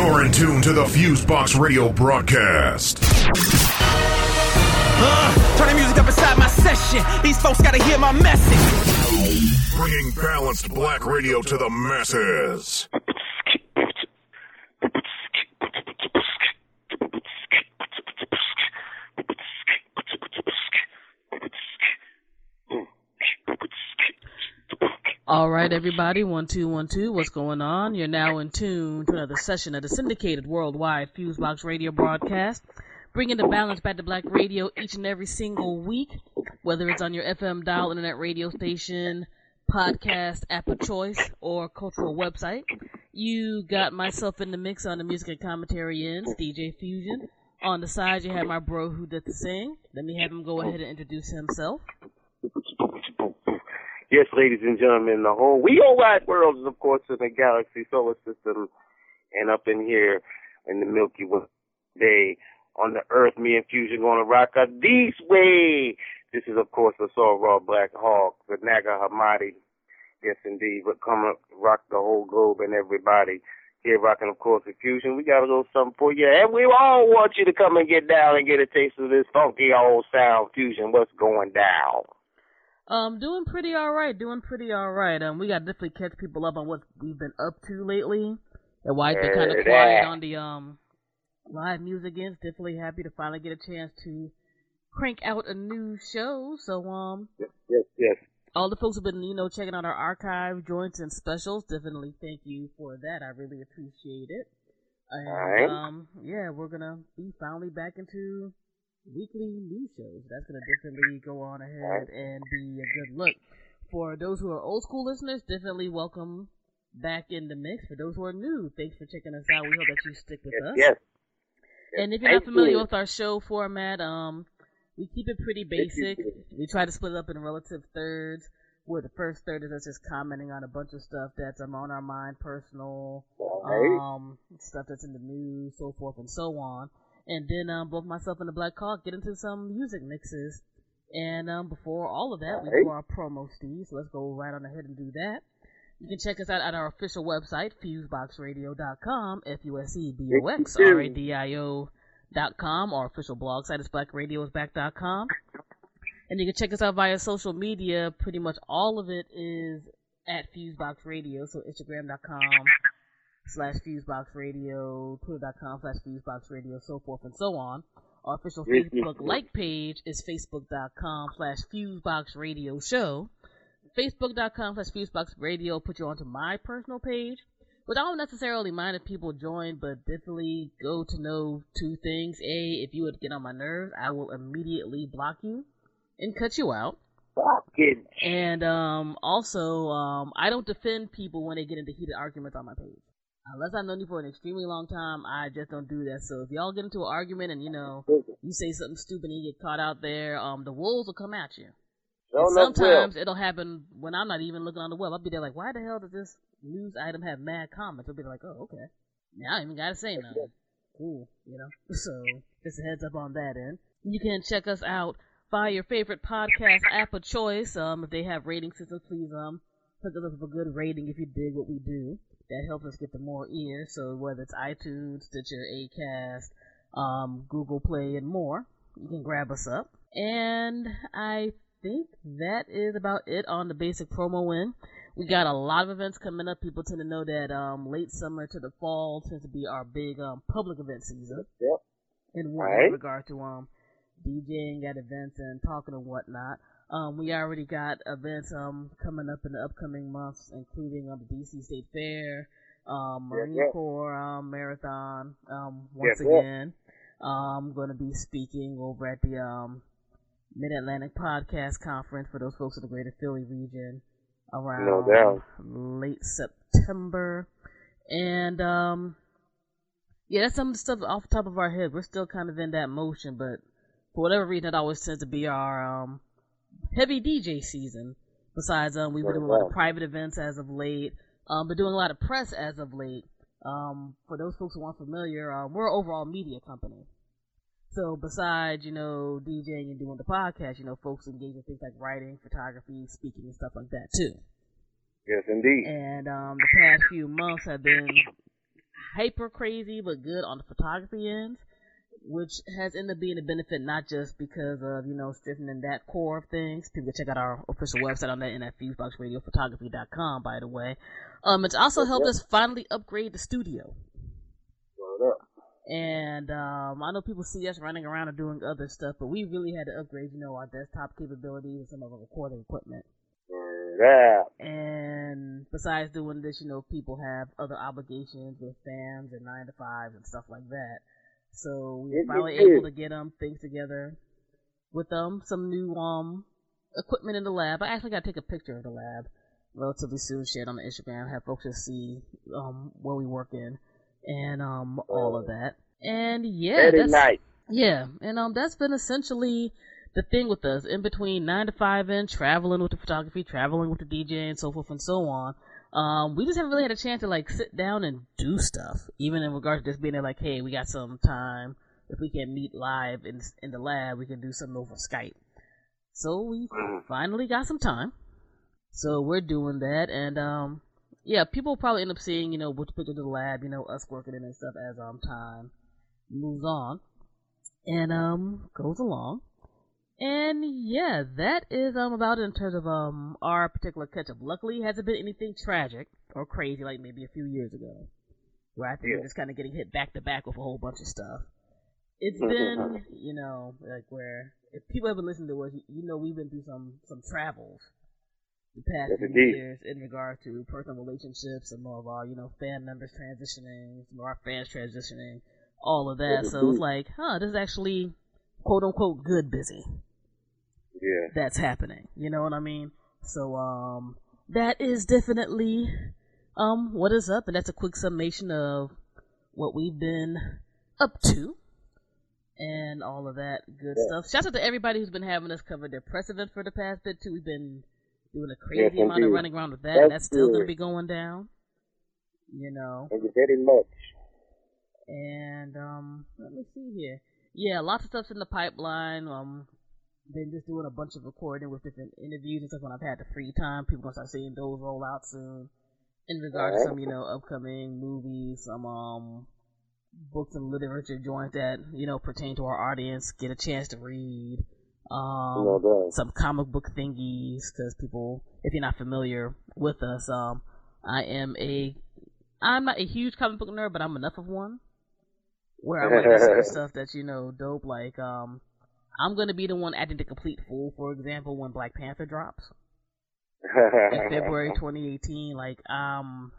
You're in tune to the Fusebox Radio broadcast. Uh, turn the music up inside my session. These folks gotta hear my message. Bringing balanced black radio to the masses. All right, everybody, one two one two. What's going on? You're now in tune to another session of the syndicated worldwide Fusebox Radio broadcast, bringing the balance back to Black radio each and every single week, whether it's on your FM dial internet radio station, podcast app of choice, or cultural website. You got myself in the mix on the music and commentary ends, DJ Fusion. On the side, you have my bro who does the sing. Let me have him go ahead and introduce himself. Yes, ladies and gentlemen, the whole we all wide world is, of course, in the galaxy solar system, and up in here in the Milky Way on the Earth, me and Fusion gonna rock a this way. This is, of course, the Soul Raw Black Hawk, the Naga Hamadi. Yes, indeed, but come up, rock the whole globe and everybody. Here rocking, of course, Fusion. We got a little something for you, and we all want you to come and get down and get a taste of this funky old sound Fusion. What's going down? Um, doing pretty alright, doing pretty alright. Um, we gotta definitely catch people up on what we've been up to lately, and why it's been kind of quiet on the um live music ends. Definitely happy to finally get a chance to crank out a new show. So um, yes, yes, yes. All the folks who've been, you know, checking out our archive joints and specials. Definitely thank you for that. I really appreciate it. And, All right. um, yeah, we're gonna be finally back into weekly news shows. That's going to definitely go on ahead and be a good look. For those who are old school listeners, definitely welcome back in the mix. For those who are new, thanks for checking us out. We hope that you stick with yes, us. Yes. And if you're not familiar with our show format, um, we keep it pretty basic. We try to split it up in relative thirds. Where the first third is us just commenting on a bunch of stuff that's um, on our mind, personal, um, stuff that's in the news, so forth and so on and then um, both myself and the Black Hawk get into some music mixes. And um, before all of that, we do our promo, Steve. So let's go right on ahead and do that. You can check us out at our official website, fuseboxradio.com, F-U-S-E-B-O-X-R-A-D-I-O dot com. Our official blog site is blackradiosback.com. And you can check us out via social media. Pretty much all of it is at Fusebox Radio, so Instagram.com slash Fusebox Radio, Twitter.com slash Fusebox Radio, so forth and so on. Our official Facebook like page is Facebook.com slash Fusebox Radio Show. Facebook.com slash Fusebox Radio put you onto my personal page, which I don't necessarily mind if people join, but definitely go to know two things. A, if you would get on my nerves, I will immediately block you and cut you out. And um, also, um, I don't defend people when they get into heated arguments on my page unless I've known you for an extremely long time, I just don't do that. So if y'all get into an argument and you know you say something stupid and you get caught out there, um, the wolves will come at you. sometimes it'll happen when I'm not even looking on the web. I'll be there like, why the hell does this news item have mad comments? I'll be like, oh, okay. Now I even gotta say nothing. Cool, you know. So just a heads up on that end. You can check us out via your favorite podcast app of choice. Um, if they have rating systems, please um put us up a good rating if you dig what we do that helps us get the more ears. So whether it's iTunes, Stitcher, Acast, um, Google Play, and more, you can grab us up. And I think that is about it on the basic promo win. We got a lot of events coming up. People tend to know that um, late summer to the fall tends to be our big um, public event season. Yep. In right. regard to um, DJing at events and talking and whatnot. Um, we already got events um, coming up in the upcoming months, including um, the DC State Fair, um, Marine yeah, yeah. Corps um, Marathon. Um, once yeah, again, I'm going to be speaking over at the um, Mid Atlantic Podcast Conference for those folks in the Greater Philly region around no late September, and um, yeah, that's some of the stuff off the top of our head. We're still kind of in that motion, but for whatever reason, it always tends to be our um heavy DJ season. Besides, um, we've been doing a lot of private events as of late, um, but doing a lot of press as of late. Um, for those folks who aren't familiar, um, we're an overall media company. So besides, you know, DJing and doing the podcast, you know, folks engage in things like writing, photography, speaking, and stuff like that too. Yes, indeed. And um, the past few months have been hyper crazy but good on the photography end, which has ended up being a benefit not just because of, you know, strengthening that core of things. People can check out our official website on that and at fuseboxradiophotography.com, by the way. Um, it's also helped us finally upgrade the studio. And um, I know people see us running around and doing other stuff, but we really had to upgrade, you know, our desktop capabilities and some of our recording equipment. Up. And besides doing this, you know, people have other obligations with fans and nine to fives and stuff like that. So we were finally able to get um things together with um some new um equipment in the lab. I actually got to take a picture of the lab relatively soon, share it on the Instagram, have folks just see um where we work in and um all of that. And yeah, Very that's nice. yeah, and um, that's been essentially the thing with us in between nine to five and traveling with the photography, traveling with the DJ, and so forth and so on. Um, we just haven't really had a chance to like sit down and do stuff, even in regards to just being there. Like, hey, we got some time. If we can meet live in in the lab, we can do something over Skype. So we Mhm. finally got some time. So we're doing that, and um, yeah, people probably end up seeing, you know, which pictures of the lab, you know, us working in and stuff as um time moves on and um goes along. And yeah, that is um about it in terms of um our particular catch up. Luckily, it hasn't been anything tragic or crazy like maybe a few years ago, where I think Yeah. we're just kind of getting hit back to back with a whole bunch of stuff. It's been, you know, like where if people have been listening to us, you, you know, we've been through some some travels the past Yes, few indeed. years in regard to personal relationships and more of our, you know, fan members transitioning, some of our fans transitioning, all of that. Yes, So it's like, huh, this is actually quote unquote good busy Yeah. that's happening. You know what I mean? So um that is definitely um what is up and that's a quick summation of what we've been up to and all of that good Yeah. stuff. Shout out to everybody who's been having us cover their press event for the past bit too. We've been doing a crazy Yes, amount of running around with that and That's that's still gonna be going down. You know. Thank you very much. And um, let me see here. Yeah, lots of stuff's in the pipeline. Um, been just doing a bunch of recording with different interviews and stuff when I've had the free time. People gonna start seeing those roll out soon. In regards to some, you know, upcoming movies, some um books and literature joints that you know pertain to our audience, get a chance to read. Um, No some comic book thingies because people, if you're not familiar with us, um, I am a, I'm not a huge comic book nerd, but I'm enough of one where I like to stuff that's you know dope. Like, um, I'm gonna be the one acting the complete fool, for example, when Black Panther drops in February 2018. Like, um,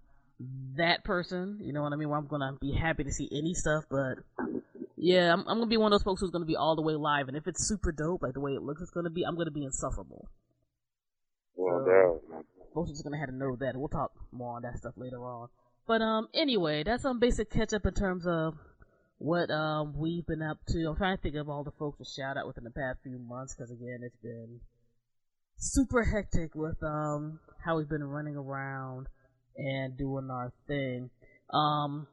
that person, you know what I mean? Where I'm gonna be happy to see any stuff, but yeah, I'm, I'm gonna be one of those folks who's gonna be all the way live, and if it's super dope, like the way it looks, it's gonna be, I'm gonna be insufferable. No doubt. Folks are just gonna have to know that. We'll talk more on that stuff later on. But um, anyway, that's some basic catch up in terms of what um we've been up to. I'm trying to think of all the folks to shout out within the past few months, because again, it's been super hectic with um how we've been running around and doing our thing. Um,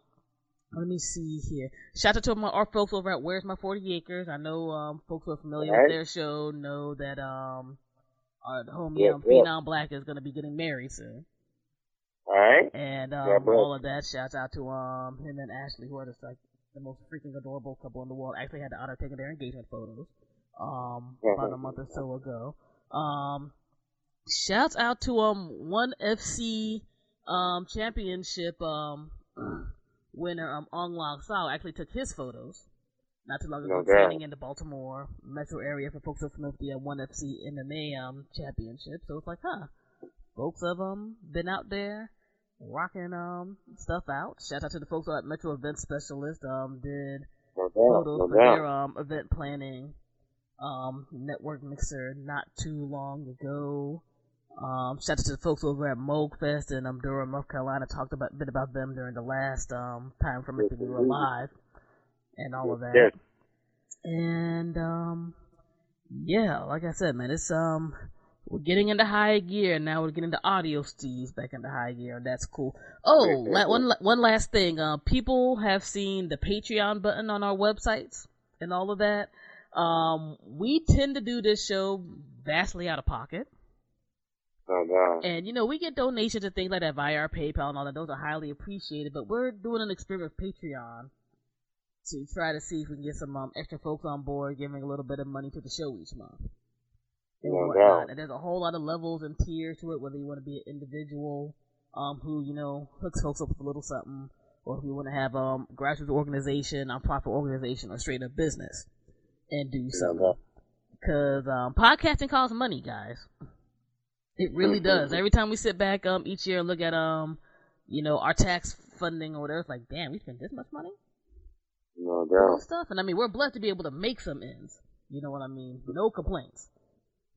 let me see here. Shout out to my, our folks over at Where's My 40 Acres. I know um folks who are familiar Alright. with their show know that um our homie um. Phenom Black is gonna be getting married soon. All right. And um, all of that. Shouts out to um him and Ashley, who are just like the most freaking adorable couple in the world. Actually, had the honor of taking their engagement photos um about a month or so ago. Um, shouts out to um one FC um championship um winner um Ong Lang Sao actually took his photos not too long ago No training in the Baltimore metro area for folks who are familiar with the uh, one FC MMA um championship. So it's like, huh, folks have um been out there rocking um stuff out. Shout out to the folks at Metro Event Specialist. Um, did No photos No for their um event planning um network mixer not too long ago. Um, shout out to the folks over at Moog Fest in um, Durham, North Carolina. Talked about a bit about them during the last um time from it we were live and all of that. Yes. And um, yeah, like I said, man, it's um, we're getting into high gear now. We're getting the audio steves back into high gear, that's cool. Oh, la- one one last thing. Uh, people have seen the Patreon button on our websites and all of that. Um, we tend to do this show vastly out of pocket. Doubt. And you know, we get donations and things like that via our PayPal and all that. Those are highly appreciated. But we're doing an experiment with Patreon to try to see if we can get some um, extra folks on board, giving a little bit of money to the show each month. And No whatnot. doubt. And there's a whole lot of levels and tiers to it, whether you want to be an individual um, who, you know, hooks folks up with a little something, or if you want to have um grassroots organization, nonprofit organization, or straight up business and do something. Because um, podcasting costs money, guys. It really does. Every time we sit back um each year and look at um, you know, our tax funding or whatever, it's like, damn, we spent this much money No doubt. stuff. And I mean, we're blessed to be able to make some ends. You know what I mean? No complaints.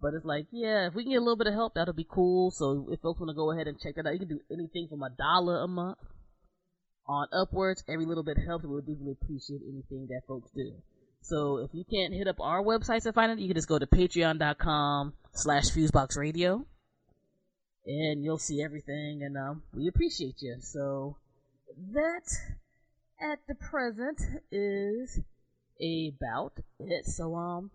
But it's like, yeah, if we can get a little bit of help, that'll be cool. So if folks want to go ahead and check that out, you can do anything from a dollar a month on upwards. Every little bit helps. We would deeply appreciate anything that folks do. So if you can't hit up our websites to find it, you can just go to patreon.com slash fuseboxradio and you'll see everything and um, we appreciate you. So that at the present is about it. So um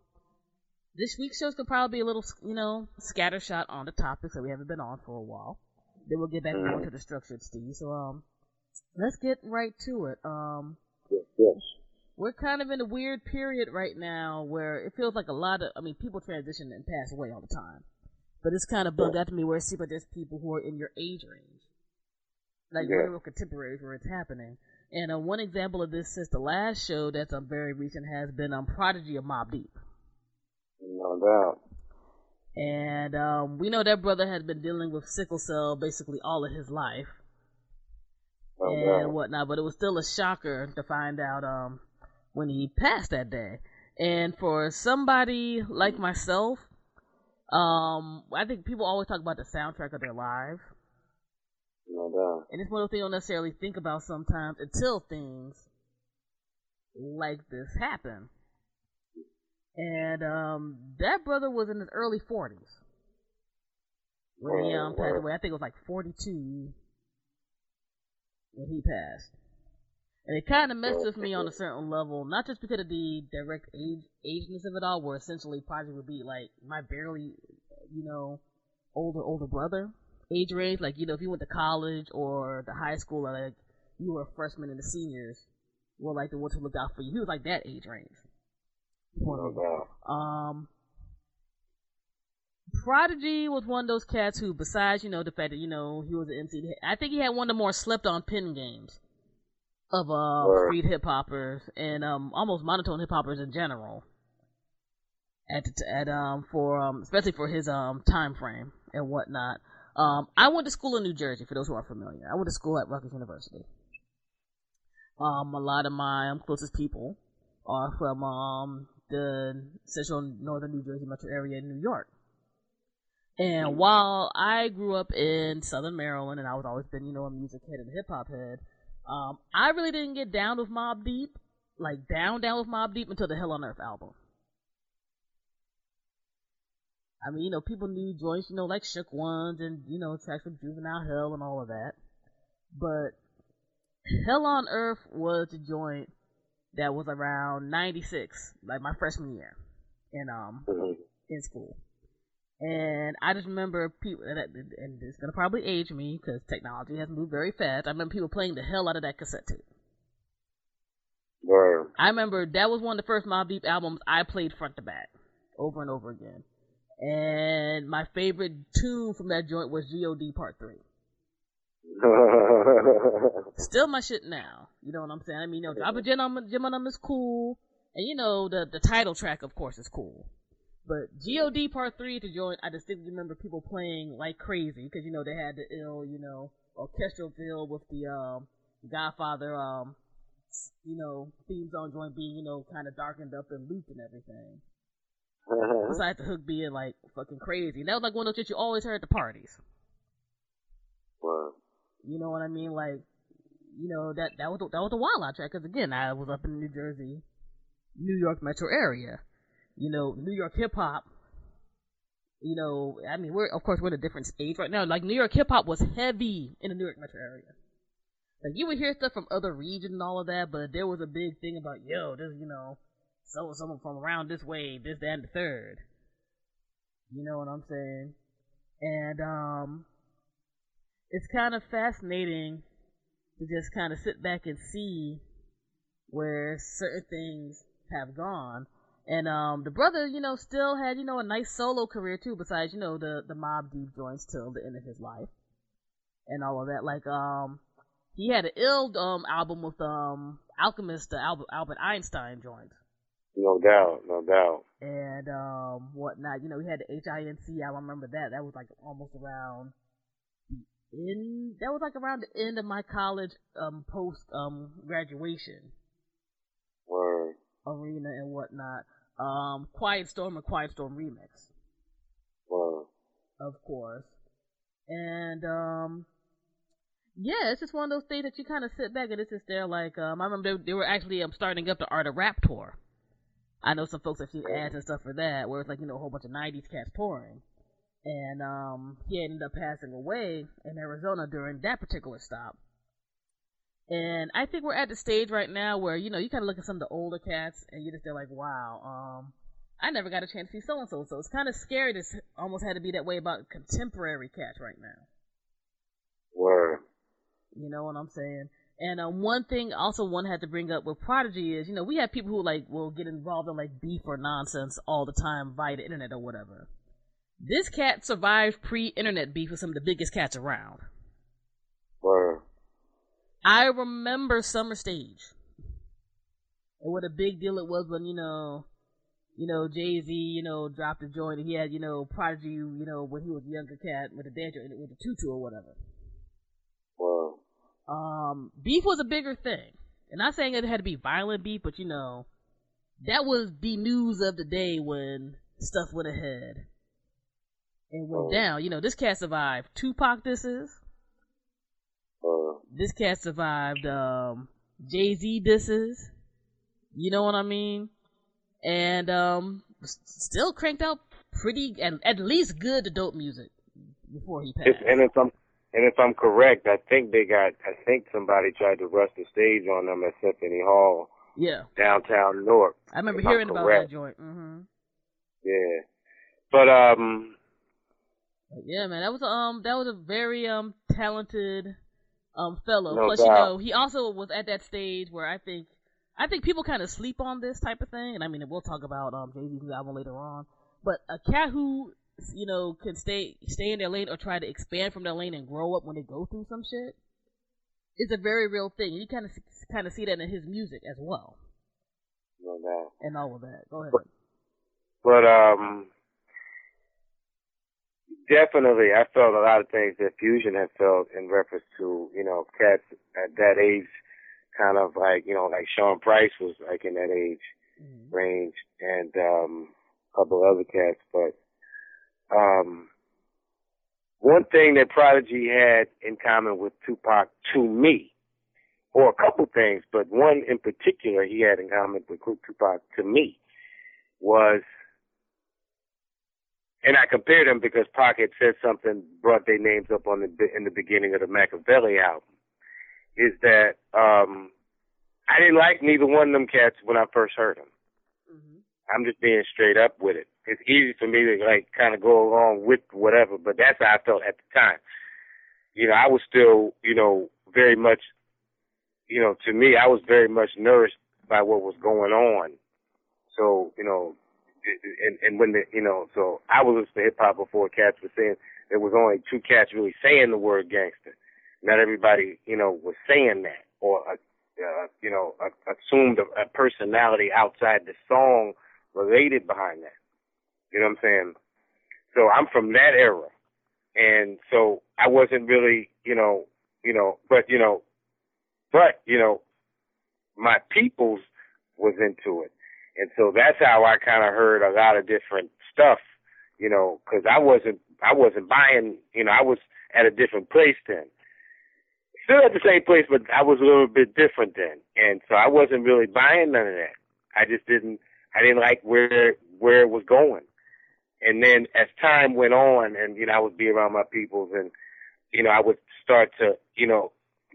this week's show's could probably be a little you know scattershot on the topics that we haven't been on for a while. Then we'll get back more to the structured Steve. So um let's get right to it. Um Yes, we're kind of in a weird period right now where it feels like a lot of I mean people transition and pass away all the time. But it's kind of bugged out to me where it seems like there's people who are in your age range. Like Yeah. real contemporaries where it's happening. And uh, one example of this since the last show that's um, very recent has been um, Prodigy of Mobb Deep. No doubt. And um, we know that brother has been dealing with sickle cell basically all of his life No and doubt. whatnot, but it was still a shocker to find out um, when he passed that day. And for somebody like myself, um, I think people always talk about the soundtrack of their lives. No doubt. And it's one of those things you don't necessarily think about sometimes until things like this happen. And um, that brother was in his early 40s when he um, passed away. I think it was like 42 when he passed. And it kind of messed with me on a certain level, not just because of the direct age ageness of it all, where essentially Project would be like my barely, you know, older older brother age range. Like you know, if you went to college or the high school, or like you were a freshman and the seniors were like the ones who looked out for you. He was like that age range. For No me. Um, Prodigy was one of those cats who, besides you know the fact that you know he was an MC, I think he had one of the more slept on pin games of uh Word. street hip hoppers and um almost monotone hip hoppers in general. At at um for um especially for his um time frame and whatnot. Um, I went to school in New Jersey. For those who are familiar, I went to school at Rutgers University. Um, a lot of my um, closest people are from um the central northern New Jersey metro area in New York. And while I grew up in Southern Maryland, and I was always been, you know, a music head and hip hop head, um, I really didn't get down with Mobb Deep, like down down with Mobb Deep until the Hell on Earth album. I mean, you know, people knew joints, you know, like Shook Ones and, you know, tracks from Juvenile Hell and all of that. But Hell on Earth was the joint that was around 96, like my freshman year in, um, Mhm. in school. And I just remember people, and and it's gonna probably age me because technology has moved very fast. I remember people playing the hell out of that cassette tape. Word. I remember that was one of the first Mobb Deep albums I played front to back, over and over again. And my favorite tune from that joint was G.O.D. Part 3. Still my shit now. You know what I'm saying? I mean, you know, Drop a Gem on, Gem on 'em is cool. And you know, the, the title track, of course, is cool. But G.O.D. Part 3 to join, I distinctly remember people playing like crazy. Because, you know, they had the ill, you know, orchestral feel with the, um, Godfather, um, you know, theme song joint being, you know, kind of darkened up and looped and everything. Besides the hook being like fucking crazy. And that was like one of those shit you always heard at the parties. Word. You know what I mean? Like, you know that that was the, that was the Wild Out track. Because again, I was up in New Jersey, New York metro area. You know, New York hip hop. You know, I mean, we're of course we're in a different stage right now. Like New York hip hop was heavy in the New York metro area. Like you would hear stuff from other regions and all of that, but there was a big thing about yo, this you know, so someone from around this way, this, that, and the third. You know what I'm saying? and um, it's kind of fascinating to just kind of sit back and see where certain things have gone. And um, the brother, you know, still had you know a nice solo career too. Besides, you know, the the Mobb Deep joints till the end of his life, and all of that. Like um, he had an ill um album with um Alchemist, the Albert, Albert Einstein joint. No doubt, no doubt. And um whatnot. You know, he had the H I N C. I remember that. That was like almost around end. That was like around the end of my college um post um graduation. Word. Arena and whatnot. Um, Quiet Storm and Quiet Storm remix. Word. Of course. And um yeah, it's just one of those things that you kind of sit back and it's just there. Like, um, I remember they, they were actually um, starting up the Art of Rap tour. I know some folks have seen ads and stuff for that, where it's like you know a whole bunch of '90s cats touring, and um, he ended up passing away in Arizona during that particular stop. And I think we're at the stage right now where you know you kind of look at some of the older cats and you just feel like, wow, um, I never got a chance to see so and so. So it's kind of scary. To almost had to be that way about contemporary cats right now. Word. You know what I'm saying? And um, one thing also one had to bring up with Prodigy is, you know, we have people who like will get involved in like beef or nonsense all the time via the internet or whatever. This cat survived pre-internet beef with some of the biggest cats around. Word. I remember Summer Stage. And what a big deal it was when, you know, you know, Jay Z, you know, dropped a joint and he had, you know, Prodigy, you know, when he was a younger cat with a dance with a tutu or whatever. Word um, beef was a bigger thing. And not saying it had to be violent beef, but you know, that was the news of the day when stuff went ahead and went down. You know, this cat survived Tupac disses. Uh, this cat survived um, Jay Z disses. You know what I mean? And um, still cranked out pretty, and at least good adult music before he passed. and if I'm and if I'm correct, I think they got, I think somebody tried to rush the stage on them at Symphony Hall. Yeah. Downtown Newark. I remember hearing about that joint. Mm-hmm. Yeah. But, um. Yeah, man, that was um that was a very um talented um fellow. No Plus, doubt. you know, he also was at that stage where I think I think people kind of sleep on this type of thing, and I mean, we'll talk about um Jay Z's album later on. But a cat who you know, can stay stay in their lane or try to expand from their lane and grow up when they go through some shit is a very real thing. You kind of kind of see that in his music as well. No doubt. And all of that. Go ahead. But, but um, definitely, I felt a lot of things that Fusion had felt in reference to you know cats at that age, kind of like you know like Sean Price was like in that age mm-hmm. range, and um, a couple other cats, but um, one thing that Prodigy had in common with Tupac to me, or a couple things, but one in particular he had in common with Tupac to me was, and I compared them because Pac had said something, brought their names up on the in the beginning of the Machiavelli album, is that um, I didn't like neither one of them cats when I first heard them. Mm-hmm. I'm just being straight up with it. It's easy for me to like kind of go along with whatever, but that's how I felt at the time. You know, I was still, you know, very much, you know, to me, I was very much nourished by what was going on. So, you know, and and when the, you know, so I was listening to hip hop before cats were saying there was only two cats really saying the word gangster. Not everybody, you know, was saying that or uh, uh, you know, uh, assumed a, a personality outside the song related behind that. You know what I'm saying? So I'm from that era. And so I wasn't really, you know, you know, but, you know, but, you know, my peoples was into it. And so that's how I kind of heard a lot of different stuff, you know, cause I wasn't, I wasn't buying, you know, I was at a different place then. Still at the same place, but I was a little bit different then. And so I wasn't really buying none of that. I just didn't, I didn't like where, where it was going. And then as time went on and, you know, I would be around my peoples and, you know, I would start to, you know,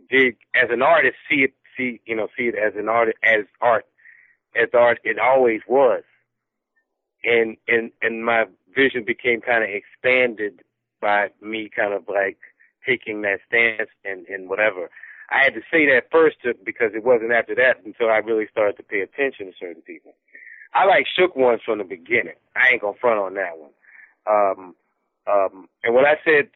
dig as an artist, see it, see, you know, see it as an art, as art, as art it always was. And, and, and my vision became kind of expanded by me kind of like taking that stance and and whatever. I had to say that first to, because it wasn't after that until I really started to pay attention to certain people. I like shook ones from the beginning. I ain't gonna front on that one. Um, um, and when I said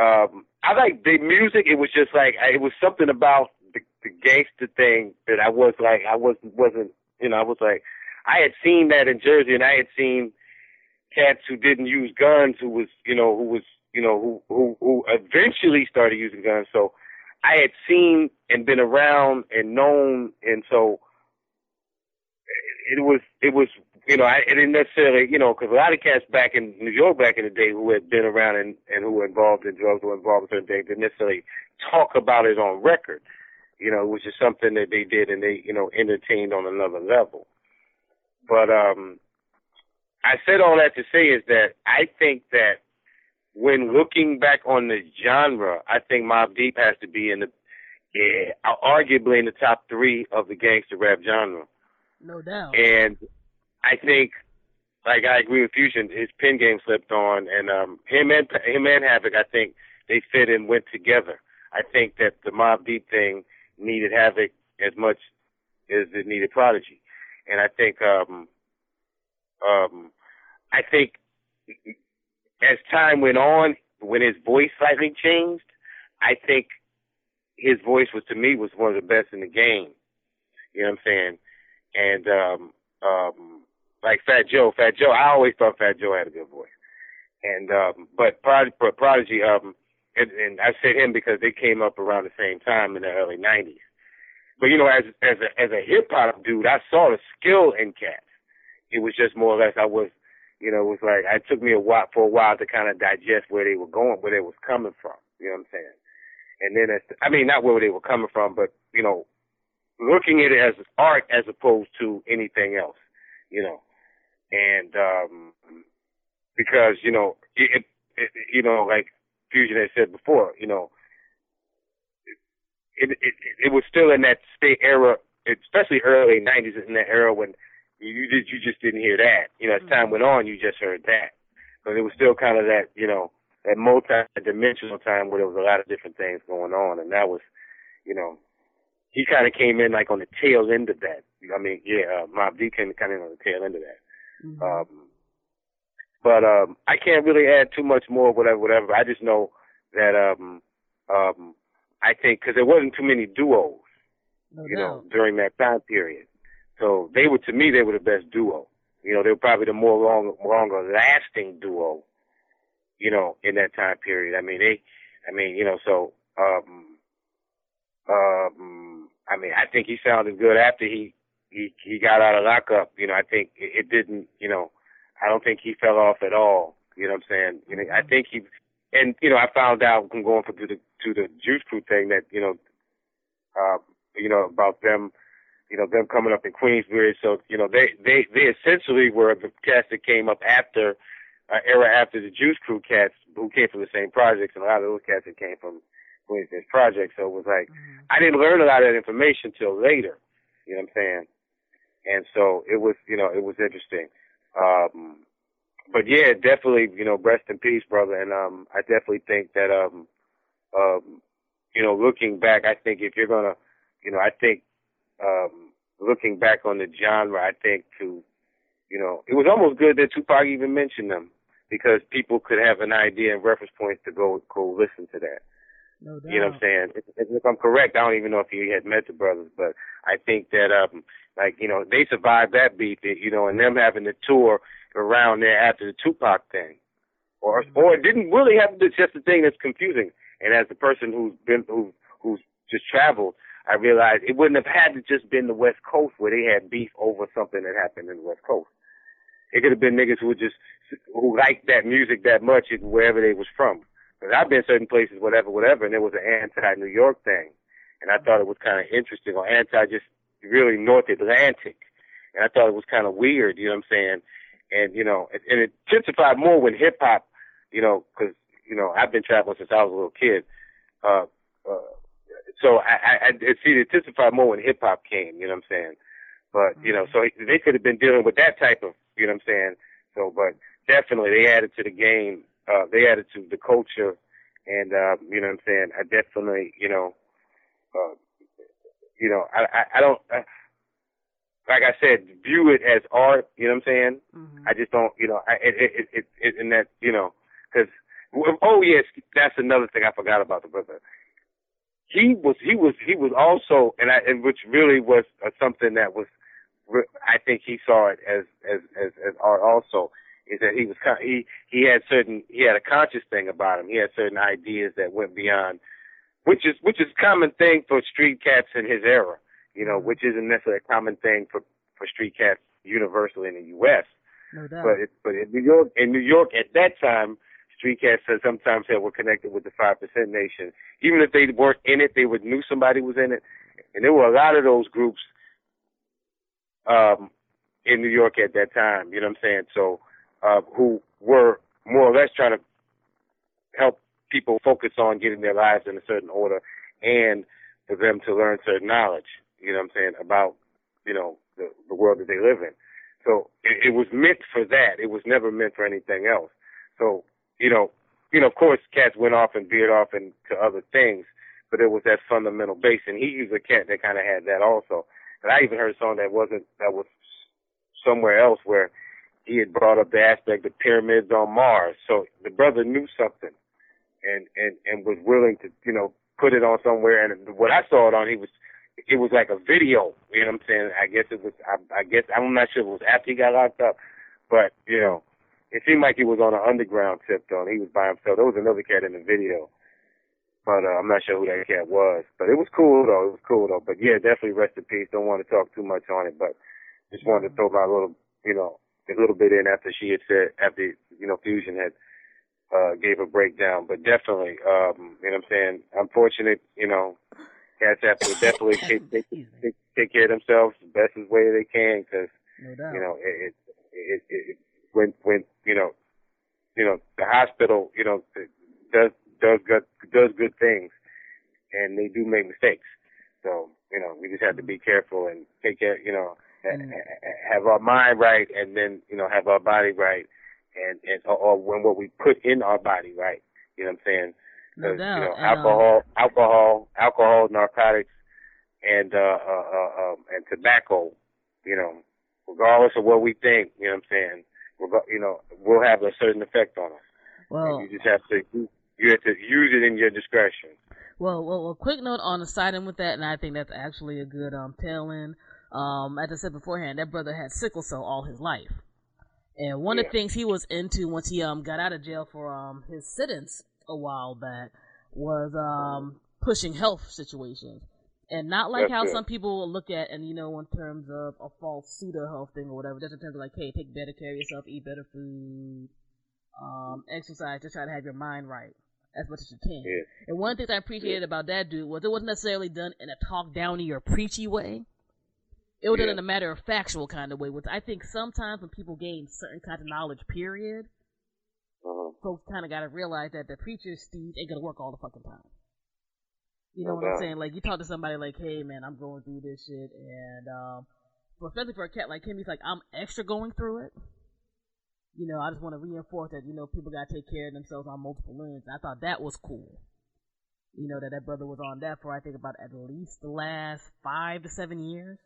um, I like the music, it was just like it was something about the, the gangster thing that I was like I wasn't, wasn't you know I was like I had seen that in Jersey and I had seen cats who didn't use guns who was you know who was you know who who who eventually started using guns. So I had seen and been around and known and so it was it was you know I it didn't necessarily you know because a lot of cats back in New York back in the day who had been around and and who were involved in drugs or involved in certain things didn't necessarily talk about it on record you know which is something that they did and they you know entertained on another level but um I said all that to say is that I think that when looking back on the genre, I think Mobb Deep has to be in the, yeah, arguably in the top three of the gangster rap genre. No doubt. And I think, like I agree with Fusion, his pen game slipped on, and um, him and him and Havoc, I think they fit and went together. I think that the Mobb Deep thing needed Havoc as much as it needed Prodigy, and I think um, um, I think as time went on, when his voice slightly changed, I think his voice was to me was one of the best in the game. You know what I'm saying? And um um like Fat Joe, Fat Joe, I always thought Fat Joe had a good voice. And um but Prodigy, Prodigy um and, and I said him because they came up around the same time in the early nineties. But you know, as as a as a hip hop dude, I saw the skill in cats. It was just more or less I was you know, it was like it took me a while for a while to kind of digest where they were going, where they was coming from. You know what I'm saying? And then, as, I mean, not where they were coming from, but you know, looking at it as art as opposed to anything else. You know, and um because you know, it, it you know, like Fusion had said before, you know, it it, it was still in that state era, especially early '90s, in that era when you just you just didn't hear that. You know, as time went on, you just heard that. But it was still kind of that, you know, that multi-dimensional time where there was a lot of different things going on, and that was, you know, he kind of came in like on the tail end of that. I mean, yeah, uh, Mobb Deep came kind of on the tail end of that. Mm-hmm. Um, but um, I can't really add too much more, whatever, whatever. I just know that um, um, I think because there wasn't too many duos, no you doubt. know, during that time period. So they were, to me, they were the best duo. You know, they were probably the more long, longer lasting duo, you know, in that time period. I mean, they, I mean, you know, so, um, um, I mean, I think he sounded good after he, he, he got out of lockup. You know, I think it, it didn't, you know, I don't think he fell off at all. You know what I'm saying? You know, I think he, and, you know, I found out from going to the, to the Juice Crew thing that, you know, uh, you know, about them, you know, them coming up in Queensbridge. So, you know, they, they, they essentially were the cats that came up after, uh, era after the Juice Crew cats who came from the same projects and a lot of those cats that came from Queensbridge projects. So it was like, mm-hmm. I didn't learn a lot of that information till later. You know what I'm saying? And so it was, you know, it was interesting. Um, but yeah, definitely, you know, rest in peace, brother. And, um, I definitely think that, um, um, you know, looking back, I think if you're gonna, you know, I think um, looking back on the genre, I think to, you know, it was almost good that Tupac even mentioned them because people could have an idea and reference points to go go listen to that. No doubt. You know what I'm saying? If, if I'm correct, I don't even know if he had met the brothers, but I think that um like you know they survived that beat, you know, and them having the tour around there after the Tupac thing, or mm-hmm. or it didn't really have to. It's just the thing that's confusing. And as the person who's been who who's just traveled, I realized it wouldn't have had to just been the West Coast where they had beef over something that happened in the West Coast. It could have been niggas who just who liked that music that much wherever they was from. But I've been certain places, whatever, whatever, and it was an anti-New York thing, and I thought it was kind of interesting, or anti just really North Atlantic, and I thought it was kind of weird. You know what I'm saying? And you know, and, and it intensified more when hip hop, you know, because you know I've been traveling since I was a little kid. Uh, uh, so I, I, I see it intensified more when hip hop came. You know what I'm saying? But you know, so they could have been dealing with that type of, you know what I'm saying? So, but definitely they added to the game uh, the attitude, the culture, and uh, you know what I'm saying. I definitely, you know, uh, you know, I I, I don't. Uh, like I said, view it as art. You know what I'm saying? Mm-hmm. I just don't, you know, I, it, it, it, it, and that, you know, because, oh yes, that's another thing I forgot about the brother. He was, he was, he was also, and I, and which really was uh, something that was, I think he saw it as, as, as, as art also, is that he was, he, he had certain, he had a conscious thing about him. He had certain ideas that went beyond, which is, which is a common thing for street cats in his era you know, which isn't necessarily a common thing for for street cats universally in the U.S. No doubt. But it, but in New York, in New York at that time, street cats sometimes said were connected with the five percent nation. Even if they weren't in it, they would knew somebody was in it, and there were a lot of those groups um, in New York at that time. You know what I'm saying? So uh, who were more or less trying to help people focus on getting their lives in a certain order and for them to learn certain knowledge you know what I'm saying, about, you know, the, the world that they live in. So it, it was meant for that. It was never meant for anything else. So, you know, you know, of course, cats went off and veered off into other things, but it was that fundamental base. And he was a cat that kind of had that also. And I even heard a song that wasn't, that was somewhere else where he had brought up the aspect of pyramids on Mars. So the brother knew something and, and, and was willing to, you know, put it on somewhere. And what I saw it on, he was it was like a video. You know what I'm saying? I guess it was. I, I guess I'm not sure if it was after he got locked up, but you know, it seemed like he was on an underground tip though. He was by himself. There was another cat in the video, but uh, I'm not sure who that cat was. But it was cool though. It was cool though. But yeah, definitely rest in peace. Don't want to talk too much on it, but just wanted to throw my little, you know, a little bit in after she had said after you know Fusion had uh gave a breakdown. But definitely, um, you know what I'm saying. Unfortunate, you know cats have to definitely take, take, take, take care of themselves the best way they can because no you know it, it, it, it when when you know you know the hospital you know does does good does good things and they do make mistakes so you know we just have to be careful and take care you know mm. have our mind right and then you know have our body right and and or, or when what we put in our body right you know what I'm saying no doubt. You know, alcohol, um, alcohol, alcohol, narcotics, and uh, uh, uh, um, and tobacco. You know, regardless of what we think, you know what I'm saying. Reg- you know, will have a certain effect on us. Well, and you just have to you have to use it in your discretion. Well, well, a quick note on the side end with that, and I think that's actually a good um tail end. Um, as I said beforehand, that brother had sickle cell all his life. And one yeah. of the things he was into once he um got out of jail for um his sit-ins a while back was um pushing health situations. And not like That's how it. some people look at and you know in terms of a false pseudo health thing or whatever, just in terms of like, hey, take better care of yourself, eat better food, um, exercise, just try to have your mind right as much as you can. Yeah. And one of the things I appreciated about that dude was it wasn't necessarily done in a talk downy or preachy way. It was done in a matter of factual kind of way, which I think sometimes when people gain certain kinds of knowledge, period, Uh-huh. folks kind of got to realize that the preacher's steed ain't gonna work all the fucking time. You know No what I'm saying? Like you talk to somebody like, "Hey, man, I'm going through this shit," and um, for especially for a cat like him, he's like, "I'm extra going through it." You know, I just want to reinforce that you know people gotta take care of themselves on multiple ends. I thought that was cool. You know that that brother was on that for I think about at least the last five to seven years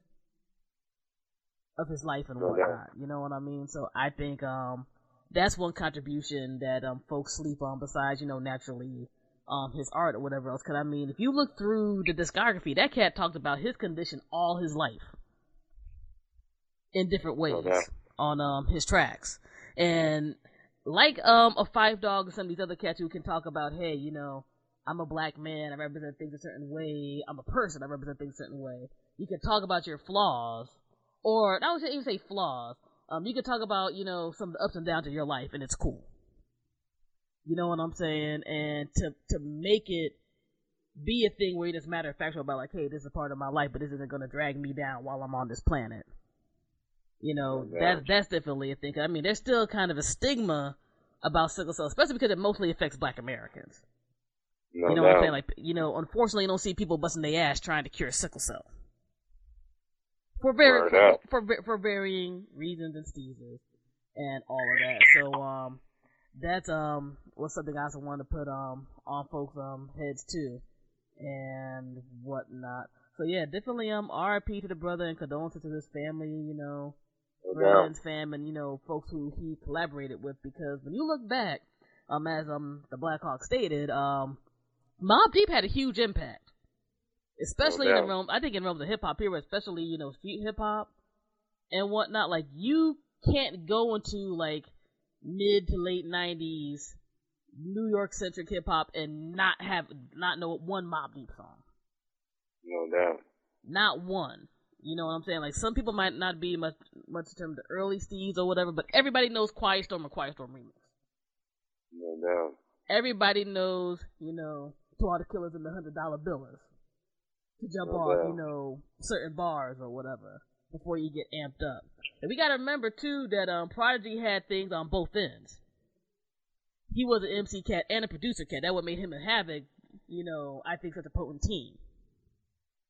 of his life and whatnot. You know what I mean? So I think um that's one contribution that um folks sleep on besides you know naturally um his art or whatever else. Because I mean, if you look through the discography, that cat talked about his condition all his life in different ways doubt. on um his tracks, and like um a Phife Dawg or some of these other cats who can talk about, hey, you know. I'm a black man. I represent things a certain way. I'm a person. I represent things a certain way. You can talk about your flaws, or I would even say flaws. Um, you can talk about you know some of the ups and downs of your life, and it's cool. You know what I'm saying? And to to make it be a thing where you just matter of factual about like, hey, this is a part of my life, but this isn't gonna drag me down while I'm on this planet. You know, No that's that's definitely a thing. I mean, there's still kind of a stigma about sickle cell, especially because it mostly affects Black Americans. No you know doubt. what I'm saying? Like, you know, unfortunately, you don't see people busting their ass trying to cure sickle cell for very for, for for varying reasons and steezes and all of that. So, um, that's um was something I also wanted to put um on folks um heads too, and whatnot. So yeah, definitely um RIP to the brother and condolences to his family. You know, friends, fam, and you know folks who he collaborated with. Because when you look back, um as um the Blackhawk stated, um Mobb Deep had a huge impact, especially in the realm. I think in realms of hip hop here, especially you know street hip hop and whatnot. Like you can't go into like mid to late '90s New York centric hip hop and not have not know one Mobb Deep song. No doubt. Not one. You know what I'm saying? Like some people might not be much much in terms of the early Steves or whatever, but everybody knows Quiet Storm or Quiet Storm remix. No doubt. Everybody knows, you know, to all the killers and the hundred dollar billers to jump No off, you know, certain bars or whatever before you get amped up. And we gotta remember too that um Prodigy had things on both ends. He was an MC cat and a producer cat. That what made him and Havoc, you know, I think such a potent team.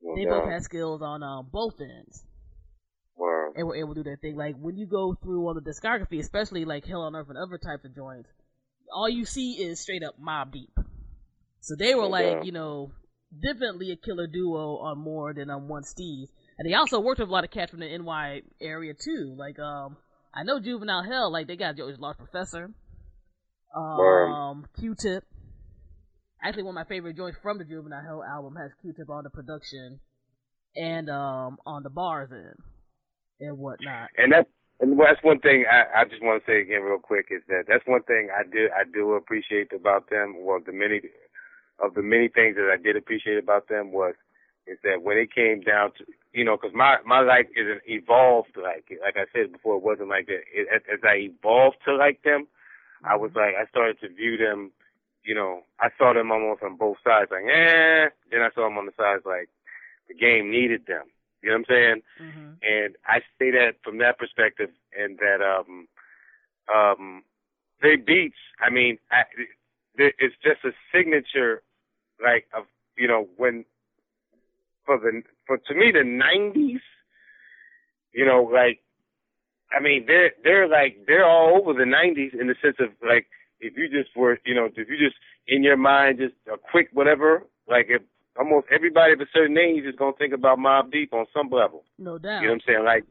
No They doubt. both had skills on um, both ends Word. and were able to do their thing. Like when you go through all the discography, especially like Hell on Earth and other types of joints, all you see is straight up Mobb Deep. So they were No like, doubt. you know, definitely a killer duo on more than on one Steve. And they also worked with a lot of cats from the NY area too. Like, um, I know Juvenile Hell, like they got Joey's Large Professor, um, Q-Tip. Actually, one of my favorite joints from the Juvenile Hell album has Q-Tip on the production and um on the bars end and whatnot. And that's and that's one thing I, I just want to say again real quick is that that's one thing I do I do appreciate about them. Well, the many of the many things that I did appreciate about them was is that when it came down to you know because my my life isn't evolved like like I said before it wasn't like that. It, as, as I evolved to like them, I was like I started to view them. You know, I saw them almost on both sides, like eh. Then I saw them on the sides like the game needed them. You know what I'm saying? hmm and I say that from that perspective, and that um um they beats. I mean, I, it's just a signature, like of you know when for the for to me the '90s, you know, like I mean they're they're like they're all over the '90s in the sense of like if you just were you know if you just in your mind just a quick whatever like if almost everybody of a certain age is gonna think about Mobb Deep on some level. No doubt. You know what I'm saying? Like,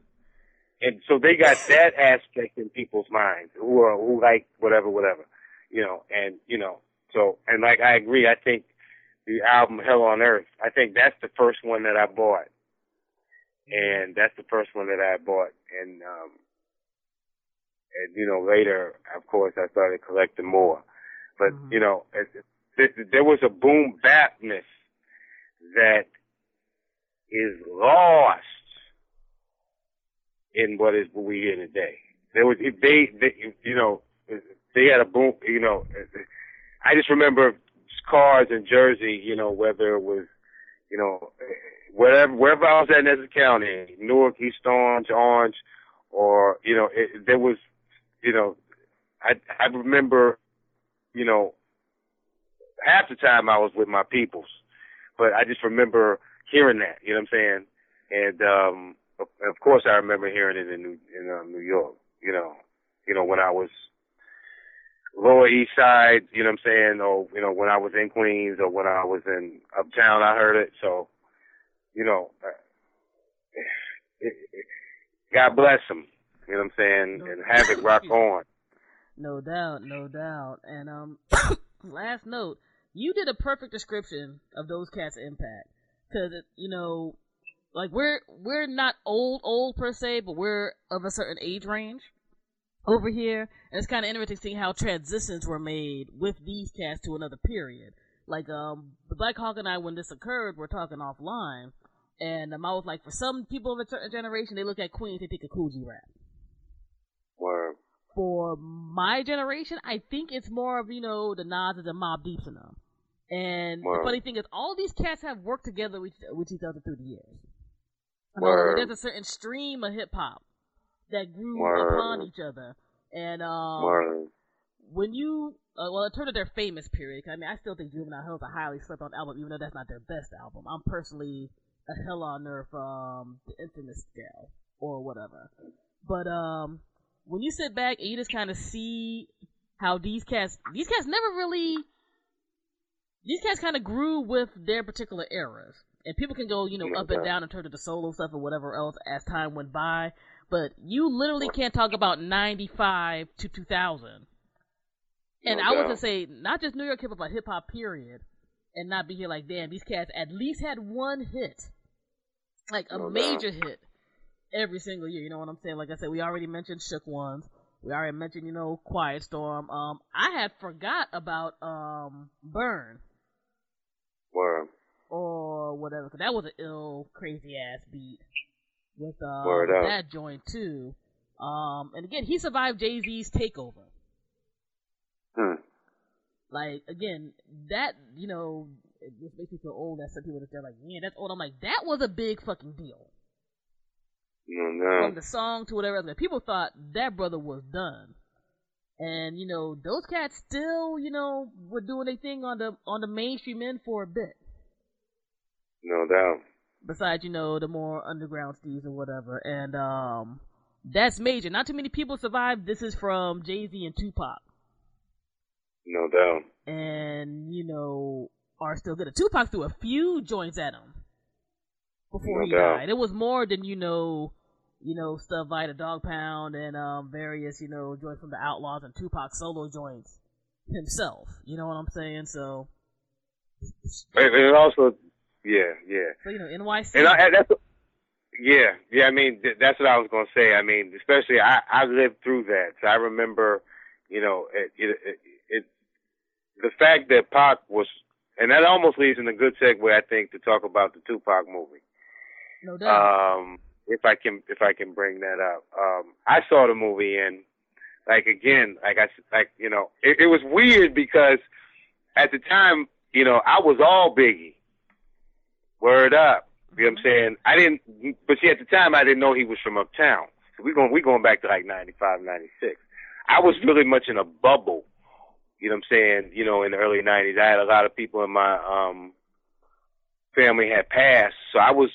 and so they got that aspect in people's minds who are who like whatever, whatever. You know, and you know, so and like I agree. I think the album Hell on Earth. I think that's the first one that I bought, and that's the first one that I bought. And um, and you know later, of course, I started collecting more. But Mhm. you know, it, it, there was a boom bapness that is lost in what is what we hear today. There was if they, they you know they had a boom you know I just remember cars in Jersey you know whether it was you know wherever wherever I was at in Essex County Newark East Orange Orange or you know it, there was you know I I remember you know half the time I was with my peoples but I just remember hearing that you know what I'm saying? And um of, course I remember hearing it in New in um, New York you know you know when I was Lower East Side you know what I'm saying or you know when I was in Queens or when I was in Uptown I heard it so you know uh, God bless them. you know what I'm saying No. and it rock on No doubt, no doubt. And um, last note, you did a perfect description of those cats' impact, because you know, like we're we're not old old per se, but we're of a certain age range over here, and it's kind of interesting seeing how transitions were made with these cats to another period. Like um, the Black Hawk and I, when this occurred, we're talking offline, and um, I was like, for some people of a certain generation, they look at Queens, they think of Kool G Rap Word. for my generation, I think it's more of, you know, the Nas and the Mobb Deeps and them. And the funny thing is, all these cats have worked together with, with each other through the years. You know, Word. there's a certain stream of hip hop that grew Word. upon each other. And um, when you, uh, well, in terms of their famous period, 'cause I mean, I still think Juvenile Hell is a highly slept on album, even though that's not their best album. I'm personally a Hell on Earth, from the infamous scale or whatever. But um, when you sit back and you just kind of see how these cats these cats never really these cats kind of grew with their particular eras. And people can go, you know, up and down in terms of the solo stuff or whatever else as time went by. But you literally can't talk about 95 to 2000. And I was to say, not just New York hip hop, but hip hop period. And not be here like, damn, these cats at least had one hit. Like a No major hit every single year. You know what I'm saying? Like I said, we already mentioned Shook Ones. We already mentioned, you know, Quiet Storm. Um, I had forgot about um Burn Burn. or whatever. 'cause that was an ill, crazy ass beat with uh Word with that joint too. Um, and again, he survived Jay Z's takeover. Hmm. Like again, that you know, it just makes me feel old. That some people just they're like, man, that's old. I'm like, that was a big fucking deal. No, no. From the song to whatever, else. people thought that brother was done. And you know, those cats still, you know, were doing their thing on the on the mainstream end for a bit. No doubt. Besides you know the more underground steeds or whatever. And um that's major. Not too many people survived this is from jay-z and tupac. No doubt. and you know are still good. Tupac threw a few joints at him before No he doubt. died. It was more than you know you know stuff by the dog pound and um various you know joints from the outlaws and tupac solo joints himself. You know what i'm saying? So And, and also, yeah, yeah. so you know nyc And, I, that's yeah, yeah. I mean, th- that's what I was gonna say. I mean, especially I I lived through that, so I remember, you know, it it, it, it the fact that Pac was, and that almost leads in a good segue, I think, to talk about the Tupac movie. no doubt Um, if I can if I can bring that up, um, I saw the movie and like again, like I like you know, it, it was weird because at the time, you know, I was all Biggie. Word up. You know what I'm saying? I didn't, but see, at the time, I didn't know he was from uptown. So we going, we going back to like 95, 96. I was really much in a bubble. You know what I'm saying? You know, in the early 90s, I had a lot of people in my, um, family had passed. So I was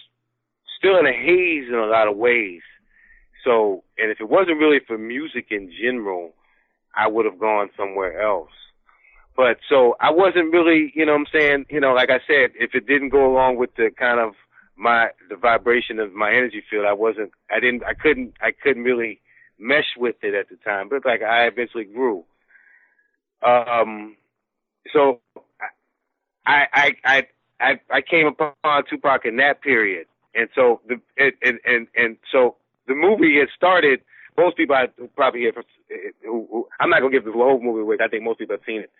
still in a haze in a lot of ways. So, and if it wasn't really for music in general, I would have gone somewhere else. But so I wasn't really, you know what I'm saying, you know, like I said, if it didn't go along with the kind of my the vibration of my energy field, I wasn't I didn't I couldn't I couldn't really mesh with it at the time. But like I eventually grew. Um so I I I I I came upon Tupac in that period. And so the and and and, and so the movie had started most people I probably from who, who I'm not gonna give the whole movie away. I think most people have seen it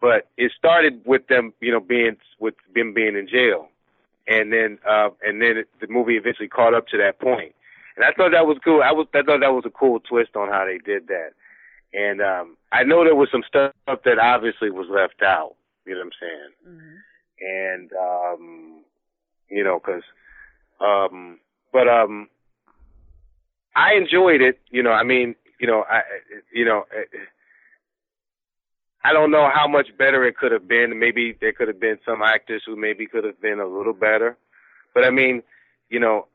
but it started with them, you know, being with them being in jail, and then uh, and then it, the movie eventually caught up to that point. and I thought that was cool. I was I thought that was a cool twist on how they did that, and um, I know there was some stuff that obviously was left out. You know what I'm saying? Mhm. and um you know cuz um but um I enjoyed it you know I mean you know I you know I don't know how much better it could have been. Maybe there could have been some actors who maybe could have been a little better. But I mean you know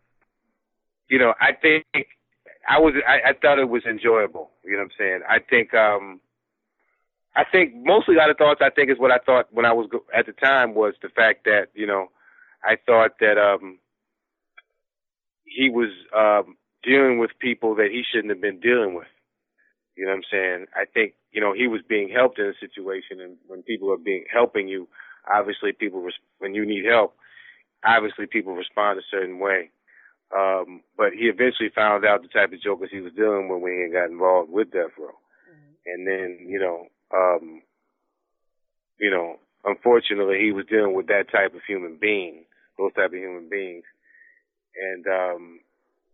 you know I think I was I, I thought it was enjoyable. You know what I'm saying? I think um I think mostly out of thoughts I think is what I thought when I was go- at the time was the fact that you know I thought that um he was um dealing with people that he shouldn't have been dealing with. You know what I'm saying? I think you know he was being helped in a situation, and when people are being helping you, obviously people res- when you need help, obviously people respond a certain way. Um, but he eventually found out the type of jokers he was dealing with when he got involved with Death Row and then you know um you know unfortunately he was dealing with that type of human being those type of human beings and um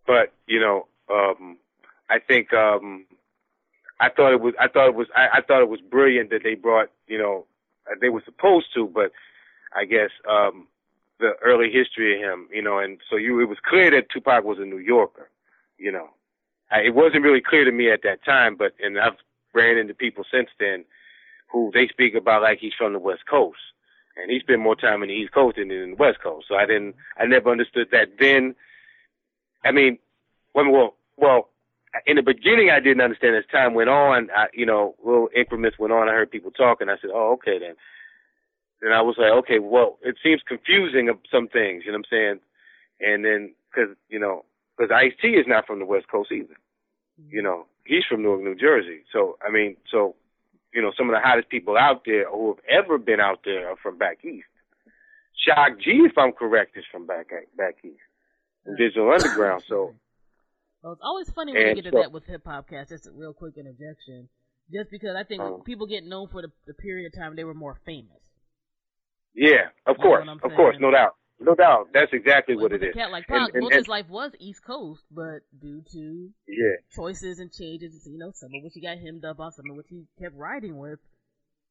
but you know um i think um i thought it was i thought it was i, I thought it was brilliant that they brought you know uh, they were supposed to but i guess um the early history of him you know and so you it was clear that tupac was a new yorker you know I, it wasn't really clear to me at that time but and i've ran into people since then who they speak about like he's from the West Coast. And he spent more time in the East Coast than in the West Coast. So I didn't, I never understood that then. I mean, well, well, well in the beginning I didn't understand. As time went on, I, you know, little increments went on. I heard people talking. I said, "Oh, okay then." Then I was like, "Okay, well, it seems confusing of some things." You know what I'm saying? And then because you know, because Ice T is not from the West Coast either. Mm-hmm. You know, he's from Newark, New Jersey. So I mean, so you know, some of the hottest people out there who have ever been out there are from back east. Shock G, if I'm correct, is from back back east. And Digital Underground. So Well, it's always funny when you And get to that with hip hop cast. Just a real quick interjection. Just because I think Uh-huh. people get known for the, the period of time they were more famous. yeah, of That's course, of course, no doubt, no doubt. That's exactly what it is. cat like Pac, most his life was East Coast, but due to Yeah, choices and changes, you know, some of which he got hemmed up on, some of which he kept riding with,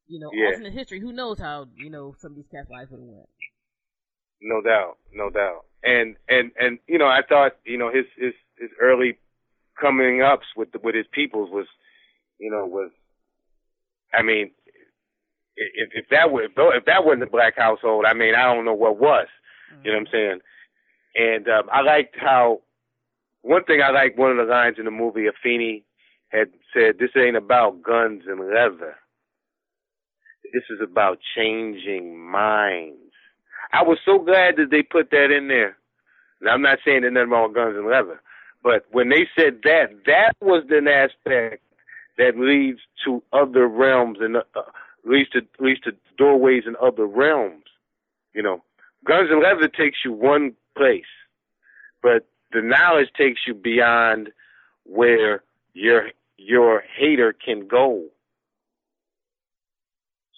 you know, Yeah. alternate history. Who knows how, you know, some of these cats' lives would have went. No doubt, no doubt. And and and you know, I thought you know his his his early coming ups with the, with his peoples was, you know, was, I mean, if if that were if that wasn't the black household, I mean, I don't know what was. You know what I'm saying? And um, I liked how one thing I liked one of the lines in the movie Afeni had said, "This ain't about guns and leather. This is about changing minds." I was so glad that they put that in there. Now I'm not saying there's nothing with guns and leather, but when they said that, that was an aspect that leads to other realms and uh, leads to leads to doorways in other realms. You know, guns and leather takes you one place, but the knowledge takes you beyond where your your hater can go.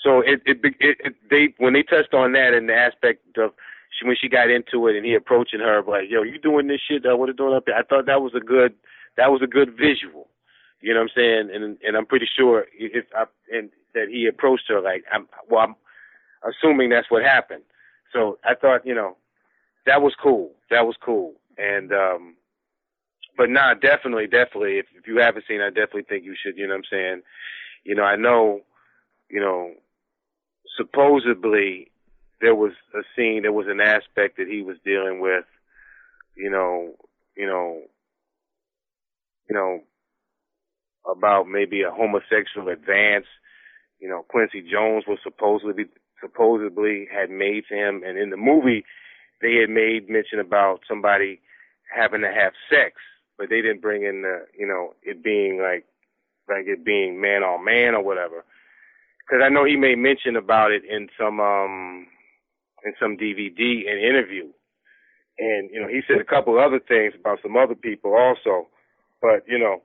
So it it, it, it they when they touched on that in the aspect of she, when she got into it and he approaching her like yo you doing this shit uh, what are you doing up here I thought that was a good that was a good visual. You know what I'm saying? And and I'm pretty sure if I, and that he approached her like I'm well I'm assuming that's what happened. So I thought you know that was cool. That was cool. And um but nah definitely definitely if, if you haven't seen I definitely think you should you know what I'm saying? You know I know you know supposedly there was a scene, there was an aspect that he was dealing with, you know, you know, you know, about maybe a homosexual advance. You know, Quincy Jones was supposedly supposedly had made to him, and in the movie they had made mention about somebody having to have sex, but they didn't bring in the, you know, it being like, like it being man on man or whatever because I know he made mention about it in some um in some DVD and interview, and you know he said a couple of other things about some other people also, but you know.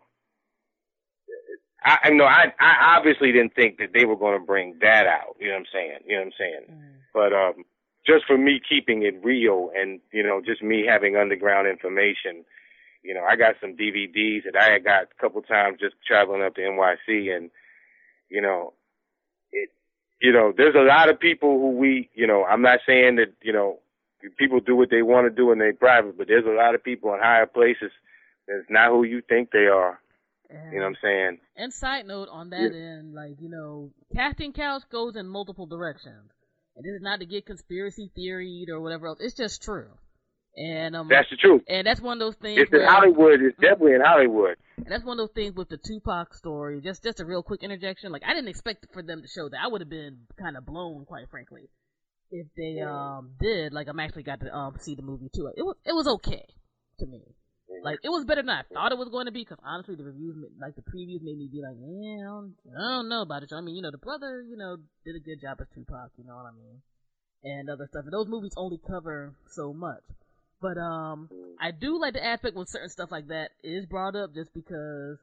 I, I know I I obviously didn't think that they were going to bring that out. You know what I'm saying? You know what I'm saying? Mm. But um, just for me keeping it real, and you know, just me having underground information, you know, I got some DVDs that I had got a couple times just traveling up to NYC, and you know, you know, there's a lot of people who we, you know, I'm not saying that, you know, people do what they want to do in their private, but there's a lot of people in higher places that's not who you think they are. You know what I'm saying? And side note on that end, like, you know, casting couch goes in multiple directions. And this is not to get conspiracy theoried or whatever else. It's just true. And um That's the truth. and that's one of those things If It's in Hollywood. It's definitely in Hollywood. And that's one of those things with the Tupac story. Just just a real quick interjection. Like I didn't expect for them to show that. I would have been kind of blown, quite frankly, if they um did. Like I'm actually got to um see the movie too. It was it was okay to me. Like it was better than I thought it was going to be. Because honestly, the reviews, like the previews, made me be like, yeah, I don't, I don't know about it. I mean, you know, the brother, you know, did a good job as Tupac. You know what I mean? And other stuff. And those movies only cover so much. But um, I do like the aspect when certain stuff like that is brought up, just because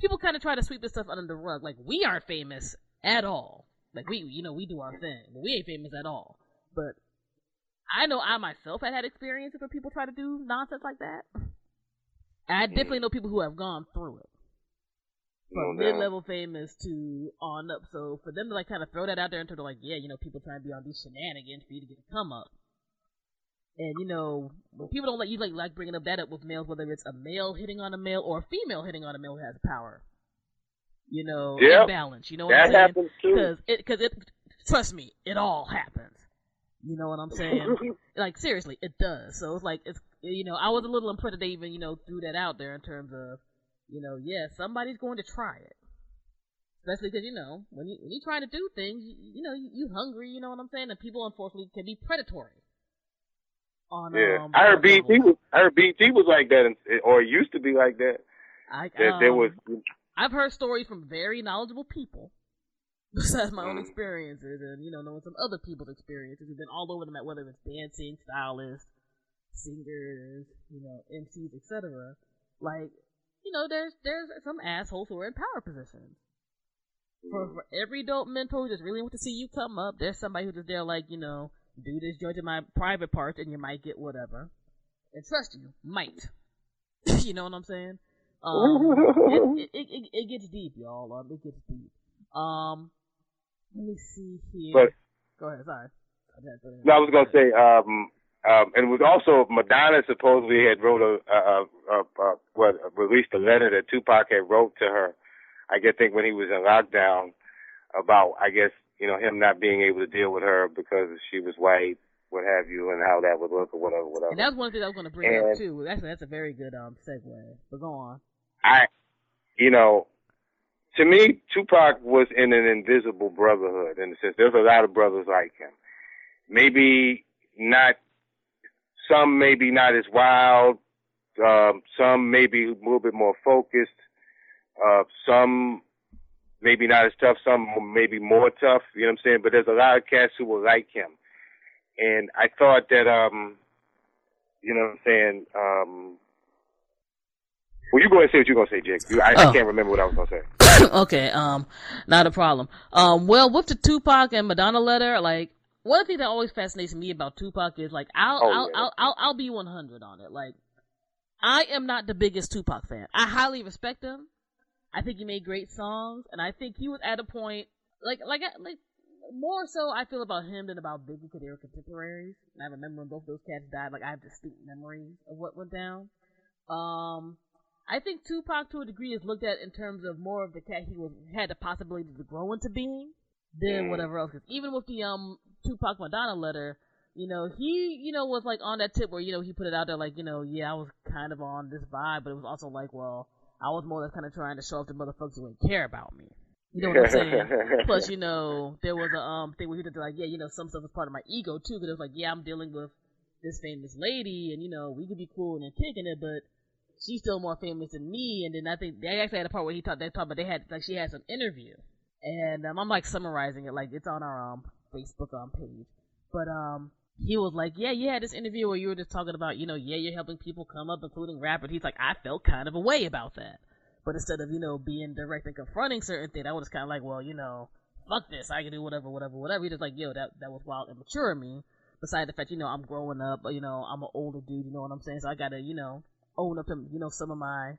people kind of try to sweep this stuff under the rug. Like we aren't famous at all. Like we, you know, we do our thing, but we ain't famous at all. But I know I myself had had experiences where people try to do nonsense like that. I definitely know people who have gone through it. From No mid-level famous to on up. So for them to like kind of throw that out there and to like, yeah, you know, people trying to be on these shenanigans for you to get a come up. And you know, people don't like you like like bringing up that up with males, whether it's a male hitting on a male or a female hitting on a male who has power. You know, Yep. imbalance. You know what That I'm saying? happens too. Because it, because it, trust me, it all happens. You know what I'm saying? like seriously, it does. So it's like it's you know I was a little impressed that they even you know threw that out there in terms of you know, yeah, somebody's going to try it. Especially because you know when you when you trying to do things, you, you know you, you hungry. You know what I'm saying? And people unfortunately can be predatory. On Yeah, um, I heard BT was I heard BT was like that, and- or it used to be like that. I, That there was um, I've heard stories from very knowledgeable people, besides my own Mm. experiences, and you know, knowing some other people's experiences who've been all over the map, whether it's dancing, stylists, singers, you know, MCs, etc. Like, you know, there's there's some assholes who are in power positions. For, for every dope mentor who just really want to see you come up, there's somebody who's just there like, you know, do this judging my private parts and you might get whatever. And trust you, might. you know what I'm saying? Um, it, it, it, it gets deep, y'all. Um, it gets deep. Um, let me see here. But- Go ahead. Sorry. No, I was gonna say, um, um, and it was also Madonna supposedly had wrote a, uh, uh, uh, what released a letter that Tupac had wrote to her. I guess think when he was in lockdown about, I guess you know him not being able to deal with her because she was white, what have you, and how that would look or whatever, whatever. And that's one thing I was going to bring up too. That's that's a very good um segue. But go on. I, you know, to me, Tupac was in an invisible brotherhood in the sense there's a lot of brothers like him. Maybe not, some maybe not as wild, um, some maybe a little bit more focused, uh, some maybe not as tough, some maybe more tough, you know what I'm saying? But there's a lot of cats who were like him. And I thought that, um, you know what I'm saying, um, well, you go ahead and say what you're gonna say, Jake. You, I, Oh. I can't remember what I was gonna say. okay, um, not a problem. Um, well, with the Tupac and Madonna letter, like one thing that always fascinates me about Tupac is like I'll Oh, I'll, yeah. I'll I'll I'll be 100 on it. Like I am not the biggest Tupac fan. I highly respect him. I think he made great songs, and I think he was at a point like like like more so I feel about him than about Biggie because they were contemporaries. And I remember when both those cats died. Like I have distinct memories of what went down. Um, I think Tupac to a degree is looked at in terms of more of the cat he was had the possibility to grow into being than Mm. whatever else. 'Cause even with the um Tupac Madonna letter, you know, he you know was like on that tip where you know he put it out there like you know yeah I was kind of on this vibe, but it was also like well I was more or less kind of trying to show off to motherfuckers who didn't care about me. You know what I'm saying? Plus, you know, there was a um thing where he did like, yeah, you know, some stuff was part of my ego too, because it was like, yeah, I'm dealing with this famous lady, and you know, we could be cool and kicking it, but she's still more famous than me. And then I think they actually had a part where he talked, they talked about they had like she had some interview, and um, I'm like summarizing it, like it's on our um Facebook um page, but um. He was like, yeah, had this interview where you were just talking about, you know, yeah, you're helping people come up, including rappers. He's like, I felt kind of a way about that. But instead of, you know, being direct and confronting certain things, I was kind of like, well, you know, fuck this, I can do whatever, whatever, whatever. He just like, yo, that that was wild and mature of me. Besides the fact, you know, I'm growing up, you know, I'm an older dude, you know what I'm saying? So I gotta, you know, own up to, you know, some of my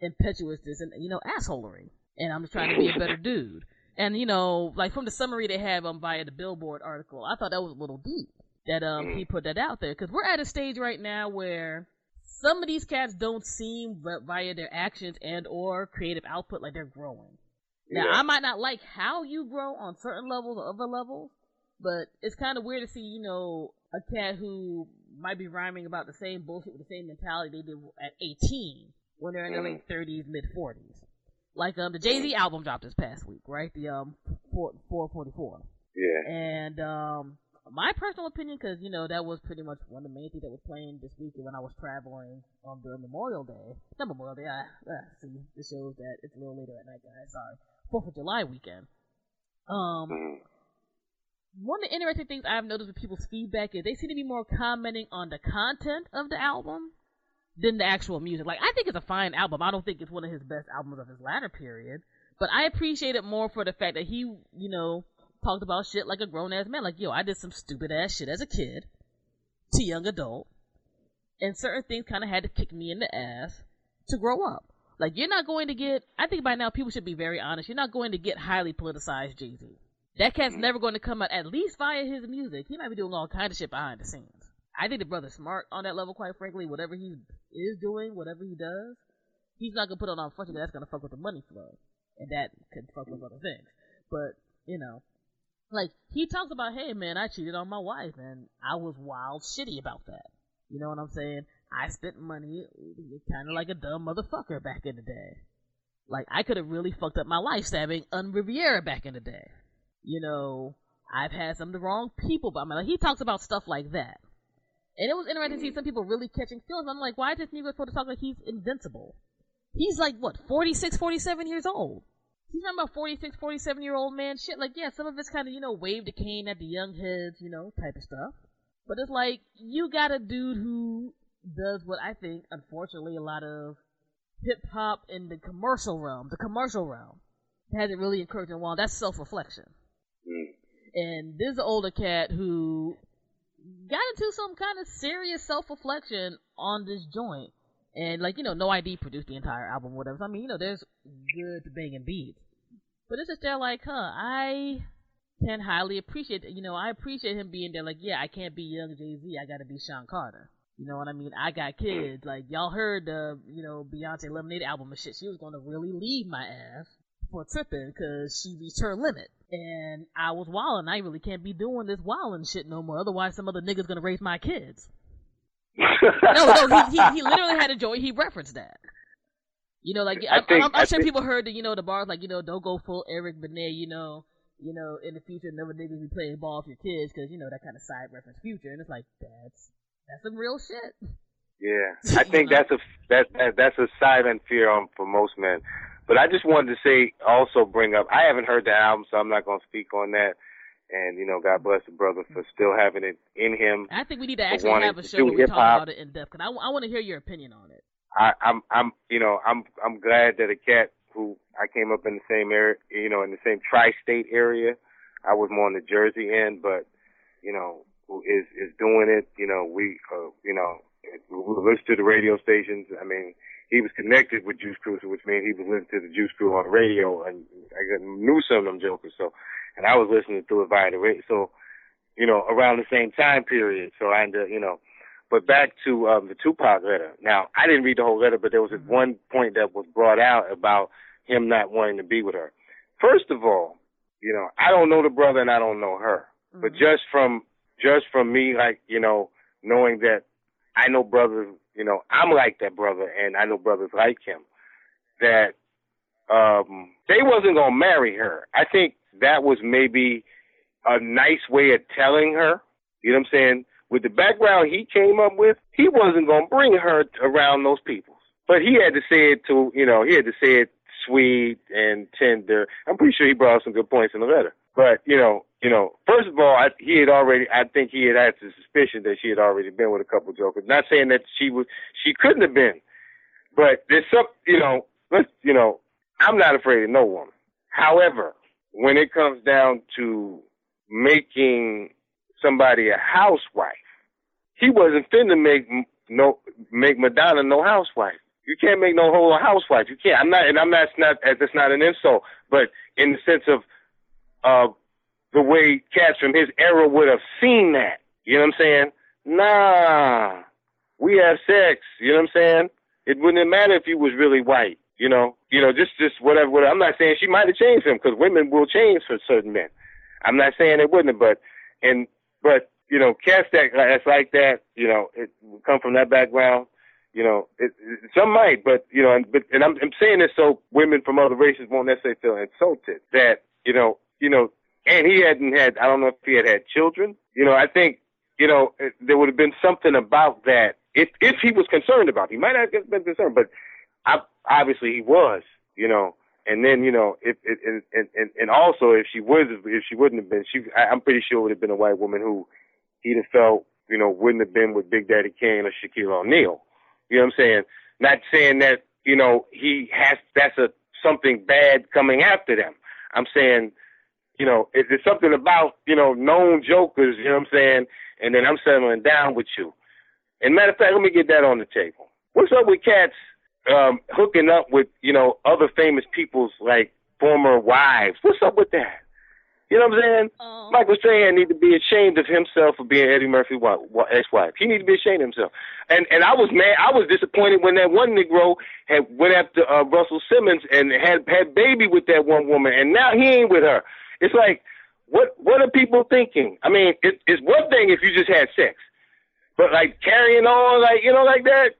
impetuousness and, you know, assholery. And I'm just trying to be a better dude. And, you know, like from the summary they have um, via the Billboard article, I thought that was a little deep that um he put that out there. Because we're at a stage right now where some of these cats don't seem vi- via their actions and or creative output like they're growing. Now, Yeah. I might not like how you grow on certain levels or other levels, but it's kind of weird to see, you know, a cat who might be rhyming about the same bullshit with the same mentality they did at 18 when they're in their late 30s, mid 40s. Like um, the Jay Z album dropped this past week, right? The um, 4, 444. Yeah. And um, my personal opinion, because you know that was pretty much one of the main things that was playing this weekend when I was traveling on during Memorial Day. Not Memorial Day. I, uh, see, this shows that it's a little later at night, guys. Sorry, Fourth of July weekend. Um, Mhm. one of the interesting things I've noticed with people's feedback is they seem to be more commenting on the content of the album than the actual music. Like I think it's a fine album. I don't think it's one of his best albums of his latter period, but I appreciate it more for the fact that he, you know, talked about shit like a grown ass man. Like, yo, I did some stupid ass shit as a kid to young adult, and certain things kind of had to kick me in the ass to grow up. Like, you're not going to get. I think by now people should be very honest. You're not going to get highly politicized Jay Z. That cat's never going to come out at least via his music. He might be doing all kind of shit behind the scenes. I think the brother's smart on that level, quite frankly. Whatever he is doing, whatever he does, he's not gonna put it on front because that's gonna fuck with the money flow, and that could fuck with other things. But you know, like he talks about, hey man, I cheated on my wife, and I was wild shitty about that. You know what I'm saying? I spent money kind of like a dumb motherfucker back in the day. Like I could have really fucked up my life stabbing Un Rivera back in the day. You know, I've had some of the wrong people by my life. He talks about stuff like that. And it was interesting to see some people really catching feelings. I'm like, why is this Negro supposed to talk like he's invincible? He's like, what, 46, 47 years old? He's talking about 46, 47 year old man shit. Like, yeah, some of it's kind of, you know, wave the cane at the young heads, you know, type of stuff. But it's like, you got a dude who does what I think, unfortunately, a lot of hip hop in the commercial realm, the commercial realm, hasn't really encouraged in a while. That's self reflection. Mm. And this older cat who got into some kind of serious self reflection on this joint. And like, you know, No ID produced the entire album, whatever. So, I mean, you know, there's good banging beats. But it's just they're like, huh, I can highly appreciate You know, I appreciate him being there like, yeah, I can't be young Jay Z, I gotta be Sean Carter. You know what I mean? I got kids. Like y'all heard the, you know, Beyonce Lemonade album and shit. She was gonna really leave my ass for tripping because she reached her limit. And I was wilding. I really can't be doing this wilding shit no more. Otherwise, some other nigga's gonna raise my kids. no, no, he, he, he literally had a joy. He referenced that. You know, like I am I'm, I'm sure think... people heard that. You know, the bars like you know, don't go full Eric Benet. You know, you know, in the future, never niggas be playing ball with your kids because you know that kind of side reference future. And it's like that's that's some real shit. Yeah, I think that's a that, that that's a silent fear on for most men. But I just wanted to say, also bring up. I haven't heard the album, so I'm not going to speak on that. And you know, God bless the brother for still having it in him. I think we need to actually have a show where we talk about it in depth because I, I want to hear your opinion on it. I'm I'm you know I'm I'm glad that a cat who I came up in the same area, you know, in the same tri-state area. I was more on the Jersey end, but you know, who is is doing it. You know, we uh, you know we listen to the radio stations. I mean, he was connected with Juice so which means he was listening to the Juice Crew on the radio, and I knew some of them jokers. So, and I was listening to it via the radio. So, you know, around the same time period. So I ended, you know. But back to um, the Tupac letter. Now, I didn't read the whole letter, but there was mm-hmm. one point that was brought out about him not wanting to be with her. First of all, you know, I don't know the brother and I don't know her, mm-hmm. but just from just from me, like, you know, knowing that I know brothers, you know, I'm like that brother and I know brothers like him, that um they wasn't gonna marry her. I think that was maybe a nice way of telling her. You know what I'm saying? With the background he came up with, he wasn't gonna bring her around those people. But he had to say it to, you know, he had to say it sweet and tender. I'm pretty sure he brought up some good points in the letter. But you know, you know, first of all, I, he had already. I think he had had the suspicion that she had already been with a couple of jokers. Not saying that she was, she couldn't have been, but there's some, you know, let's, you know, I'm not afraid of no woman. However, when it comes down to making somebody a housewife, he wasn't finna make no make Madonna no housewife. You can't make no whole housewife. You can't. I'm not, and I'm not. Not that's not an insult, but in the sense of uh, the way cats from his era would have seen that. You know what I'm saying? Nah, we have sex. You know what I'm saying? It wouldn't matter if he was really white. You know, you know, just just whatever. whatever. I'm not saying she might have changed him because women will change for certain men. I'm not saying it wouldn't, but and but you know, cats that that's like that. You know, it come from that background. You know, it, it, some might, but you know, and, but, and I'm, I'm saying this so women from other races won't necessarily feel insulted. That you know, you know, and he hadn't had, I don't know if he had had children. You know, I think, you know, there would have been something about that if, if he was concerned about it. He might not have been concerned, but I, obviously he was, you know, and then, you know, if, and, and, and also if she was, if she wouldn't have been, she, I'm pretty sure it would have been a white woman who he'd have felt, you know, wouldn't have been with Big Daddy Kane or Shaquille O'Neal. You know what I'm saying? Not saying that, you know, he has, that's a, something bad coming after them. I'm saying you know, it's, something about, you know, known jokers, you know what I'm saying? And then I'm settling down with you. And matter of fact, let me get that on the table. What's up with cats um, hooking up with, you know, other famous people's like former wives? What's up with that? You know what I'm saying? Uh, Michael Strahan need to be ashamed of himself for being Eddie Murphy's ex-wife. He need to be ashamed of himself. And and I was mad. I was disappointed when that one Negro had went after uh, Russell Simmons and had had baby with that one woman, and now he ain't with her. It's like, what what are people thinking? I mean, it, it's one thing if you just had sex, but like carrying on, like you know, like that.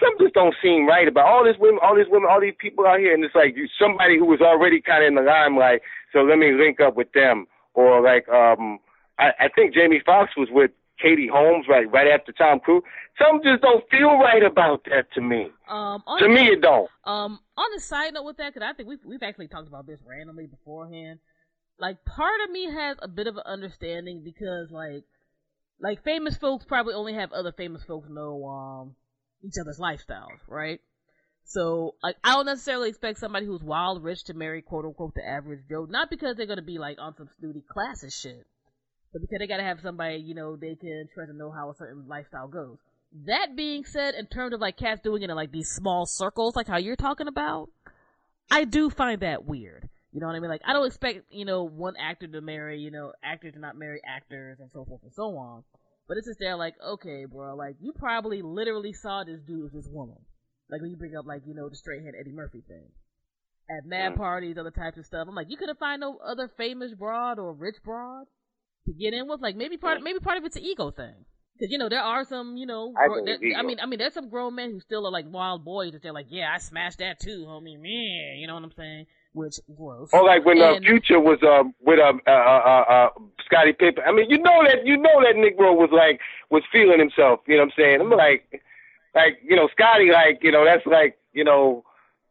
Something just don't seem right about all these women, all these women, all these people out here, and it's like you, somebody who was already kind of in the limelight. So let me link up with them, or like um, I, I think Jamie Foxx was with Katie Holmes right right after Tom Cruise. Something just don't feel right about that to me. Um, To me, it don't. Um, on the side note with that, because I think we've we've actually talked about this randomly beforehand. Like, part of me has a bit of an understanding because, like, like famous folks probably only have other famous folks know um each other's lifestyles, right? So, like, I don't necessarily expect somebody who's wild rich to marry quote unquote the average Joe, not because they're gonna be like on some snooty classes shit, but because they gotta have somebody you know they can trust and know how a certain lifestyle goes. That being said, in terms of like cats doing it in like these small circles, like how you're talking about, I do find that weird. You know what I mean? Like I don't expect you know one actor to marry you know actors to not marry actors and so forth and so on. But it's just there like okay, bro, like you probably literally saw this dude with this woman. Like when you bring up like you know the straight head Eddie Murphy thing at mad Mm. parties, other types of stuff. I'm like you couldn't find no other famous broad or rich broad to get in with. Like maybe part maybe part of it's an ego thing. Cause you know there are some you know I there- I mean I mean there's some grown men who still are like wild boys that they're like yeah I smashed that too homie man you know what I'm saying which gross Or like when uh, Future was um with um uh, uh, uh, uh Scottie Pippen. I mean, you know that you know that Negro was like was feeling himself. You know what I'm saying? I'm like, like you know, Scotty, like you know, that's like you know,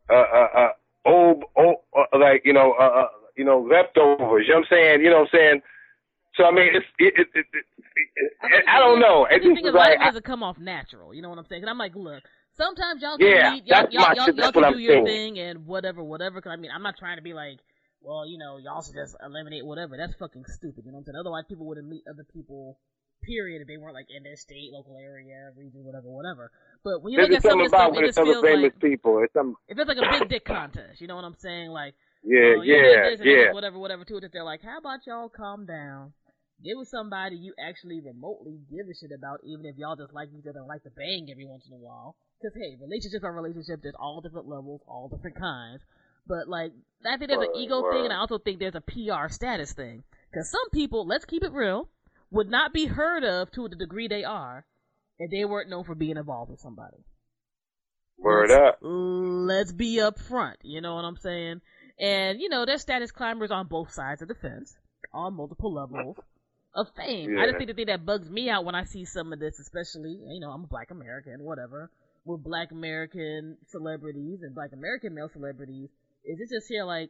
uh, uh, uh old, old, uh, like you know, uh, uh, you know, leftovers. You know what I'm saying? You know what I'm saying? So I mean, it's it, it, it, it, it, I don't know. I just just think a lot like, of it I, doesn't come off natural. You know what I'm saying? 'Cause I'm like, look, sometimes y'all can Yeah, y'all, y'all, y'all, y'all can do I'm your saying. thing and whatever, whatever. 'Cause I mean, I'm not trying to be like, well, you know, y'all should just eliminate whatever. That's fucking stupid. You know what I'm saying? Otherwise, people wouldn't meet other people. Period. If they weren't like in their state, local area, region, whatever, whatever. But when you look at some of this stuff, about it just feels famous like people. It's some it feels like a big dick contest. You know what I'm saying? Like yeah, oh, yeah, this, yeah. whatever, whatever, to it. That they're like, how about y'all calm down? Get with somebody you actually remotely give a shit about, even if y'all just like each other and like to bang every once in a while. Because hey, relationships are relationships. There's all different levels, all different kinds. But like, I think there's an ego word. thing, and I also think there's a PR status thing. Because some people, let's keep it real, would not be heard of to the degree they are if they weren't known for being involved with somebody. Word let's, up. Let's be upfront. You know what I'm saying? And you know, there's status climbers on both sides of the fence, on multiple levels of fame. I just think the thing that bugs me out when I see some of this, especially, you know, I'm a black American, whatever, with black American celebrities and black American male celebrities, is it just here like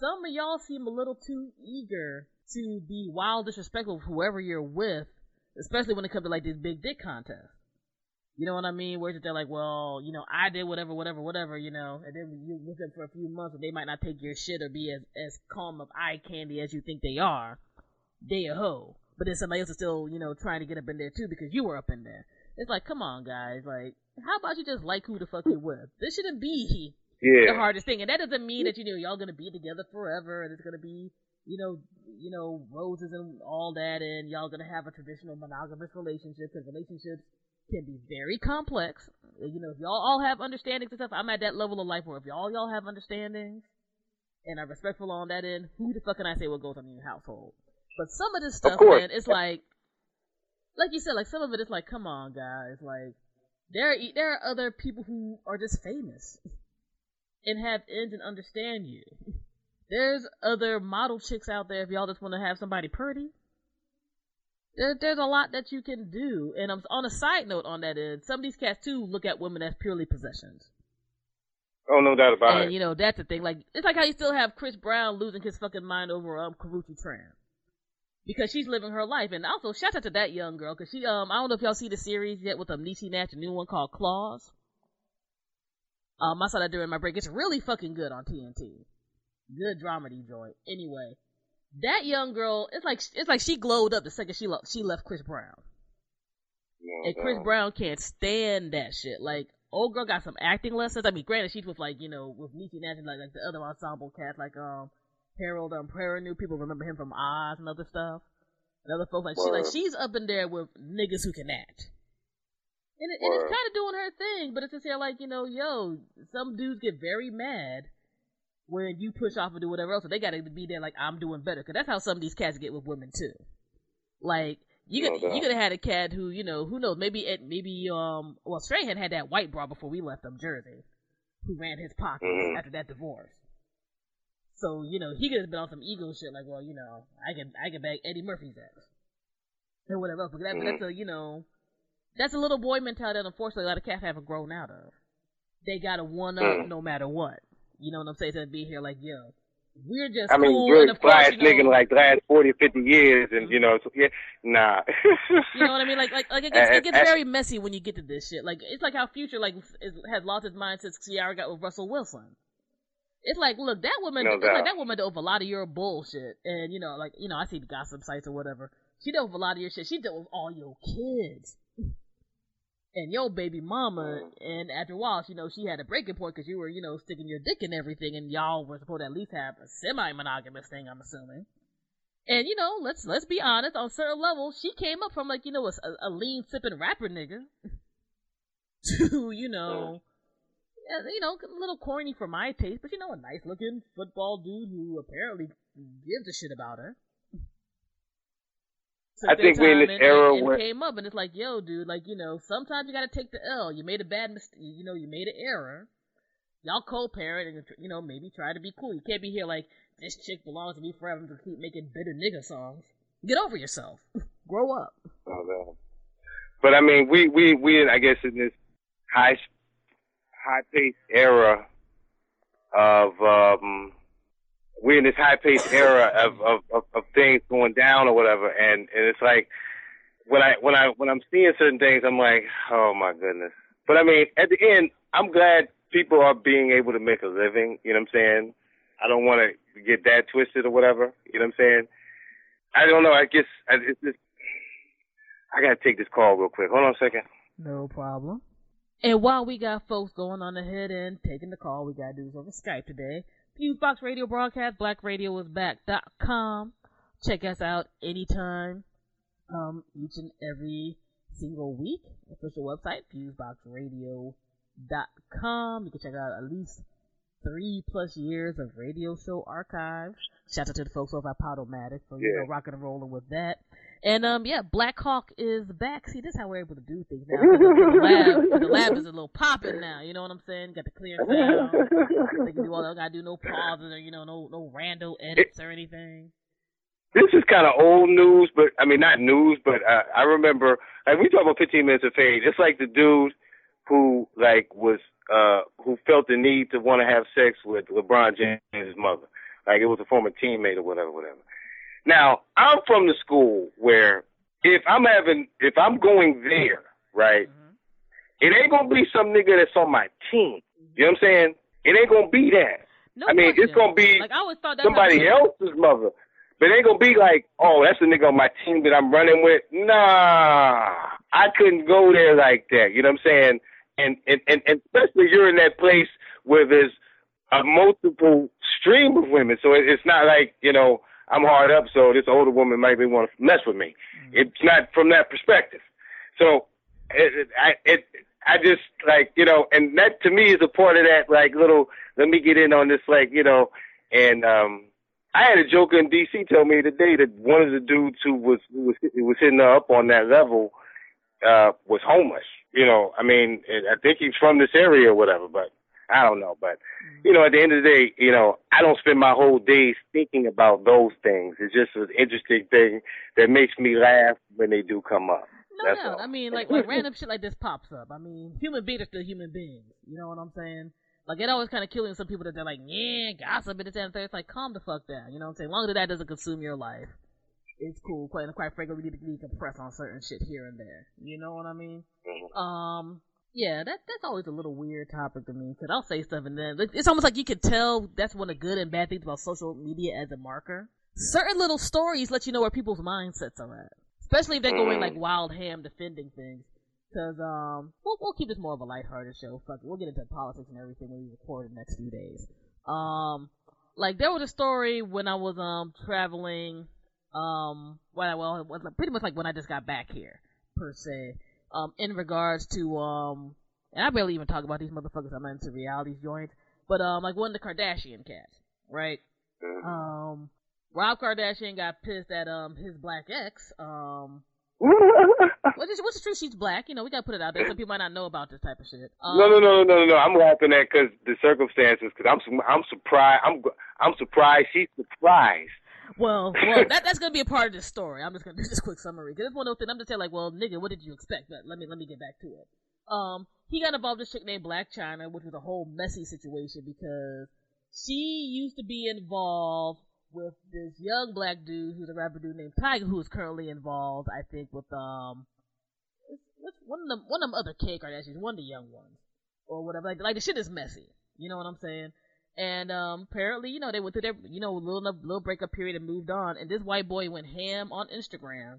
some of y'all seem a little too eager to be wild disrespectful of whoever you're with, especially when it comes to like this big dick contest. You know what I mean? Where they're like, well, you know, I did whatever, whatever, whatever, you know, and then you with them for a few months, and they might not take your shit or be as as calm of eye candy as you think they are. They a hoe, but then somebody else is still, you know, trying to get up in there too because you were up in there. It's like, come on, guys, like, how about you just like who the fuck you with? This shouldn't be the hardest thing, and that doesn't mean that you know y'all gonna be together forever, and it's gonna be you know you know roses and all that, and y'all gonna have a traditional monogamous relationship because relationships can be very complex. You know, if y'all all have understandings and stuff, I'm at that level of life where if y'all y'all have understandings and are respectful on that end, who the fuck can I say what goes on in your household? But some of this stuff, course. man, it's like, like you said, like some of it is like, come on, guys, like there are, there are other people who are just famous and have ends and understand you. There's other model chicks out there if y'all just want to have somebody pretty. There, there's a lot that you can do. And I'm on a side note on that end, some of these cats too look at women as purely possessions. Oh, no doubt about and it. you know that's the thing. Like it's like how you still have Chris Brown losing his fucking mind over um Karrueche Tran because she's living her life. And also shout out to that young girl because she um I don't know if y'all see the series yet with um Niecy Nash, a new one called Claws. Um, I saw that during my break. It's really fucking good on TNT. Good dramedy joint. Anyway, that young girl, it's like it's like she glowed up the second she lo- she left Chris Brown. No And Chris. Brown can't stand that shit. Like, old girl got some acting lessons. I mean, granted, she's with like, you know, with Niecy Nash and like, like the other ensemble cast, like um Harold um Perrineau people remember him from Oz and other stuff. And other folks like she like she's up in there with niggas who can act. And, it, and it's kind of doing her thing, but it's just here like, you know, yo, some dudes get very mad when you push off and do whatever else, so they gotta be there like, I'm doing better. Cause that's how some of these cats get with women too. Like, You could you could have had a cat who you know who knows maybe it maybe um well Strahan had that white bra before we left them Jersey, who ran his pockets Mhm. after that divorce. So you know he could have been on some ego shit like well you know I can I can bag Eddie Murphy's ass and whatever else. But that, Mhm. that's a you know that's a little boy mentality that unfortunately a lot of cats haven't grown out of. They gotta one up Mhm. no matter what. You know what I'm saying? To be here like yo, we're just I mean, cool you're and course you know, nigga like the last 40, 50 years, and you know, so, yeah, nah. You know what I mean? Like, like, like it gets, it gets very messy when you get to this shit. Like, it's like how Future like is, has lost his mind since Ciara got with Russell Wilson. It's like, look, that woman, No it's like that woman dealt with a lot of your bullshit, and you know, like, you know, I see the gossip sites or whatever. She dealt with a lot of your shit. She dealt with all your kids. And your baby mama, and after a while, you know, she had a breaking point because you were, you know, sticking your dick in everything, and y'all were supposed to at least have a semi-monogamous thing. I'm assuming. And you know, let's let's be honest. On certain levels, she came up from like you know a, a lean sipping rapper nigga to you know, uh, you know, a little corny for my taste, but you know, a nice looking football dude who apparently gives a shit about her. Took I think we're in this and, era and, and where- came up, and it's like, yo, dude, like you know, sometimes you gotta take the L. You made a bad mistake. You know, you made an error. Y'all co-parent and you know maybe try to be cool. You can't be here like this chick belongs to me forever to keep making bitter nigga songs. Get over yourself. Grow up. Oh, no. But I mean, we we we I guess in this high high paced era of um we're in this high paced era of, of, of, of things going down or whatever and, and it's like when I when I when I'm seeing certain things I'm like, oh my goodness. But I mean, at the end, I'm glad people are being able to make a living, you know what I'm saying? I don't want to get that twisted or whatever, you know what I'm saying? I don't know, I guess I, it's just I gotta take this call real quick. Hold on a second. No problem. And while we got folks going on ahead and taking the call, we got dudes over Skype today. Fusebox Radio broadcast, blackradioisback.com. Check us out anytime, um, each and every single week. Official website, fuseboxradio.com. You can check out at least three plus years of radio show archives. Shout out to the folks over at Podomatic for you Yeah. know rocking and rolling with that. And um yeah, Black Hawk is back. See, this is how we're able to do things now. The, lab, the lab is a little popping now. You know what I'm saying? Got the clear sound. They can do all. They gotta do no pauses or you know no no random edits or anything. This is kind of old news, but I mean not news, but uh, I remember like we talk about 15 minutes of fame. It's like the dude who like was uh who felt the need to want to have sex with LeBron James' mother. Like it was a former teammate or whatever, whatever. Now I'm from the school where if I'm having if I'm going there, right, it ain't gonna be some nigga that's on my team. You know what I'm saying? It ain't gonna be that. No I mean, it's gonna be like I always thought that somebody else's mother. But it ain't gonna be like, oh, that's the nigga on my team that I'm running with. Nah, I couldn't go there like that. You know what I'm saying? And and and, and especially you're in that place where there's a multiple stream of women, so it, it's not like you know I'm hard up, so this older woman might be want to mess with me. It's not from that perspective. So it, it, I it I just like you know, and that to me is a part of that like little. Let me get in on this, like you know, and um. I had a joker in DC tell me today that one of the dudes who was who was who was hitting her up on that level uh was homeless. You know, I mean, I think he's from this area or whatever, but I don't know. But you know, at the end of the day, you know, I don't spend my whole days thinking about those things. It's just an interesting thing that makes me laugh when they do come up. No That's doubt. all. I mean, like like random shit like this pops up. I mean, human beings are still human beings. You know what I'm saying? Like it always kind of killing some people that they're like, yeah, gossip and this and that. It's like, calm the fuck down. You know what I'm saying? Long as that doesn't consume your life, it's cool. Quite quite frankly, we need to decompress on certain shit here and there. You know what I mean? Mhm. Um, yeah, that that's always a little weird topic to me because I'll say stuff and then it's almost like you can tell that's one of the good and bad things about social media as a marker. Certain little stories let you know where people's mindsets are at, especially if they're going like wild ham defending things. Because um, we'll we'll keep this more of a lighthearted show. Fuck we'll get into politics and everything when we record the next few days. Um, like there was a story when I was um traveling, um, when I well, it was pretty much like when I just got back here per se. Um, in regards to um, and I barely even talk about these motherfuckers. I'm not into reality joints, but um, like one of the Kardashian cats, right? Um, Rob Kardashian got pissed at um his black ex um Which is, which is true. She's black. You know, we gotta put it out there. Some people might not know about this type of shit. Um, no, no, no, no, no, no. I'm laughing at because the circumstances. Because I'm, I'm surprised. I'm, I'm surprised. She's surprised. Well, well, that that's gonna be a part of this story. I'm just gonna do this quick summary because it's one of those things. I'm just saying, like, well, nigga, what did you expect? But let me let me get back to it. Um, he got involved with a chick named Blac Chyna, which was a whole messy situation because she used to be involved with this young black dude who's a rapper dude named Tyga, who is currently involved, I think, with um, what's one of them one of them other K Kardashians, one of the young ones or whatever. Like, like the shit is messy. You know what I'm saying? And um, apparently, you know, they went through their, you know, little little breakup period and moved on. And this white boy went ham on Instagram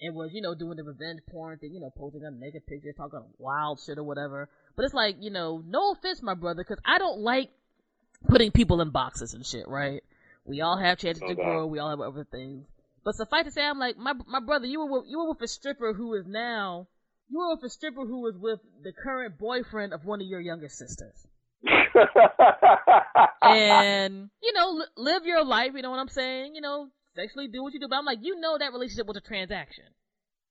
and was, you know, doing the revenge porn thing, you know, posting on naked pictures, talking wild shit or whatever. But it's like, you know, no offense, my brother, because I don't like putting people in boxes and shit, right? We all have chances to grow. We all have other things. But suffice to say, I'm like, my my brother, you were with, you were with a stripper who is now, you were with a stripper who was with the current boyfriend of one of your younger sisters. And you know, li- live your life. You know what I'm saying? You know, sexually do what you do. But I'm like, you know, that relationship was a transaction.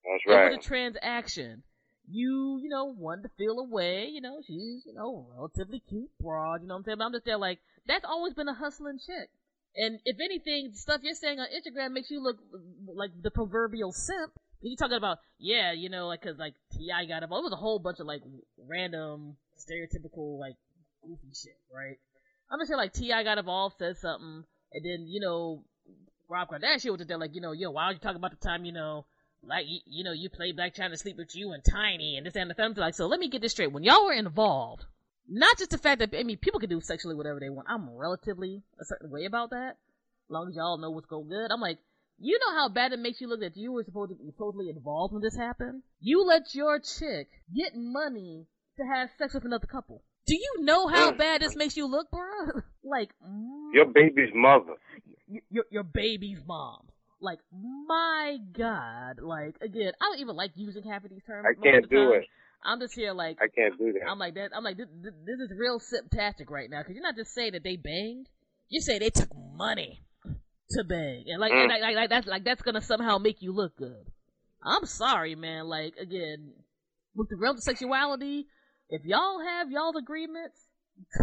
That's right. It was a transaction. You, you know, wanted to feel away. You know, she's, you know, relatively cute, broad. You know what I'm saying? But I'm just there like, that's always been a hustling chick. And if anything, the stuff you're saying on Instagram makes you look like the proverbial simp. You talking about, yeah, you know, like, cause like Ti got involved. It was a whole bunch of like random, stereotypical, like goofy shit, right? I'm just saying like Ti got involved, said something, and then you know, Rob Kardashian was there like, you know, yo, why are you talking about the time, you know, like you, you know, you played Blac Chyna sleep with you and Tiny and this and the family like, so let me get this straight. When y'all were involved, not just the fact that I mean people can do sexually whatever they want. I'm relatively a certain way about that. As long as y'all know what's going good. I'm like, you know how bad it makes you look that you were supposed to be totally involved when this happened? You let your chick get money to have sex with another couple. Do you know how Mm. bad this makes you look, bro? like, Your baby's mother. y- your your baby's mom. Like, my God. Like, again, I don't even like using half of these terms. I can't do it. I'm just here like, I can't do that. I'm like that. I'm like this. This, this is real sip-tastic right now because you're not just saying that they banged. You say they took money to bang, and like, Mm. and like, like, like that's like that's gonna somehow make you look good. I'm sorry, man. Like again, with the realm of sexuality, if y'all have y'all's agreements,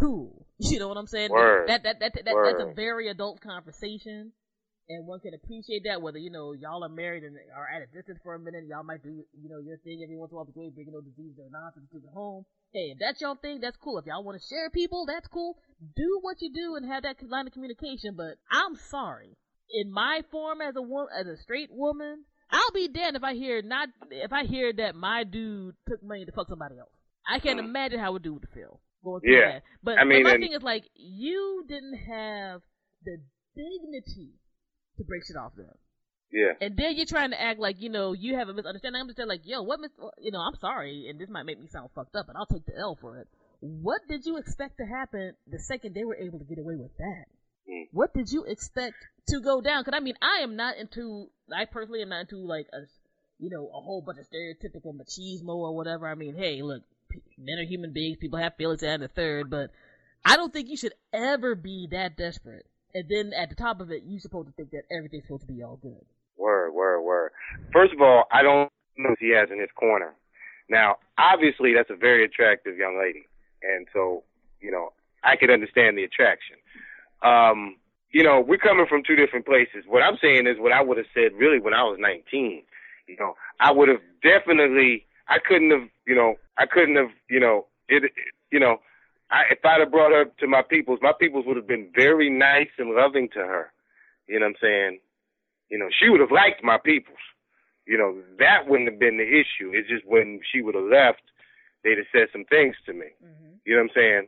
cool. You know what I'm saying? Word. That that that, that, that that's a very adult conversation. And one can appreciate that, whether you know y'all are married and are at a distance for a minute. Y'all might do you know your thing every once in a while, but you ain't bringing no disease or nonsense to the home. Hey, if that's your thing, that's cool. If y'all want to share people, that's cool. Do what you do and have that line of communication. But I'm sorry, in my form as a woman, as a straight woman, I'll be damned if I hear not if I hear that my dude took money to fuck somebody else. I can't imagine how a dude would feel going through Yeah. that. But, I mean, but my and- thing is like you didn't have the dignity to break shit off them. Yeah. And then you're trying to act like, you know, you have a misunderstanding. I'm just saying, like, yo, what, mis- you know, I'm sorry, and this might make me sound fucked up, but I'll take the L for it. What did you expect to happen the second they were able to get away with that? Mm. What did you expect to go down? Because, I mean, I am not into, I personally am not into, like, a, you know, a whole bunch of stereotypical machismo or whatever. I mean, hey, look, men are human beings, people have feelings and a third, but I don't think you should ever be that desperate. And then at the top of it, you're supposed to think that everything's supposed to be all good. Word, word, word. First of all, I don't know he has in his corner. Now, obviously, that's a very attractive young lady, and so you know I could understand the attraction. Um, you know, we're coming from two different places. What I'm saying is what I would have said really when I was 19. You know, I would have definitely. I couldn't have. You know, I couldn't have. You know, it. it you know, I, if I'd have brought her to my peoples, my peoples would have been very nice and loving to her. You know what I'm saying? You know, she would have liked my peoples. You know, that wouldn't have been the issue. It's just when she would have left, they'd have said some things to me. Mm-hmm. You know what I'm saying?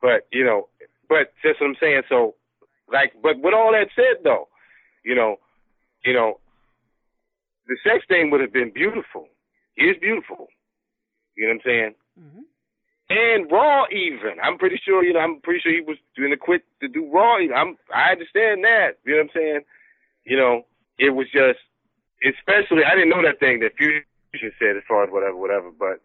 But, you know, but that's what I'm saying. So, like, but with all that said, though, you know, you know, the sex thing would have been beautiful. It is beautiful. You know what I'm saying? Mm-hmm. And raw even. I'm pretty sure, you know, I'm pretty sure he was doing the quick to do raw. I'm, I understand that. You know what I'm saying? You know, it was just, especially, I didn't know that thing that Fusion said as far as whatever, whatever, but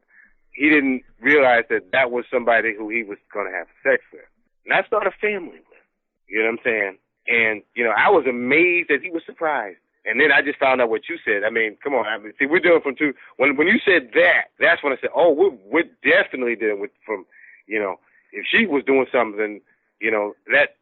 he didn't realize that that was somebody who he was going to have sex with. Not start a family with. You know what I'm saying? And, you know, I was amazed that he was surprised. And then I just found out what you said. I mean, come on. I mean, see, we're doing from two. When when you said that, that's when I said, oh, we're we're definitely dealing with from, you know, if she was doing something, you know, that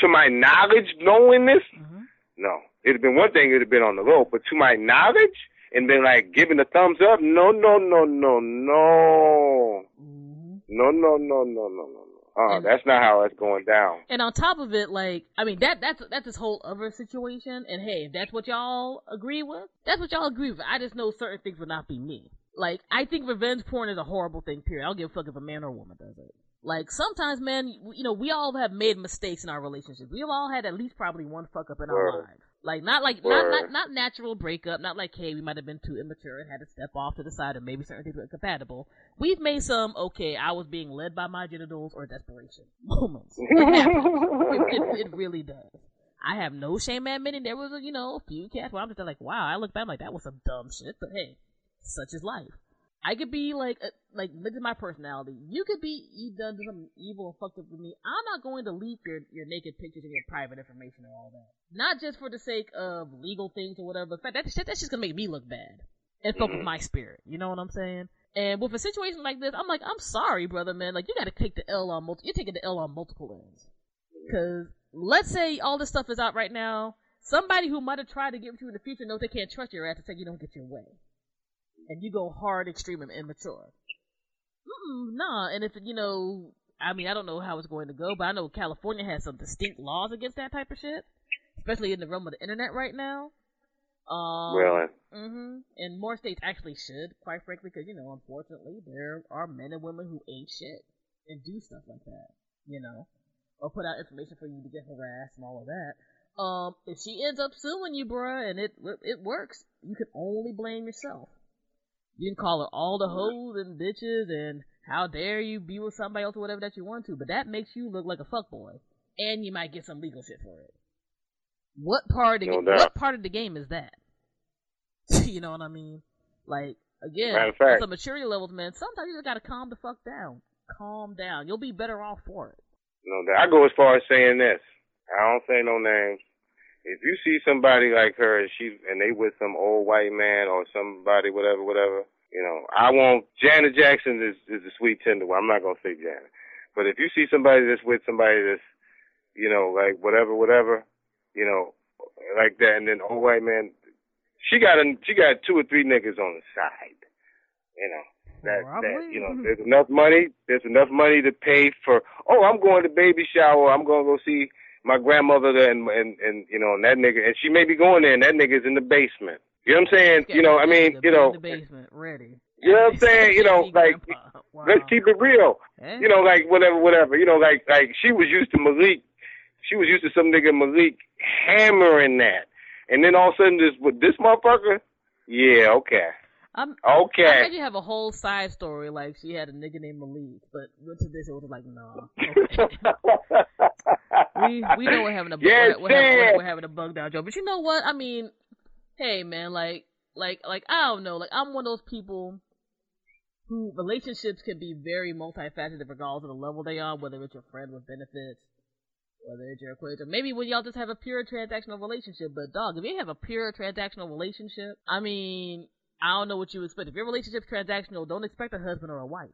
to my knowledge, knowing this, mm-hmm. no, it'd been one thing. It'd have been on the low, but to my knowledge, and been like giving the thumbs up, no, no, no, no, no, mm-hmm. no, no, no, no, no, no. Uh, and, that's not how it's going down. And on top of it, like, I mean, that that's that's this whole other situation. And hey, if that's what y'all agree with, that's what y'all agree with. I just know certain things would not be me. Like, I think revenge porn is a horrible thing. Period. I don't give a fuck if a man or a woman does it. Like sometimes, man, you know, we all have made mistakes in our relationships. We've all had at least probably one fuck up in our lives. Like not like not, not not natural breakup, not like hey we might have been too immature and had to step off to the side, or maybe certain things were incompatible. We've made some okay, I was being led by my genitals or desperation moments. It it, it, it, really does. I have no shame admitting there was a you know a few cats where I'm just like wow I look back I'm like that was some dumb shit, but hey, such is life. I could be like, uh, like, look is my personality. You could be you done something evil and fucked up with me. I'm not going to leak your your naked pictures and your private information and all that. Not just for the sake of legal things or whatever. In fact, that shit that's just gonna make me look bad and fuck with mm-hmm. my spirit. You know what I'm saying? And with a situation like this, I'm like, I'm sorry, brother, man. Like, you got to take the L on multiple. You're taking the L on multiple ends. Because let's say all this stuff is out right now. Somebody who might have tried to get with you in the future knows they can't trust your ass to say you don't get your way and you go hard, extreme, and immature. Mm-mm, nah, and if you know, I mean, I don't know how it's going to go, but I know California has some distinct laws against that type of shit, especially in the realm of the internet right now. Um, really? Mm-hmm. And more states actually should, quite frankly, because you know, unfortunately, there are men and women who ain't shit and do stuff like that, you know, or put out information for you to get harassed and all of that. Um, if she ends up suing you, bruh, and it it works, you can only blame yourself. You can call her all the hoes and bitches and how dare you be with somebody else or whatever that you want to, but that makes you look like a fuckboy. And you might get some legal shit for it. What part of the, no what part of the game is that? you know what I mean? Like again, on some maturity levels, man. Sometimes you just gotta calm the fuck down. Calm down. You'll be better off for it. No doubt. I go as far as saying this. I don't say no names. If you see somebody like her and she and they with some old white man or somebody, whatever, whatever, you know, I won't. Janet Jackson is is a sweet tender one. I'm not gonna say Janet, but if you see somebody that's with somebody that's, you know, like whatever, whatever, you know, like that, and then old white man, she got a she got two or three niggas on the side, you know. That, that you know, there's enough money. There's enough money to pay for. Oh, I'm going to baby shower. I'm going to go see my grandmother and and and you know and that nigga and she may be going there and that nigga's in the basement. You know what I'm saying? You know, I mean, you know, the basement ready. You know what I'm saying? You know, like wow. let's keep it real. Eh? You know, like whatever, whatever. You know, like like she was used to Malik. She was used to some nigga Malik hammering that, and then all of a sudden this with this motherfucker. Yeah, okay. I'm, okay. I you have a whole side story like she had a nigga named Malik, but went to this it was like no. Okay. we we know we're having a yes, we're, we're, having, we're, having a bug down joke, but you know what? I mean, hey man, like like like I don't know, like I'm one of those people who relationships can be very multifaceted regardless of the level they are, whether it's your friend with benefits, whether it's your equator. Maybe when y'all just have a pure transactional relationship, but dog, if you have a pure transactional relationship, I mean, I don't know what you expect. If your relationship's transactional, don't expect a husband or a wife.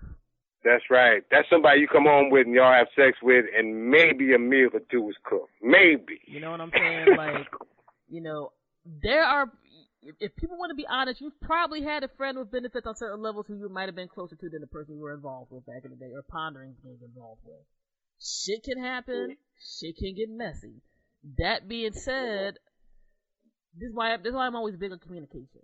That's right. That's somebody you come home with and y'all have sex with, and maybe a meal or two is cooked. Maybe. You know what I'm saying? like, you know, there are. If people want to be honest, you've probably had a friend with benefits on certain levels who you might have been closer to than the person you were involved with back in the day, or pondering being involved with. Shit can happen. Shit can get messy. That being said, this is why this is why I'm always big on communication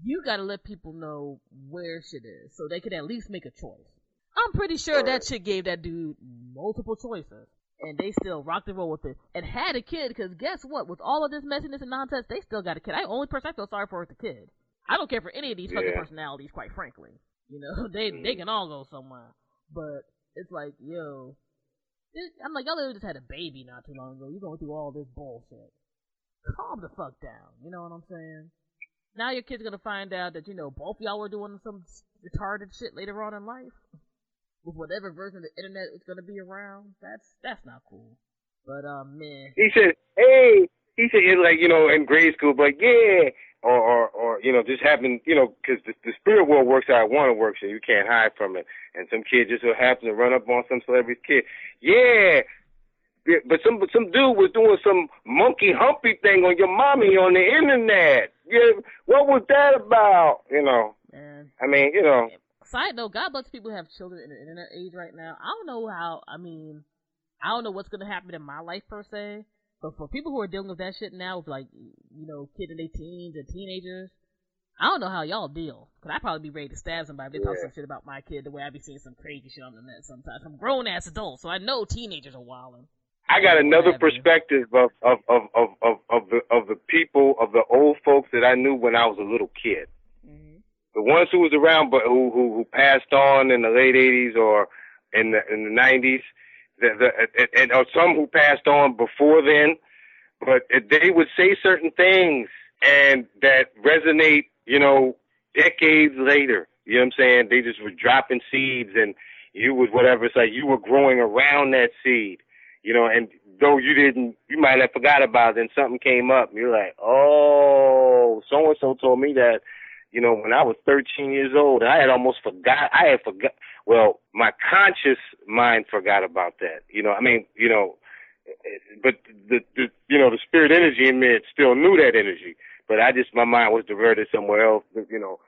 you got to let people know where shit is so they can at least make a choice. I'm pretty sure that shit gave that dude multiple choices. And they still rocked and roll with it. And had a kid, because guess what? With all of this messiness and nonsense, they still got a kid. I only person I feel sorry for is the kid. I don't care for any of these yeah. fucking personalities, quite frankly. You know, they mm. they can all go somewhere. But it's like, yo, it, I'm like, y'all literally just had a baby not too long ago. You're going through all this bullshit. Calm the fuck down. You know what I'm saying? Now your kid's gonna find out that you know both y'all were doing some retarded shit later on in life with whatever version of the internet is gonna be around. That's that's not cool. But um, man. He said, "Hey, he said, it like, you know, in grade school, but yeah, or, or, or, you know, just happen, you know, cause the, the spirit world works how it want to work, so you can't hide from it. And some kid just so happens to run up on some celebrity's kid. Yeah. Yeah but some, some dude was doing some monkey humpy thing on your mommy on the internet. Yeah. What was that about? You know, Man. I mean, you know, Side note, God bless people who have children in the internet age right now. I don't know how, I mean, I don't know what's going to happen in my life per se, but for people who are dealing with that shit now, with like, you know, kids in their teens and teenagers, I don't know how y'all deal. Cause I'd probably be ready to stab somebody if they talk Yeah. some shit about my kid the way I be seeing some crazy shit on the net sometimes. I'm grown ass adults, so I know teenagers are wilding. I got another perspective of of of of of of the of the people of the old folks that I knew when I was a little kid. Mm-hmm. The ones who was around, but who who, who passed on in the late '80s or in the in the '90s, the, the and, and or some who passed on before then, but they would say certain things and that resonate, you know, decades later. You know what I'm saying? They just were dropping seeds, and you was whatever. It's like you were growing around that seed you know, and though you didn't, you might have forgot about it, then something came up, and you're like, oh, so and so told me that, you know, when I was 13 years old, and I had almost forgot, I had forgot, well, my conscious mind forgot about that, you know, I mean, you know, but the, the, you know, the spirit energy in me it still knew that energy, but I just, my mind was diverted somewhere else, you know,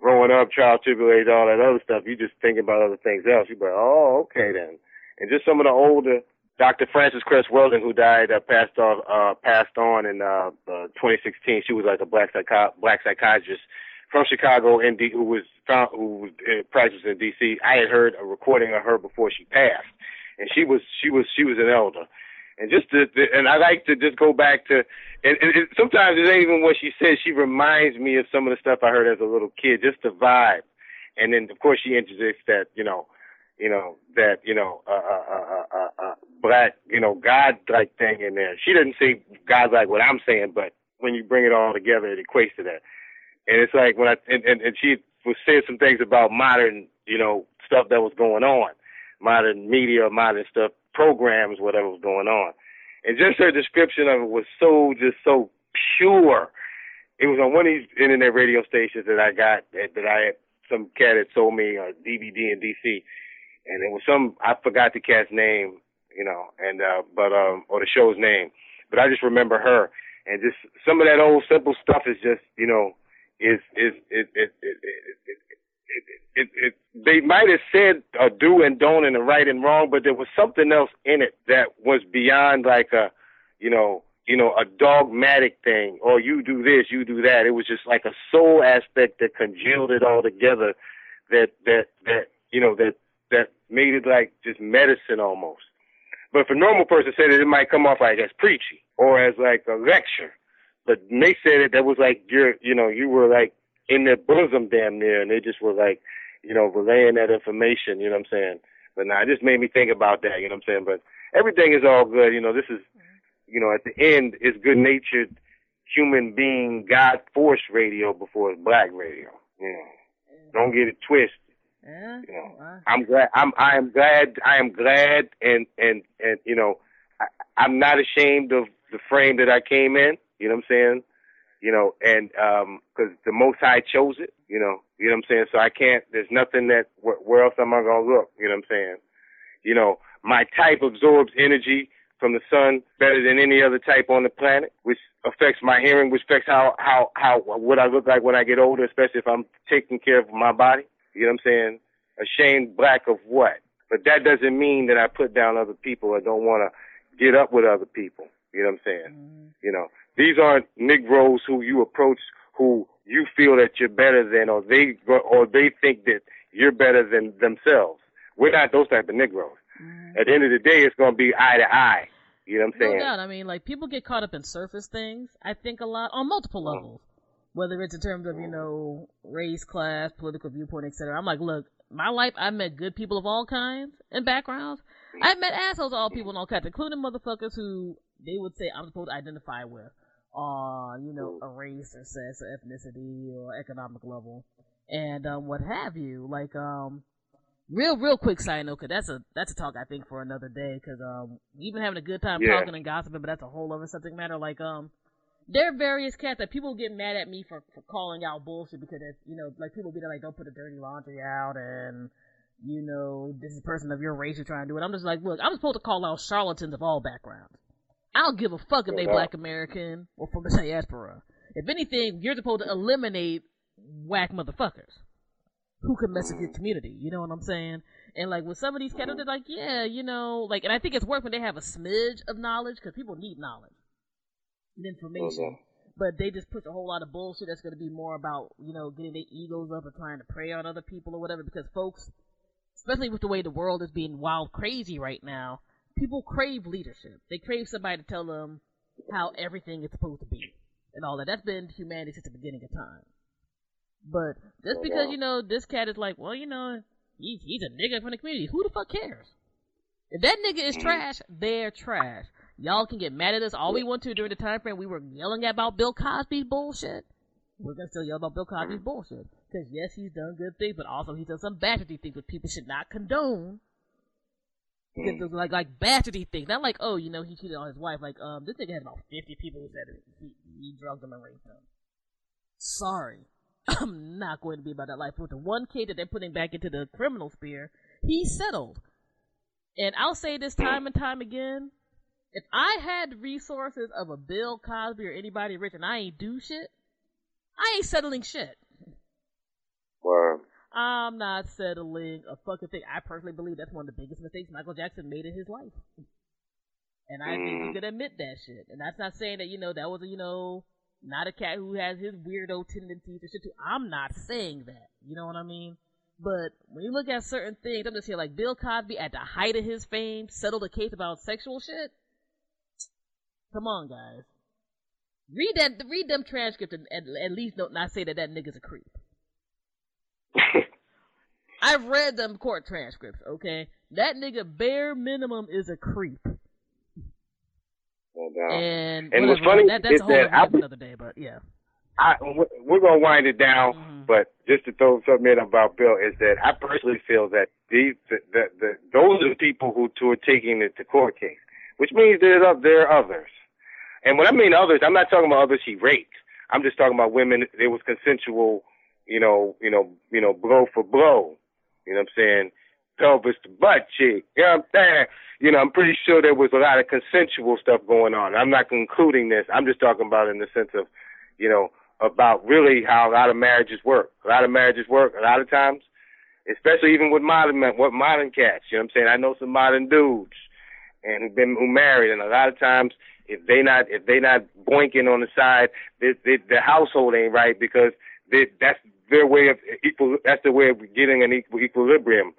growing up, trial, tribulation, all that other stuff, you just thinking about other things else. you're like, oh, okay then. And just some of the older, Dr. Frances Cress Welsing, who died, uh, passed off, uh, passed on in uh, uh, 2016. She was like a black black psychiatrist from Chicago, and who was found, who was uh, practiced in D.C. I had heard a recording of her before she passed, and she was she was she was an elder. And just to, to and I like to just go back to, and, and sometimes it ain't even what she says. She reminds me of some of the stuff I heard as a little kid, just the vibe. And then of course she interjects that you know, you know that you know, uh, uh, uh, uh, uh, black, you know, God like thing in there. She doesn't say God like what I'm saying, but when you bring it all together, it equates to that. And it's like when I and, and, and she was saying some things about modern, you know, stuff that was going on, modern media, modern stuff, programs, whatever was going on. And just her description of it was so just so pure. It was on one of these internet radio stations that I got that, that I had some cat had sold me uh, a DVD in DC, and it was some I forgot the cat's name, you know, and uh, but um or the show's name, but I just remember her and just some of that old simple stuff is just you know is is it it it it, it, it, it, it they might have said a do and don't and a right and wrong, but there was something else in it that was beyond like a you know you know a dogmatic thing or you do this you do that. It was just like a soul aspect that congealed it all together. That that that you know that that made it like just medicine almost. But if a normal person said it, it might come off like as preachy or as like a lecture. But when they said it, that was like you're, you know, you were like in their bosom damn near, and they just were like, you know, relaying that information. You know what I'm saying? But now it just made me think about that. You know what I'm saying? But everything is all good. You know, this is, you know, at the end, it's good natured human being God force radio before it's black radio. Know, don't get it twisted. Yeah. You know, Wow. I'm glad. I'm. I am glad. I am glad, and and and you know, I, I'm not ashamed of the frame that I came in. You know what I'm saying? You know, and um, because the Most High chose it. You know, you know what I'm saying. So I can't. There's nothing that. Where, where else am I gonna look? You know what I'm saying? You know, my type absorbs energy from the sun better than any other type on the planet, which affects my hearing, which affects how how how what I look like when I get older, especially if I'm taking care of my body. You know what I'm saying? Ashamed black of what? But that doesn't mean that I put down other people or don't want to get up with other people. You know what I'm saying? Mhm. You know, these aren't Negroes who you approach who you feel that you're better than, or they or they think that you're better than themselves. We're not those type of Negroes. Mhm. At the end of the day, it's gonna be eye to eye. You know what I'm saying? No doubt. I mean, like people get caught up in surface things. I think a lot on multiple Mm. levels, whether it's in terms of you know race, class, political viewpoint, etc. I'm like, look, my life, I met good people of all kinds and backgrounds. I've met assholes of all people and all kinds, including motherfuckers who they would say I'm supposed to identify with on you know a race or sex or ethnicity or economic level and um, what have you. Like um, Real, real quick side note, cause that's a that's a talk I think for another day. Cause um, we've been having a good time Yeah. talking and gossiping, but that's a whole other subject matter. Like um, there are various cats that people get mad at me for for calling out bullshit because it's you know like people be like don't put the dirty laundry out and you know this is a person of your race who's trying to do it. I'm just like look, I'm supposed to call out charlatans of all backgrounds. I don't give a fuck if they Yeah. black American or from the diaspora. If anything, you're supposed to eliminate whack motherfuckers who can mess with your community. You know what I'm saying? And like with some of these cats, they're like, yeah, you know, like, and I think it's worth when they have a smidge of knowledge because people need knowledge and information. Mm-hmm. But they just push a whole lot of bullshit that's going to be more about, you know, getting their egos up and trying to prey on other people or whatever. Because folks, especially with the way the world is being wild crazy right now, people crave leadership. They crave somebody to tell them how everything is supposed to be and all that. That's been humanity since the beginning of time. But just oh, because you know this cat is like, well, you know, he's he's a nigga from the community. Who the fuck cares? If that nigga is mm-hmm. trash, they're trash. Y'all can get mad at us all we want to during the time frame we were yelling about Bill Cosby's bullshit. We're gonna still yell about Bill Cosby's bullshit because yes, he's done good things, but also he's done some bastardy things which people should not condone. Because those like like bastardy things, not like oh, you know, he cheated on his wife. Like um, this nigga had about fifty people who said he, he drugged them and raped them. Sorry, I'm not going to be about that life. With the one kid that they're putting back into the criminal sphere, he settled. And I'll say this time and time again: if I had resources of a Bill Cosby or anybody rich, and I ain't do shit, I ain't settling shit. Word. I'm not settling a fucking thing. I personally believe that's one of the biggest mistakes Michael Jackson made in his life. And I think he Mm. could admit that shit. And that's not saying that, you know, that was, a, you know, not a cat who has his weirdo tendencies and shit too. I'm not saying that. You know what I mean? But when you look at certain things, I'm just here like Bill Cosby at the height of his fame settled a case about sexual shit. Come on, guys. Read that, read them transcripts and at, at least don't not say that that nigga's a creep. I've read them court transcripts, okay? That nigga bare minimum is a creep. And, And what's funny that, that's is that I- another day, but yeah. I, we're gonna wind it down, Mhm. but just to throw something in about Bill is that I personally feel that these, the, the, the, those are the people who, who are taking it to court case, which means there are, there are others. And when I mean others, I'm not talking about others he raped. I'm just talking about women. It was consensual, you know, you know, you know, blow for blow. You know what I'm saying? Pelvis to butt cheek. You know what I'm saying? You know, I'm pretty sure there was a lot of consensual stuff going on. I'm not concluding this. I'm just talking about in the sense of, you know, about really how a lot of marriages work. A lot of marriages work a lot of times, especially even with modern men, what modern cats. You know what I'm saying? I know some modern dudes and who've been who married, and a lot of times if they not if they not boinking on the side, they, they, the household ain't right because they, that's their way of equal. That's their way of getting an equal equilibrium.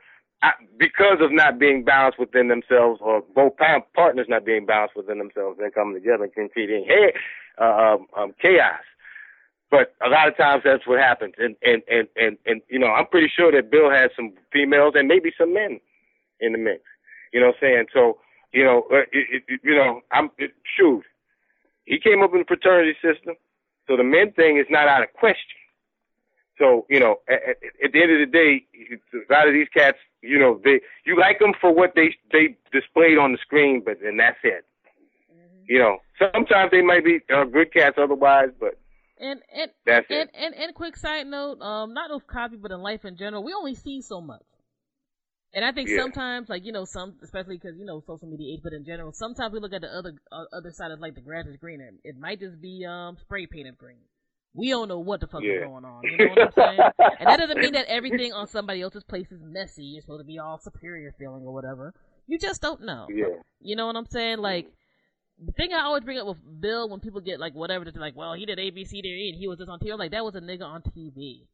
I, because of not being balanced within themselves, or both partners not being balanced within themselves, and coming together and creating hey, uh, um, um, chaos. But a lot of times that's what happens, and and and and and you know I'm pretty sure that Bill had some females and maybe some men in the mix. You know what I'm saying? So you know, uh, it, it, you know, I'm it, shoot. He came up in the fraternity system, so the men thing is not out of question. So you know, at, at, the end of the day, a lot of these cats, you know, they you like them for what they they displayed on the screen, but and that's it. You know, sometimes they might be uh, good cats otherwise, but And and that's and, it. and and quick side note, um, not of Cosby, but in life in general, we only see so much. And I think Yeah. sometimes, like you know, some especially because you know social media age, but in general, sometimes we look at the other uh, other side of like the grass is greener. It might just be um spray painted green. We don't know what the fuck Yeah. is going on. You know what I'm saying? and that doesn't mean that everything on somebody else's place is messy. You're supposed to be all superior feeling or whatever. You just don't know. Yeah. You know what I'm saying? Like the thing I always bring up with Bill when people get like whatever, they're like, well, he did A B C D E and he was just on TV. I'm like that was a nigga on TV.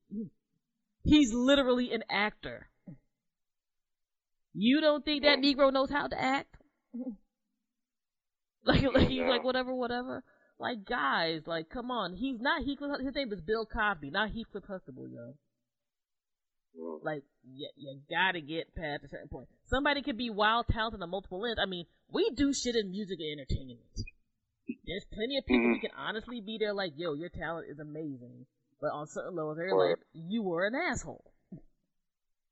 He's literally an actor. You don't think that Negro knows how to act? like, like he's like whatever, whatever. Like guys, like come on, he's not Heathcliff. His name is Bill Cosby, not Heathcliff Huxtable, yo. Like, you, you gotta get past a certain point. Somebody could be wild, talented on multiple ends. I mean, we do shit in music and entertainment. There's plenty of people mm-hmm. we can honestly be there like, yo, your talent is amazing. But on certain levels, they're like, you were an asshole.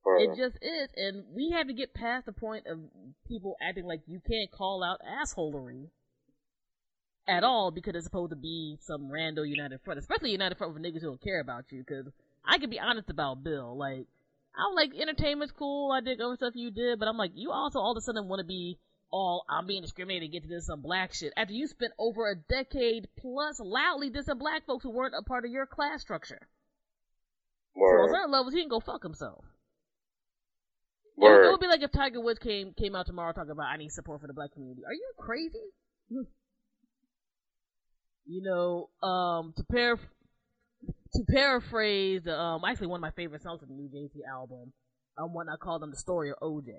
It just is, and we have to get past the point of people acting like you can't call out assholery at all because it's supposed to be some rando United Front, especially United Front with niggas who don't care about you. Because I can be honest about Bill, like I'm like entertainment's cool, I dig other stuff you did, but I'm like you also all of a sudden want to be all I'm being discriminated against to do some black shit after you spent over a decade plus loudly dissing black folks who weren't a part of your class structure. So on certain levels, he can go fuck himself. It, Word. it would be like if Tiger Woods came came out tomorrow talking about I need support for the black community. Are you crazy? you know, um, to par to paraphrase, um, actually one of my favorite songs of the new Jay Z album, um, one I called them the story of OJ.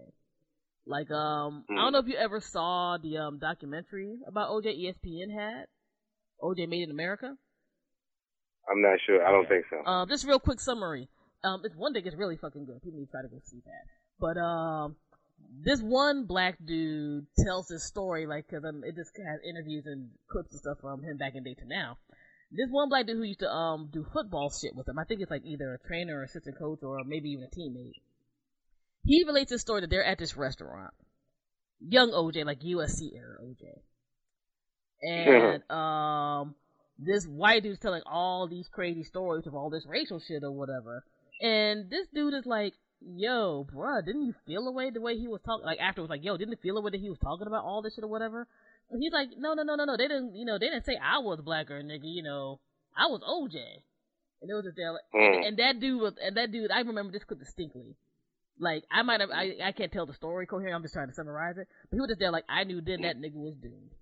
Like, um, I don't know if you ever saw the um documentary about OJ ESPN had. OJ Made in America. I'm not sure. I don't think so. Um, just real quick summary. Um, it's one thing. It's really fucking good. People need to try to go see that. But um, this one black dude tells his story like because um, it just has interviews and clips and stuff from him back in day to now. This one black dude who used to um do football shit with him. I think it's like either a trainer or assistant coach or maybe even a teammate. He relates this story that they're at this restaurant, young OJ, like USC era OJ, and um this white dude's telling all these crazy stories of all this racial shit or whatever. And this dude is like, yo, bruh, didn't you feel the way the way he was talking? Like after it was like, yo, didn't it feel the way that he was talking about all this shit or whatever? And he's like, no, no, no, no, no. They didn't, you know, they didn't say I was black or nigga. You know, I was OJ. And it was just there, like, and, and that dude was, and that dude, I remember this clip distinctly. Like I might have, I, I can't tell the story coherent. I'm just trying to summarize it. But he was just there, like I knew then that nigga was doomed.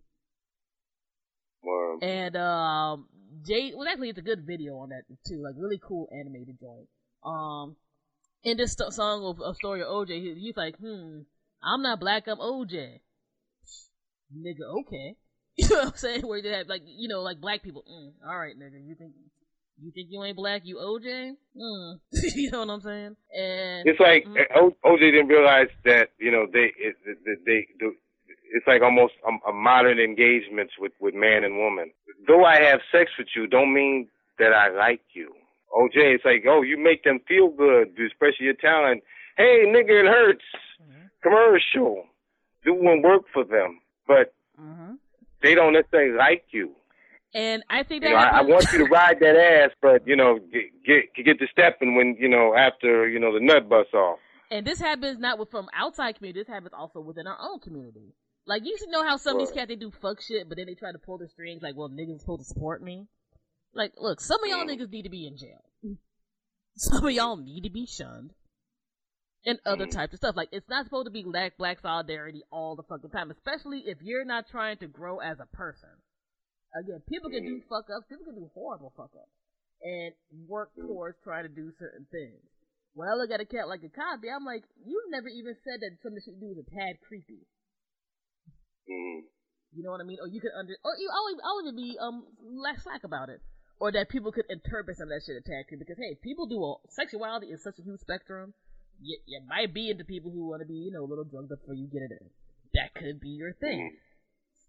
Word. And um, Jay, well, actually, it's a good video on that too. Like really cool animated joint. Um, in this song of, of story of OJ, he, he's like, hmm, I'm not black, I'm OJ. Nigga, okay. You know what I'm saying? Where they have like, you know, like black people. Mm, all right, nigga, you think you think you ain't black, you OJ? Mm. you know what I'm saying? And It's like Mhm. uh, O- OJ didn't realize that you know they it, that they do. It's like almost a, a modern engagements with with man and woman. Though I have sex with you, don't mean that I like you. OJ, it's like oh, you make them feel good, to express your talent. Hey, nigga, it hurts. Commercial, doing work for them, but Mhm. they don't necessarily like you. and I think that You know, I, I want you to ride that ass, but you know, get get get to stepping when you know after you know the nut busts off. And this happens not with from outside community. This happens also within our own community. Like you should know how some of these cats they do fuck shit, but then they try to pull the strings. Like, well, niggas supposed to support me. Like, look, some of y'all niggas need to be in jail. Some of y'all need to be shunned. And other mm-hmm. types of stuff. Like, it's not supposed to be black black solidarity all the fucking time, especially if you're not trying to grow as a person. Again, people can do mm-hmm. fuck ups. People can do horrible fuck ups and work mm-hmm. towards trying to do certain things. When I look at a cat like a Cosby, I'm like, you never even said that something she do was a tad creepy. You know what I mean? Or you could under, or you, I'll, even- I'll even be um less slack about it, or that people could interpret some of that shit creepy. Because hey, people do a sexuality is such a huge spectrum. You, you might be into people who want to be, you know, a little drugged up before you get it in. That could be your thing.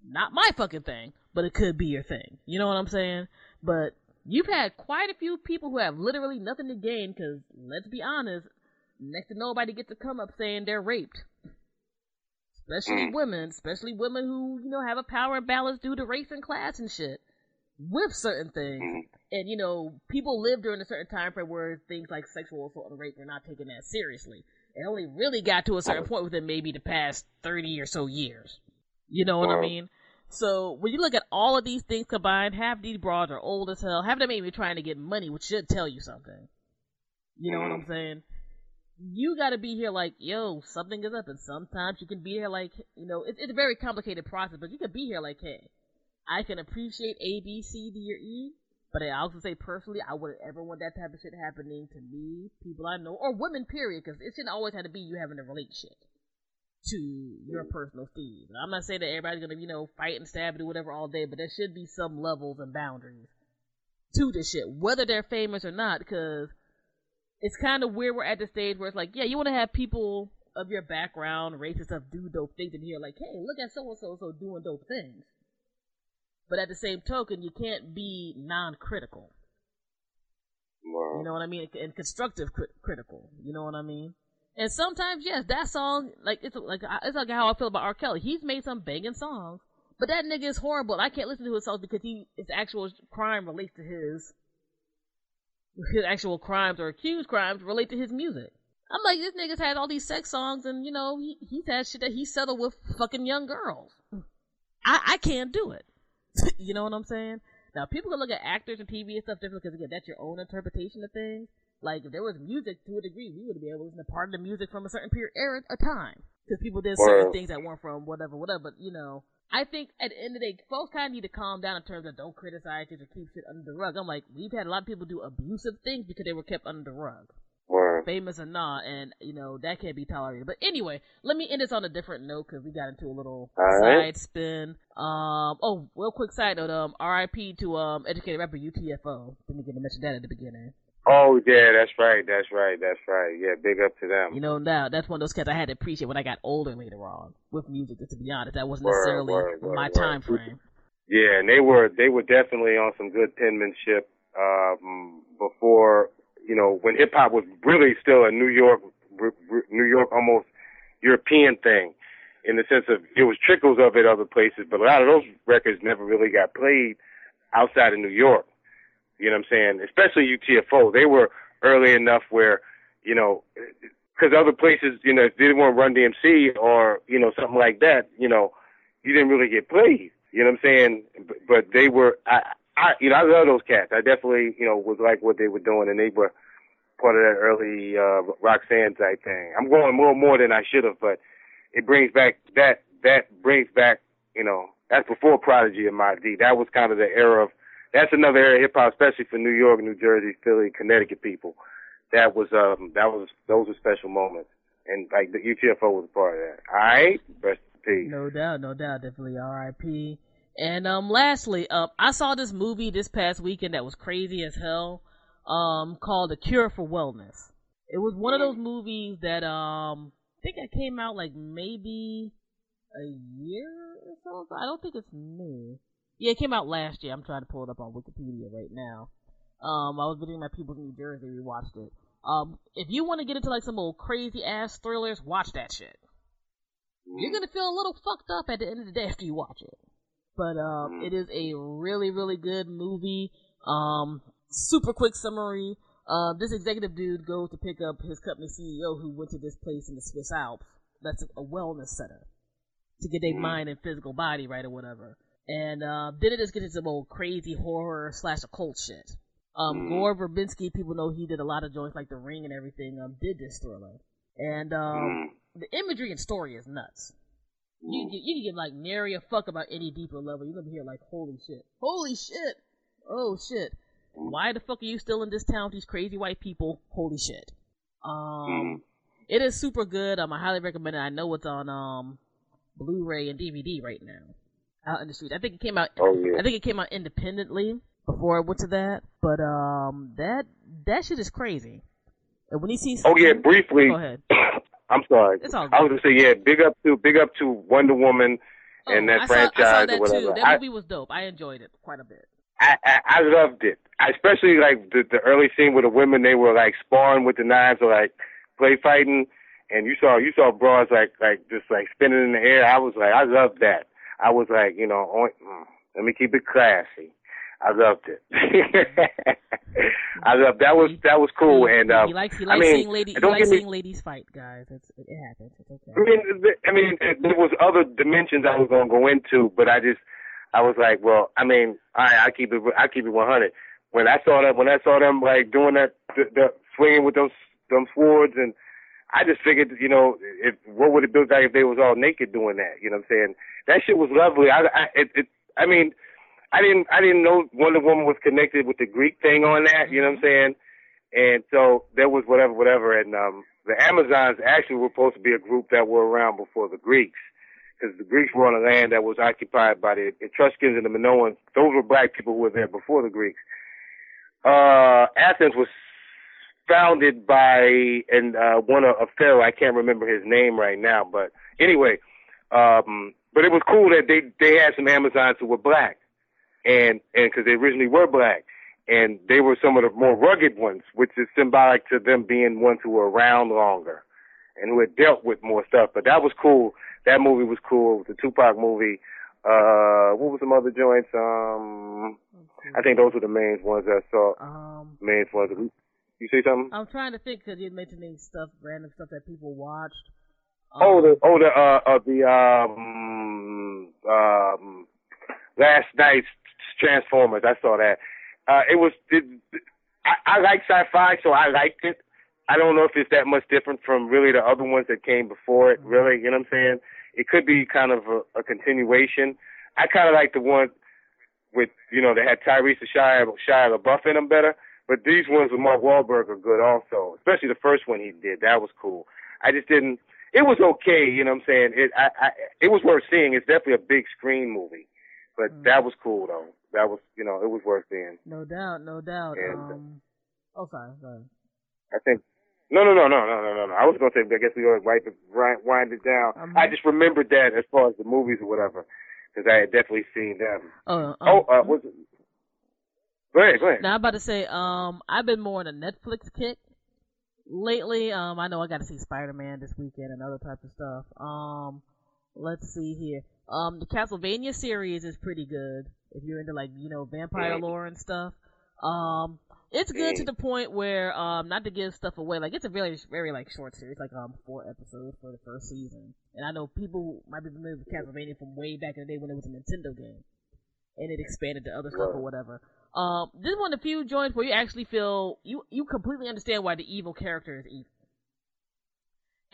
Not my fucking thing, but it could be your thing. You know what I'm saying? But you've had quite a few people who have literally nothing to gain. Because let's be honest, next to nobody gets to come up saying they're raped especially mm. women, especially women who you know have a power imbalance due to race and class and shit, with certain things. Mm-hmm. And you know, people live during a certain time frame where things like sexual assault and rape were not taken that seriously. It only really got to a certain point within maybe the past thirty or so years. You know what I mean? So when you look at all of these things combined, half these broads are old as hell. Half of them ain't even trying to get money, which should tell you something. You know what mm-hmm. I'm saying? you got to be here like, yo, something is up. And sometimes you can be here like, you know, it's, it's a very complicated process, but you can be here like, hey, I can appreciate A, B, C, D, or E, but I also say personally, I wouldn't ever want that type of shit happening to me, people I know, or women, period, because it shouldn't always have to be you having to relate shit to your personal feelings. I'm not saying that everybody's gonna, be you know, fight and stab and do whatever all day, but there should be some levels and boundaries to this shit, whether they're famous or not, because it's kind of weird we're at the stage where it's like, yeah, you want to have people of your background, race and stuff, do dope things, and you're like, hey, look at so and so so doing dope things. But at the same token, you can't be non-critical. Wow. You know what I mean? And constructive cri- critical. You know what I mean? And sometimes, yes, that song, like it's like it's like how I feel about R. Kelly. He's made some banging songs, but that nigga is horrible. I can't listen to his songs because he his actual crime relates to his his actual crimes or accused crimes relate to his music. I'm like, this nigga's had all these sex songs, and you know, he, he's had shit that he settled with fucking young girls. I I can't do it. you know what I'm saying? Now, people can look at actors and TV and stuff different because again, that's your own interpretation of things. Like if there was music to a degree, we would be able to listen to part of the music from a certain period era a time because people did certain things that weren't from whatever, whatever. But you know, I think at the end of the day, folks kind of need to calm down in terms of don't criticize it or keep shit under the rug. I'm like, we've had a lot of people do abusive things because they were kept under the rug. Word. Famous or not, and you know that can't be tolerated. But anyway, let me end this on a different note because we got into a little All side right. spin. Um, oh, real quick side note. Um, R.I.P. to um educated rapper UTFO. Didn't get to mention that at the beginning. Oh yeah, that's right, that's right, that's right. Yeah, big up to them. You know, now that's one of those cats I had to appreciate when I got older later on with music. Just to be honest, that wasn't Word, necessarily word, word, my time frame. Yeah, and they were they were definitely on some good penmanship um, before you know when hip hop was really still a New York New York almost European thing in the sense of it was trickles of it other places, but a lot of those records never really got played outside of New York. You know what I'm saying? Especially UTFO, they were early enough where you know because other places you know if they didn't want to Run DMC or you know something like that, you know you didn't really get played. You know what I'm saying? But, but they were, I, I, you know, I love those cats. I definitely, you know, was like what they were doing, and they were part of that early uh, Roxanne type thing. I'm going more and more than I should have, but it brings back that that brings back, you know, that's before Prodigy and My D. That was kind of the era of. That's another era of hip hop, especially for New York, New Jersey, Philly, Connecticut people. That was um that was those were special moments, and like the UTFO was a part of that. All right, rest in peace. No doubt, no doubt, definitely R.I.P. And um, lastly, um, I saw this movie this past weekend that was crazy as hell. Um, called The Cure for Wellness. It was one of those movies that um, I think it came out like maybe a year or so. I don't think it's new. Yeah, it came out last year. I'm trying to pull it up on Wikipedia right now. Um, I was visiting my people in New Jersey. We watched it. Um, if you want to get into like some old crazy ass thrillers, watch that shit. You're gonna feel a little fucked up at the end of the day after you watch it. But um, it is a really, really good movie. Um, super quick summary. Uh, this executive dude goes to pick up his company CEO who went to this place in the Swiss Alps. That's a wellness center to get their mind and physical body right or whatever. And uh, then it just gets into some old crazy horror slash occult shit. Um, Gore Verbinski, people know he did a lot of joints like The Ring and everything. Um, did this thriller, and um, the imagery and story is nuts. You can, you can get like nary a fuck about any deeper level. You're gonna be here like, holy shit, holy shit, oh shit. Why the fuck are you still in this town with these crazy white people? Holy shit. Um, it is super good. Um, I highly recommend it. I know it's on um Blu-ray and DVD right now out in the street. I think it came out. Oh, yeah. I think it came out independently before I went to that. But um, that that shit is crazy. And when he sees, Oh yeah, briefly. Go ahead. I'm sorry. It's all good. I was gonna say yeah, big up to big up to Wonder Woman and Oh, that I saw, franchise I saw or that whatever. too. That I, movie was dope. I enjoyed it quite a bit. I, I I loved it. I especially like the the early scene with the women. They were like sparring with the knives or like play fighting, and you saw you saw bras like like just like spinning in the air. I was like I loved that. I was like you know on, mm, let me keep it classy. I loved it. I loved that was that was cool and um he likes he I likes mean, seeing ladies. He likes get me- seeing ladies fight, guys. It's, it, happens. It's okay. I mean, I mean, th- there was other dimensions I was gonna go into, but I just, I was like, well, I mean, I, I keep it, I keep it 100. When I saw that, when I saw them like doing that, the, the swinging with those, them swords, and I just figured, you know, if what would it be like if they was all naked doing that? You know what I'm saying? That shit was lovely. I, I, it, it, I mean, I didn't, I didn't know Wonder Woman was connected with the Greek thing on that. You know what I'm saying? And so there was whatever, whatever. And um, the Amazons actually were supposed to be a group that were around before the Greeks, because the Greeks were on a land that was occupied by the Etruscans and the Minoans. Those were black people who were there before the Greeks. Uh, Athens was founded by and uh, one of a pharaoh. I can't remember his name right now, but anyway, um, but it was cool that they they had some Amazons who were black, and and because they originally were black, and they were some of the more rugged ones, which is symbolic to them being ones who were around longer, and who had dealt with more stuff. But that was cool. That movie was cool. It was a Tupac movie. Uh, what was some other joints? Um, I think those were the main ones I saw. Um, main ones. You see something? I'm trying to think because you mentioned stuff, random stuff that people watched. Um, oh, the oh the uh, uh the um um last night's Transformers. I saw that. Uh, it was it, I, I like sci-fi, so I liked it. I don't know if it's that much different from really the other ones that came before it. Really, you know what I'm saying? It could be kind of a, a continuation. I kind of like the one with you know they had Tyrese Shia Shia LaBeouf in them better. But these ones with Mark Wahlberg are good also, especially the first one he did. That was cool. I just didn't. It was okay, you know what I'm saying. It I, I it was worth seeing. It's definitely a big screen movie, but mm. that was cool though. That was you know it was worth seeing. No doubt, no doubt. And, um, oh sorry, sorry. I think no, no, no, no, no, no, no, no. I was gonna say, I guess we ought to wind, wind it down. Um, I just remembered that as far as the movies or whatever, because I had definitely seen them. Uh, um, oh, uh, was it? Go ahead, go ahead. Now I'm about to say, um, I've been more on a Netflix kick lately. Um, I know I got to see Spider Man this weekend and other types of stuff. Um, let's see here. Um, the Castlevania series is pretty good if you're into like you know vampire lore and stuff. Um, it's good to the point where um not to give stuff away like it's a very very like short series like um four episodes for the first season and I know people might be familiar with Castlevania from way back in the day when it was a Nintendo game and it expanded to other stuff or whatever. Um, this is one of the few joints where you actually feel you you completely understand why the evil character is evil.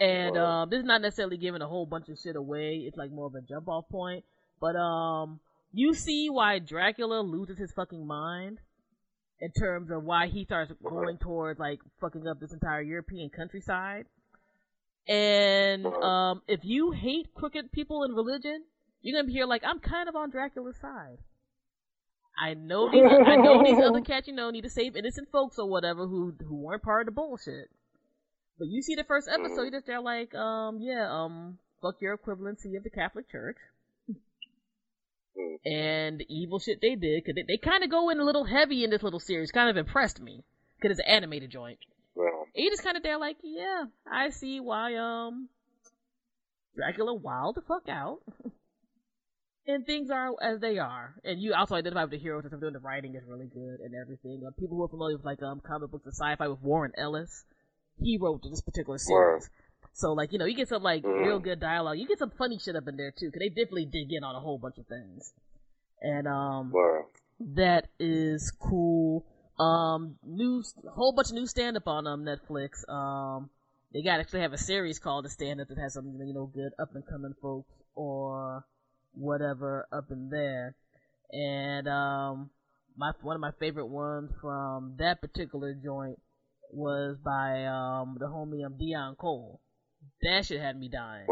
And um, this is not necessarily giving a whole bunch of shit away. It's like more of a jump off point. But um, you see why Dracula loses his fucking mind in terms of why he starts going towards like fucking up this entire European countryside. And um, if you hate crooked people in religion, you're gonna be here like I'm kind of on Dracula's side. I know these I know these other cats you know need to save innocent folks or whatever who who weren't part of the bullshit. But you see the first episode, you're just there like, um, yeah, um, fuck your equivalency of the Catholic Church and the evil shit they did because they, they kind of go in a little heavy in this little series. Kind of impressed me because it's an animated joint. Well, and you just kind of there like, yeah, I see why um Dracula wild the fuck out. and things are as they are. And you also identify with the heroes and doing the writing is really good and everything. Uh, people who are familiar with like um comic books and sci-fi with Warren Ellis, he wrote to this particular series. So like you know you get some like mm. real good dialogue. You get some funny shit up in there too, because they definitely dig in on a whole bunch of things. And um, wow. that is cool. Um, new whole bunch of new stand up on um Netflix. Um, they got actually have a series called The Stand Up that has some you know good up and coming folks or whatever up in there. And um, my one of my favorite ones from that particular joint was by um the homie um Deon Cole. That shit had me dying.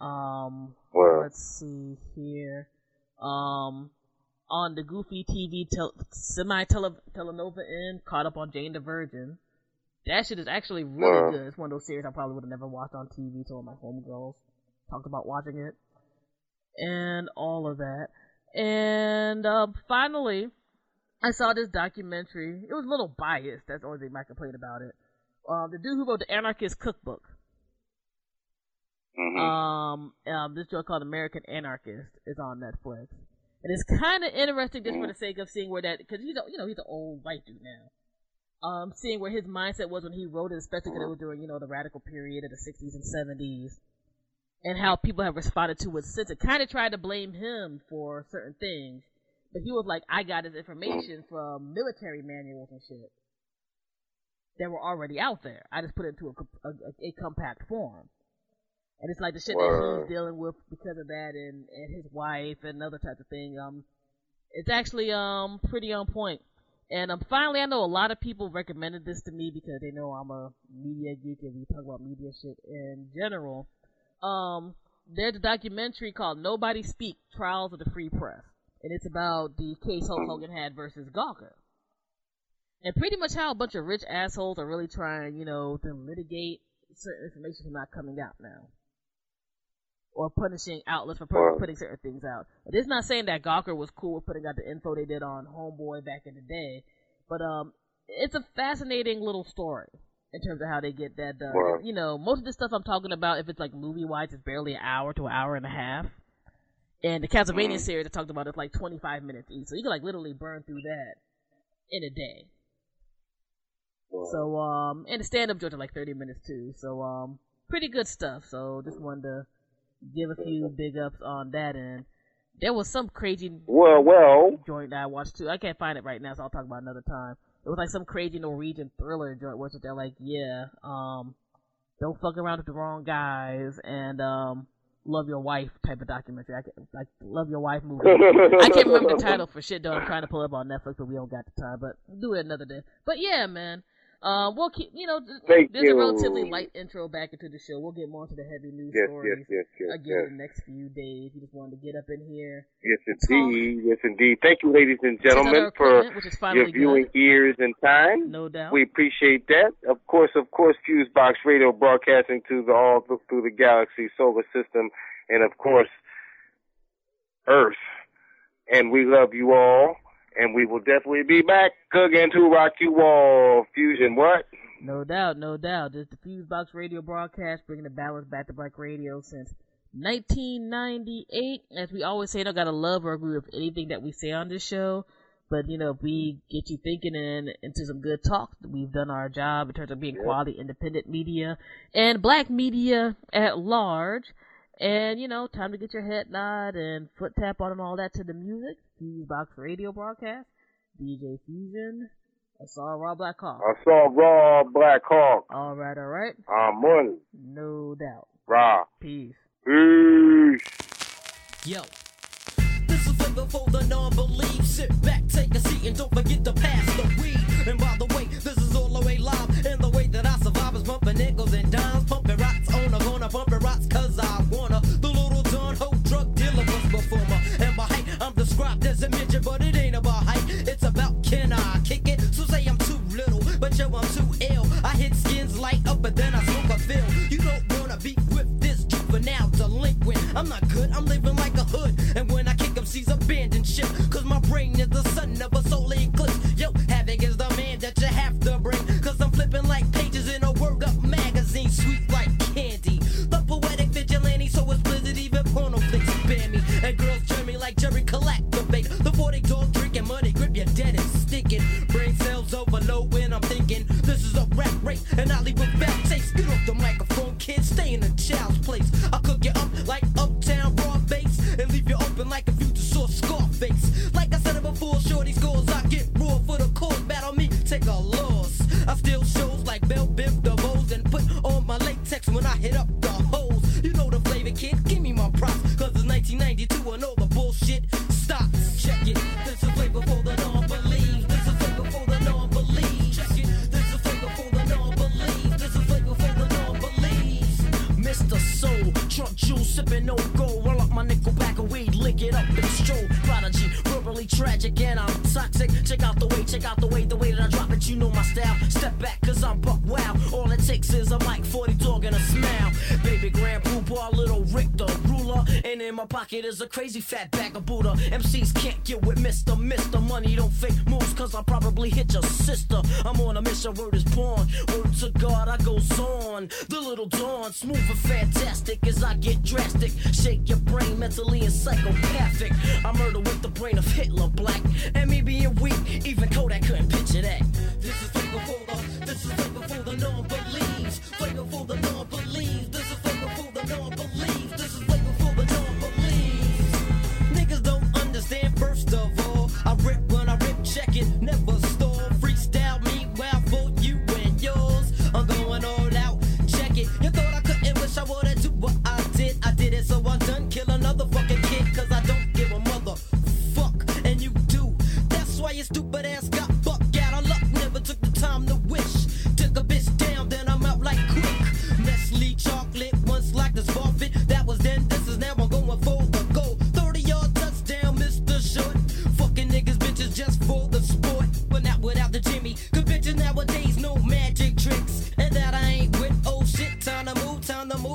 Um, let's see here. Um, on the Goofy TV tel- semi telenova end, caught up on Jane the Virgin. That shit is actually really good. It's one of those series I probably would have never watched on TV till my homegirls talked about watching it. And all of that. And uh, finally, I saw this documentary. It was a little biased. That's the only thing I complain about it. Uh, the dude who wrote the Anarchist Cookbook. Mm-hmm. Um, um, this show called American Anarchist is on Netflix, and it's kind of interesting just for the sake of seeing where that because he's a, you know he's an old white dude now. Um, seeing where his mindset was when he wrote it, especially because it was during you know the radical period of the '60s and '70s, and how people have responded to it since. It kind of tried to blame him for certain things, but he was like, I got his information from military manuals and shit that were already out there. I just put it into a, a, a compact form and it's like the shit that he's dealing with because of that, and and his wife and other types of thing. Um, it's actually um pretty on point. And um, finally, I know a lot of people recommended this to me because they know I'm a media geek and we talk about media shit in general. Um, there's a documentary called Nobody Speak: Trials of the Free Press, and it's about the case Hulk Hogan had versus Gawker. And pretty much how a bunch of rich assholes are really trying, you know, to litigate certain information from not coming out now or punishing outlets for putting certain things out. It is not saying that Gawker was cool with putting out the info they did on Homeboy back in the day, but um, it's a fascinating little story. in terms of how they get that done. Wow. You know, most of the stuff I'm talking about, if it's like movie wise, it's barely an hour to an hour and a half. And the Castlevania Mhm. series I talked about is like 25 minutes each, so you can like literally burn through that in a day. Wow. So um, and the stand up joints are like 30 minutes too. So um, pretty good stuff. So just wanted to give a few big ups on that. And there was some crazy well, well, joint that I watched too. I can't find it right now, so I'll talk about it another time. It was like some crazy Norwegian thriller joint where they're like, yeah, um, don't fuck around with the wrong guys and um, love your wife type of documentary. I can, like love your wife movie. I can't remember the title for shit though. I'm trying to pull up on Netflix, but we don't got the time. But we'll do it another day. But yeah, man. Um, we'll keep, you know, th- Thank there's a relatively light intro back into the show. We'll get more into the heavy news Yes, stories yes, yes, again in the next few days. We just wanted to get up in here. Yes, indeed. Yes, indeed. Thank you, ladies and gentlemen, for equipment, which is your viewing good. ears and time. No doubt. We appreciate that. Of course, of course, Fusebox Radio broadcasting to the all through the galaxy, solar system, and of course, Earth. And we love you all, and we will definitely be back again to rock you all. Fusion, what? No doubt, no doubt. This is the Fusebox Radio broadcast, bringing the balance back to Black Radio since 1998. As we always say, don't gotta love or agree with anything that we say on this show, but you know, if we get you thinking and into some good talk, we've done our job in terms of being Yep. quality independent media and black media at large. And you know, time to get your head nod and foot tap on and all that to the music. Fusebox Radio broadcast, DJ Fusion, Assault Raw Black Hawk. I saw Raw Black Hawk All right, all right. on Monday. No doubt. Raw. Peace. Peace. Yo. This is flavor for the non-believe. Sit back, take a seat, and don't forget to pass the weed. And by the way, this is all the way live. And the way that I survive is bumping nickels and dimes, pumping rocks on a corner, pumping rocks cause I wanna. The little Don Ho drug dealer was performer. And by height, I'm described as a midget, but it ain't about height. It's about can I kick it? So say I'm too little, but yo, I'm too ill. I hit skins light up, but then I smoke a fill. You don't wanna be with this juvenile delinquent. I'm not good, I'm living like a hood. And when I kick 'em, she's abandoned ship. Cause my brain is the son of a eclipse. Rap race, pocket is a crazy fat bag of Buddha. MCs can't get with Mr. Mr. Money don't fake moves, cause I probably hit your sister. I'm on a mission, word is born. Word to God, I goes on. The little dawn, smooth and fantastic as I get drastic.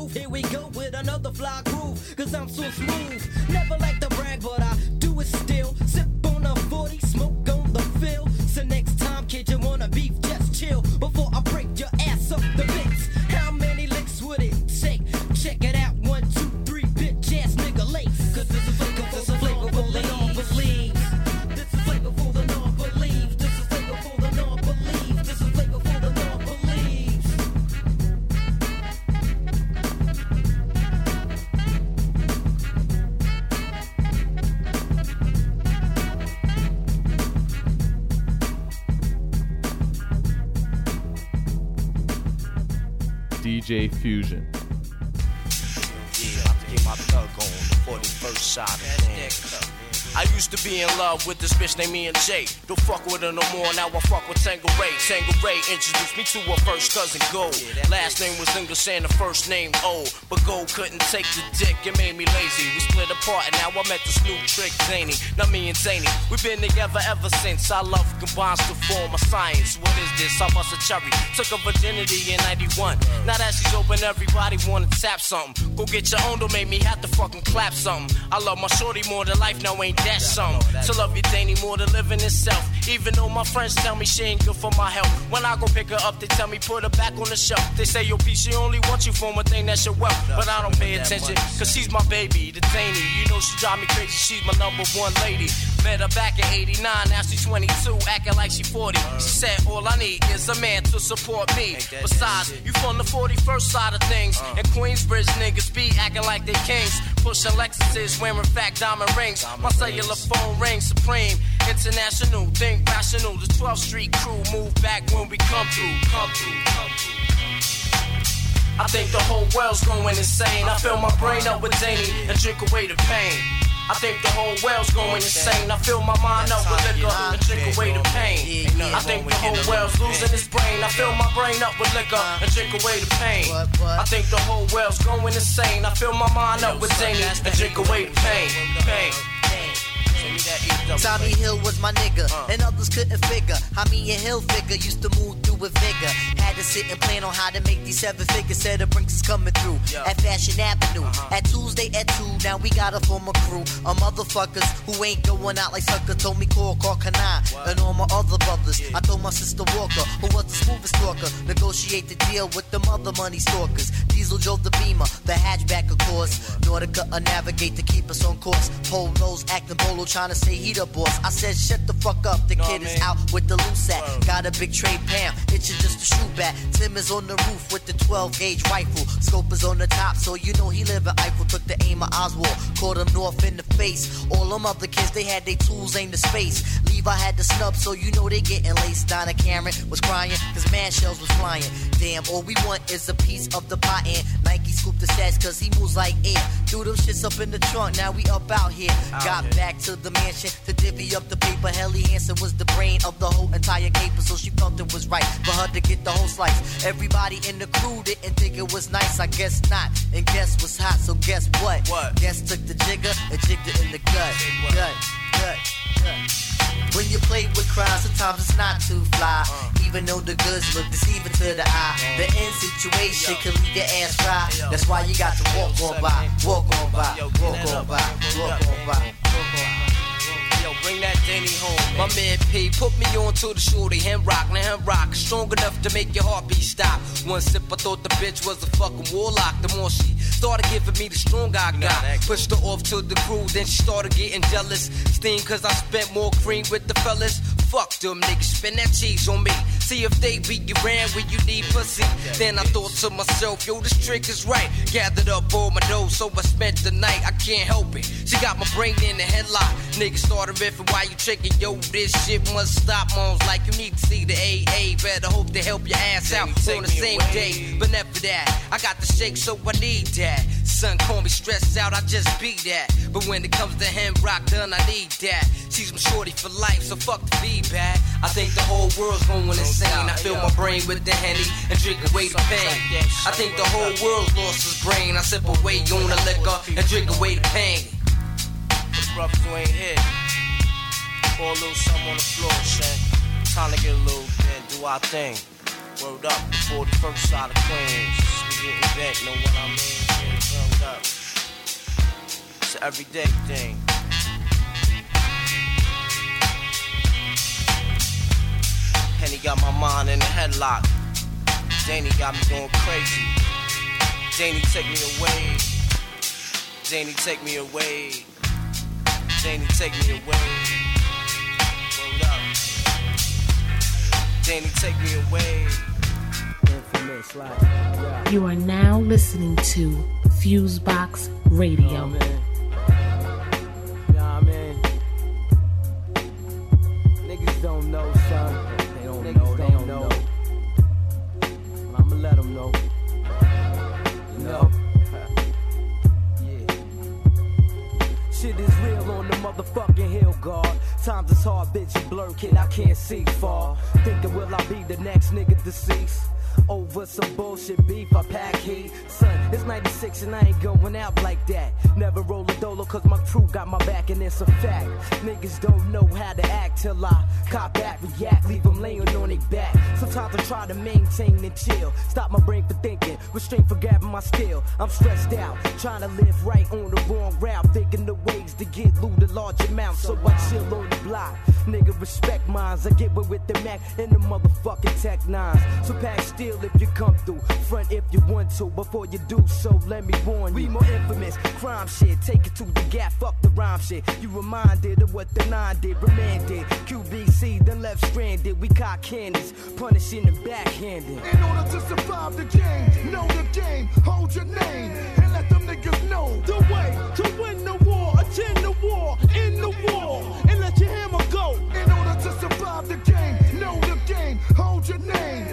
Here we go with another fly groove. Cause I'm so smooth. Things. I used to be in love with this bitch named Mary Jane. Don't fuck with her no more, now I fuck with Tanqueray. Tango Ray introduced me to her first cousin Gold. Last name was English and the first name O. But Gold couldn't take the dick, it made me lazy. We split apart and now I met this new trick, Henny. Now me and Henny, we've been together ever since. Our love combines to form a science. What is this? I bust a cherry. Took her virginity in 91. Now that she's open, everybody wanna tap something. Go get your own, don't make me have to fucking clap something. I love my shorty more than life, now ain't that something? To love you, Danny, more than living itself. Even though my friends tell me she ain't good for my health. When I go pick her up, they tell me put her back on the shelf. They say, yo, P, she only wants you for one thing, that's your wealth. But I don't pay attention, cause she's my baby, the Danny. You know she drive me crazy, she's my number one lady. Met her back in 89, now she's 22, acting like she 40. She said, all I need is a man to support me. Besides, you from the 41st side of things. And Queensbridge niggas be acting like they kings. Pushing Lexuses, wearing fat diamond rings. My cellular phone rings supreme. International, think rational. The 12th Street crew move back when we come through. Come through, come through. I think the whole world's going insane. I fill my brain up with Henny and drink away the pain. I think the whole world's going insane. I fill my mind up with liquor and drink away the pain. I think the whole world's losing its brain. I fill my brain up with liquor and drink away the pain. I think the whole world's going insane. I fill my mind up with Henny and drink away the pain. Pain. Tommy Hill was my nigga, uh. and others couldn't figure how me and Hill figure used to move through with vigor. Had to sit and plan on how to make these seven figures. Said the Brinks is coming through at Fashion Avenue. At Tuesday at 2, now we got a former crew of motherfuckers who ain't going out like sucker. Told me call, call Kanai, and all my other brothers. I told my sister Walker, who was the smoothest talker, negotiate the deal with the mother money stalkers. Diesel drove the Beamer, the hatchback of course. Nautica a navigate to keep us on course. Polos acting bolo, trying to say he the boss. I said, shut the fuck up. The kid is out with the loose at. Got a big trade Pam. It's just a shoot bat. Tim is on the roof with the 12 gauge rifle. Scope is on the top, so you know he live at Eiffel. Took the aim of Oswald. Caught him north in the face. All them other kids, they had their tools aimed to space. Levi had the snub, so you know they getting laced. Donna Karan was crying, cause man shells was flying. Damn, all we want is a piece of the pot and Nike scooped the stats cause he moves like air. Threw them shits up in the trunk, now we up out here. Got back to the mansion to divvy up the paper. Helly Hansen was the brain of the whole entire caper, so she felt it was right for her to get the whole slice. Everybody in the crew didn't think it was nice, I guess not. And guess was hot, so guess what? What? Guess took the jigger and jigged it in the gut. Gut, gut, gut. When you play with crime, sometimes it's not too fly. Even though the goods look deceiving to the eye. The end situation can leave your ass dry. That's why you got to walk on by, walk on by, walk on by, walk on by, walk on by. Bring that Danny home. My man P put me on to the shorty, hand rock, now hand rock. Strong enough to make your heartbeat stop. One sip, I thought the bitch was a fucking warlock. The more she started giving me, the stronger I got. Pushed her off to the crew, then she started getting jealous. Steam, cause I spent more cream with the fellas. Fuck them niggas, spend that cheese on me. See if they beat you around when you need pussy. Then I thought to myself, yo, this trick is right. Gathered up all my dough, so I spent the night. I can't help it. She got my brain in the headlock. Niggas started riffing while you tricking. Yo, this shit must stop. Mom's like, you need to see the AA. Better hope to help your ass out on the same day. But never that. I got the shake, so I need that. Son call me stressed out, I just be that. But when it comes to him rock done, I need that. She's my shorty for life, so fuck the feedback. I think the whole world's going insane. I fill my brain with the henny and drink away the pain. I think the whole world's lost his brain. I sip away on the liquor and drink away the pain. The brothers who ain't here, pour a little something on the floor, son. Time to get a little bit, do our thing. Word up, the 41st side of Queens. We getting bent, know what I mean? Getting up. It's an everyday thing. Henny got my mind in a headlock. Danny got me going crazy. Danny, take me away. Danny, take me away. Danny, take me away. Word up. Danny, take me away. You are now listening to Fusebox Radio. Shit is real on the motherfucking hill guard. Times is hard, bitch, blur, kid, I can't see far. Thinking, will I be the next nigga deceased? Over some bullshit beef, I pack heat. Son, it's 96 and I ain't going out like that. Never roll a dolo cause my crew got my back and it's a fact. Niggas don't know how to act till I cop back, react, leave them laying on their back. Sometimes I try to maintain and chill. Stop my brain for thinking, restrain for grabbing my skill. I'm stressed out, trying to live right on the wrong route. Thinking the ways to get loot a large amount, so I chill on the block. Nigga, respect mines. I get with the Mac and the motherfucking Tech Nines. So pack steel if you come through, front if you want to. Before you do so, let me warn you. We more infamous, crime shit. Take it to the gap, fuck the rhyme shit. You reminded of what the nine did, remanded. QBC, then left stranded. We cock cannons, punishing and backhanded. In order to survive the game, know the game, hold your name, and let them niggas know the way to win the war. Attend the war, in the war, and let your hammer go. In order to survive the game, know the game, hold your name,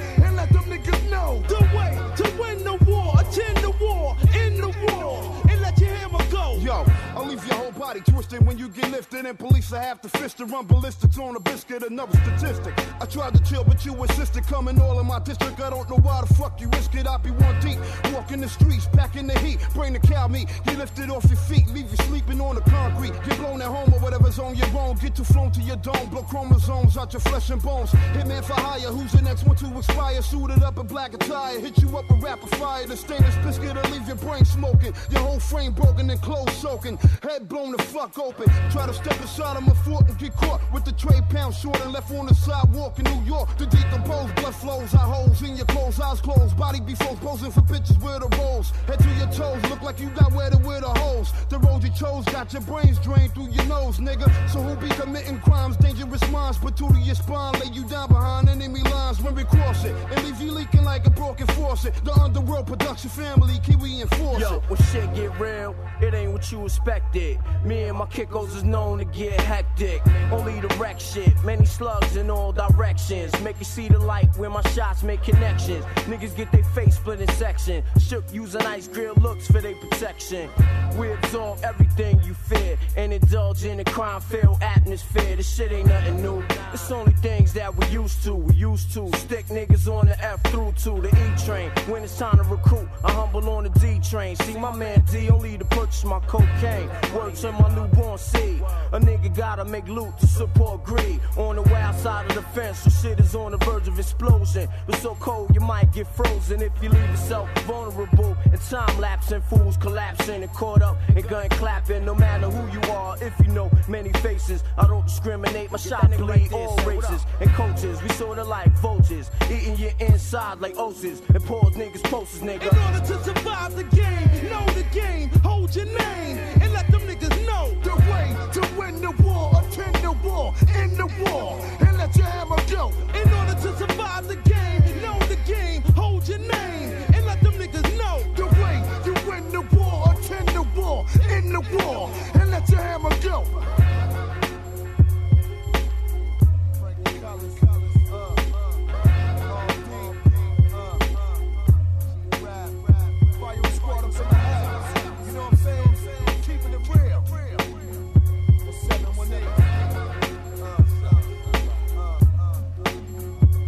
twisted when you get lifted, and police will have to fist to run ballistics on a biscuit. Another statistic. I tried to chill, but you insisted coming all in my district. I don't know why the fuck you risk it. I be one deep, walking the streets, back in the heat. Bring the cow meat, get lifted off your feet, leave you sleeping on the concrete. Get blown at home or whatever's on your own. Get too flown to your dome, blow chromosomes out your flesh and bones. Hitman for hire, who's the next one to expire? Suited up in black attire, hit you up with rapid fire. The stainless biscuit will leave your brain smoking, your whole frame broken and clothes soaking, head blown the fuck open. Try to step inside of my fort and get caught with the tray pound short and left on the sidewalk in New York. To decompose, blood flows, eye holes in your clothes, eyes closed, body be froze, posing for bitches with the rolls. Head to your toes, look like you got where wetted with the hose. The road you chose got your brains drained through your nose, nigga. So who be committing crimes, dangerous minds, but to your spine, lay you down behind enemy lines when we cross it, and leave you leaking like a broken faucet. The underworld production family, Kiwi enforce Yo, it. when shit get real, it ain't what you expected. Me and my kickos is known to get hectic. Only the wreck shit, many slugs in all directions. Make you see the light where my shots make connections. Niggas get their face split in section. Shook using ice grill looks for their protection. We absorb everything you fear and indulge in a crime filled atmosphere. This shit ain't nothing new. It's only things that we used to. We used to stick niggas on the F through to the E train. When it's time to recruit, I humble on the D train. See my man D only to purchase my cocaine. Word to my newborn seed. A nigga gotta make loot to support greed. On the wild side of the fence, so shit is on the verge of explosion. But so cold you might get frozen if you leave yourself vulnerable. And time lapsing, fools collapsing and caught up and gun clapping. No matter who you are, if you know many faces, I don't discriminate. My shot bleed all races and coaches. We sorta like vultures, eating your inside like oses and pause niggas posters, nigga. In order to survive the game, know the game, hold your name, and let them niggas know the way to win the war. Attend the war, in the war, and let your hammer go. In order to survive the game, know the game, hold your name, and let them niggas know the way you win the war. Attend the war, in the war, and let your hammer go.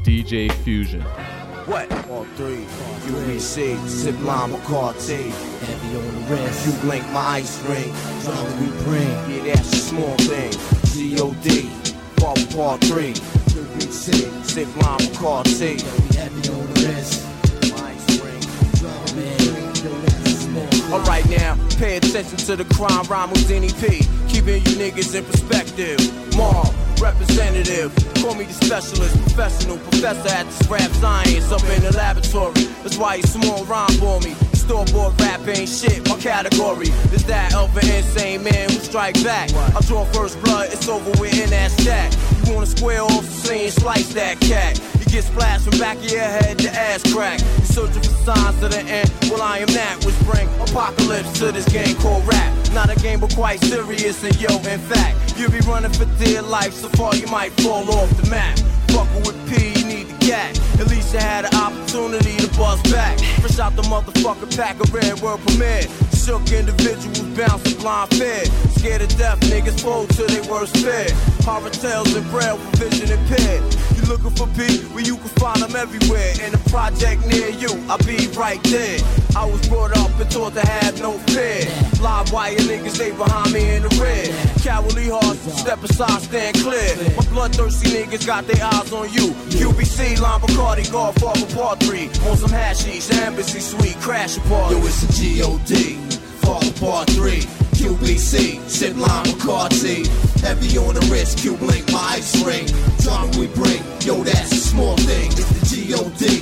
DJ Fusion. What? On three. UBC, Zip Line Bacardi. Heavy on the wrist. You blink my ice ring. Drama we bring. Yeah, that's a small thing. COD. Part part three. UBC. Zip Line Bacardi. We heavy on the wrist. My ice ring. Drama man. Yo, that's a small. Alright now, pay attention to the crime rhyme with NEP. Keeping you niggas in perspective. Mom, representative. Call me the specialist, professional, professor at this rap science up in the laboratory. That's why you small rhyme for me. Store-bought rap ain't shit, my category is that of an insane man who strike back. I draw first blood, it's over with in that stack. You wanna square off the scene, slice that cat. Get splashed from back of your head to ass crack. You searching for signs of the end, well I am that which bring apocalypse to this game called rap. Not a game but quite serious and yo, in fact, you'll be running for dear life so far you might fall off the map. Fucking with P, you need the gat. At least you had an opportunity to bust back. Fresh out the motherfucker pack of red word premiere. shook individuals bouncing blind fed. Scared to death, niggas fold to their worst fear. Horror tales and braille vision impaired. Looking for P? Well, you can find them everywhere. In a project near you, I'll be right there. I was brought up and taught to have no fear. Live wire niggas, they behind me in the red. Cowardly hearts, step aside, stand clear. My bloodthirsty niggas got their eyes on you. QBC, Lime Bacardi, Golf, Godfather Part 3. On some hashies, embassy suite, crash apart. Yo, it's a G-O-D, Father Part 3. QBC, sip lime Bacardi. Heavy on the wrist, Q blink, my ice ring. Drama we bring, yo, that's a small thing. It's the G-O-D,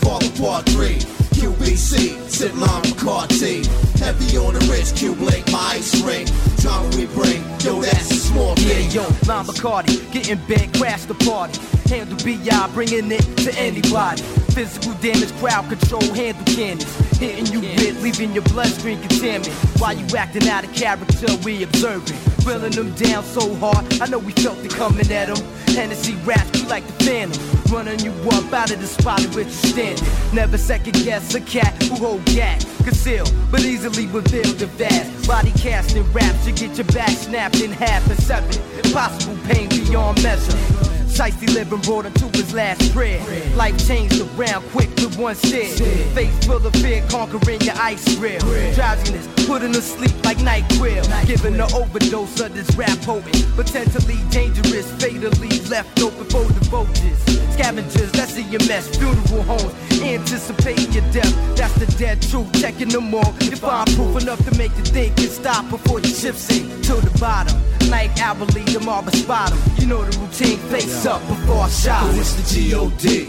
Father Part 3. QBC, sip lime Bacardi. Heavy on the wrist, Q blink, my ice ring. Drama we bring, yo, that's a small thing. Yeah, yo, Lime Bacardi, getting bent, crash the party. Handle BI, bringing it to anybody. Physical damage, crowd control, handle cannons. Hitting you with, leaving your bloodstream contaminated. While you acting out of character, we observing. Drilling them down so hard, I know we felt it coming at them. Hennessy raps, you like the phantom. Running you up out of the spot in which you standing. Never second guess a cat who hold gat. Conceal, but easily reveal the vast. Body casting raps, you get your back snapped in half and seven. Impossible pain beyond measure. Shiesty living brought him to his last prayer. Life changed around quick with one stare. Face full of fear, conquering your ice grill. Drowsiness, putting to sleep like night quill. Giving an overdose of this rap potent. Potentially dangerous, fatally left open for the vultures. Scavengers, that's in your mess. Funeral homes, anticipating your death. That's the dead truth. Checking them all. You find proof enough to make you think and stop before the ship sink to the bottom. Night hourly, the marble 'em. You know the routine. Face up before I shot. Yo, it's the G-O-D,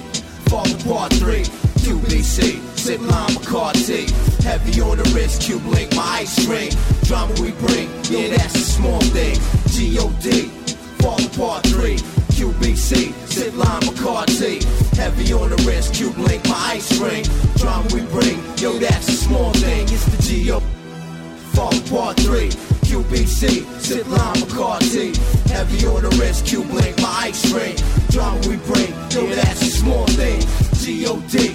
Father Part 3. QBC, sip lime Bacardi. Heavy on the wrist, Q blink, my ice ring. Drama we bring, yeah, that's a small thing. G-O-D, Father Part 3. QBC, sip lime Bacardi. Heavy on the wrist, Q blink, my ice ring. Drama we bring, yo, that's a small thing. It's the G-O. Fall Part 3, QBC, sip lime Bacardi. Heavy on the wrist, Q blink, my ice ring. Drama we bring, yo, that's a small thing. G-O-D,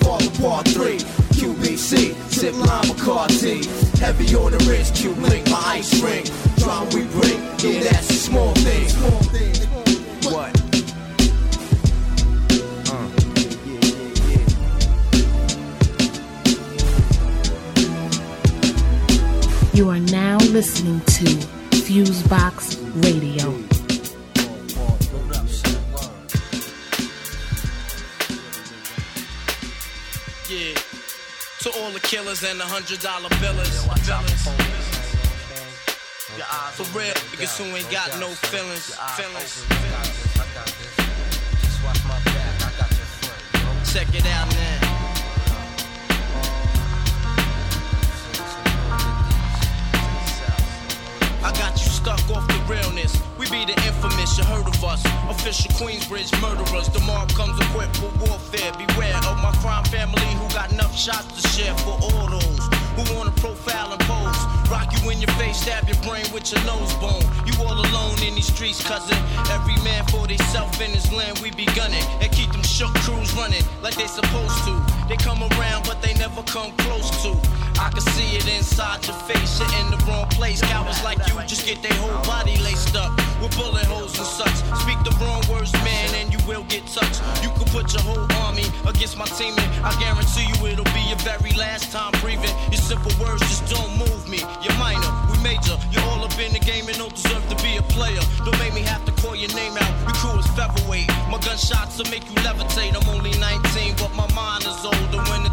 Fall Part 3, QBC, sip lime Bacardi. Heavy on the wrist, Q blink, my ice ring. Drama we bring, yeah, that's a small thing. Small thing. You are now listening to Fusebox Radio. Yeah. To all the killers and the hundred dollar billers. For real, niggas who ain't got no feelings. Feelings. Check it out now. You heard of us. Official Queensbridge murderers. Mobb comes equipped for warfare. Beware of my crime family who got enough shots to share for all those who wanna profile and pose. Rock you in your face, stab your brain with your nose bone. You all alone in these streets, cousin. Every man for theyself in his land, we be gunning. And keep them shook crews running like they supposed to. They come around, but they never come close to. I can see it inside your face, you're in the wrong place. Cowards like you just get their whole body laced up with bullet holes and such. Speak the wrong words, man, and you will get touched. You could put your whole army against my team, and I guarantee you it'll be your very last time breathing. Your simple words just don't move me. You're minor, we major. You're all up in the game and don't deserve to be a player. Don't make me have to call your name out. Your crew is featherweight. My gunshots will make you levitate. I'm only 19, but my mind is older. When the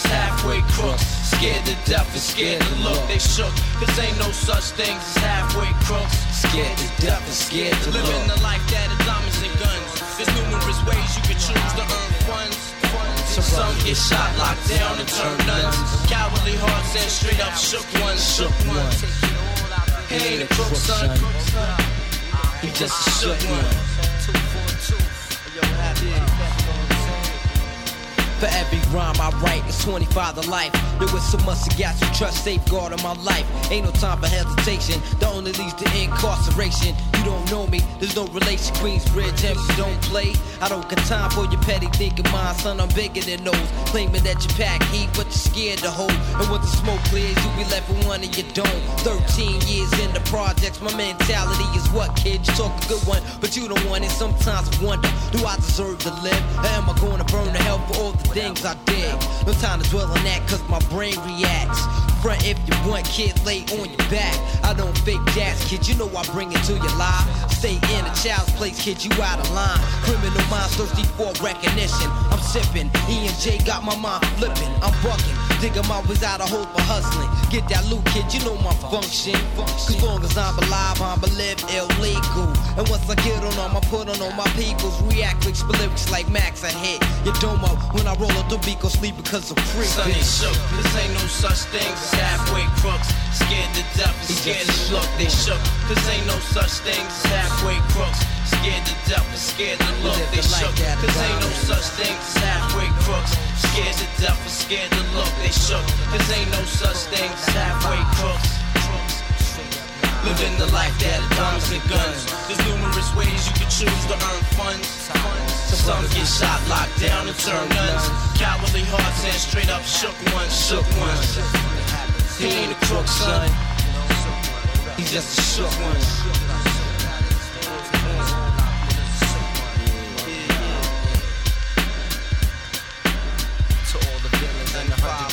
halfway crooks. Scared to death and scared to look. They shook. Cause ain't no such things as halfway crooks. Scared to death and scared to Living look. the life that is diamonds and guns. There's numerous ways you can choose to earn funds. Some get shot, locked down, and turn nuns. Cowardly hearts and straight up shook ones, shook ones. He ain't a crook, son. He just a shook one. For every rhyme I write, it's 25 to life. There was so much to got you trust, safeguard of my life. Ain't no time for hesitation, The only leads to incarceration. You don't know me, there's no relation. Queensbridge, empty, don't play. I don't got time for your petty thinking, mind, son. I'm bigger than those. Claiming that you pack heat, but you're scared to hold. And when the smoke clears, you be left with one and you don't. 13 years in the projects, my mentality is what, kid? You talk a good one, but you don't want it. Sometimes I wonder, do I deserve to live? Or am I gonna burn to hell for all the things I did? No time to dwell on that, cause my brain reacts. Front if you want, kid, lay on your back. I don't fake jazz, kid, you know I bring it to your life. Stay in a child's place, kid, you out of line. Criminal minds thirsty for recognition. I'm sipping, E and J got my mind flipping. I'm bucking, digging my ways out of hope for hustling. Get that loot, kid, you know my function. Cause long as I'm alive, I'm live illegal. And once I get on them, I put on all my peoples. React with lyrics like Max, I hit dome up when I roll up the beat, go sleep because I'm free. Son ain't shook. This ain't no such thing as halfway crooks. Scared to death and scared to look. They shook. This ain't no such thing as halfway crooks. Scared to death and scared to look. They shook. This ain't no such thing as halfway crooks. Scared to death and scared to look. They shook. This ain't no such thing as halfway crooks. Living the life that diamonds and guns. There's numerous ways you can choose to earn funds. Some get shot, locked down, and turn nuns. Cowardly hearts and straight up shook ones, shook ones. He ain't a crook, son. He's just a shook one.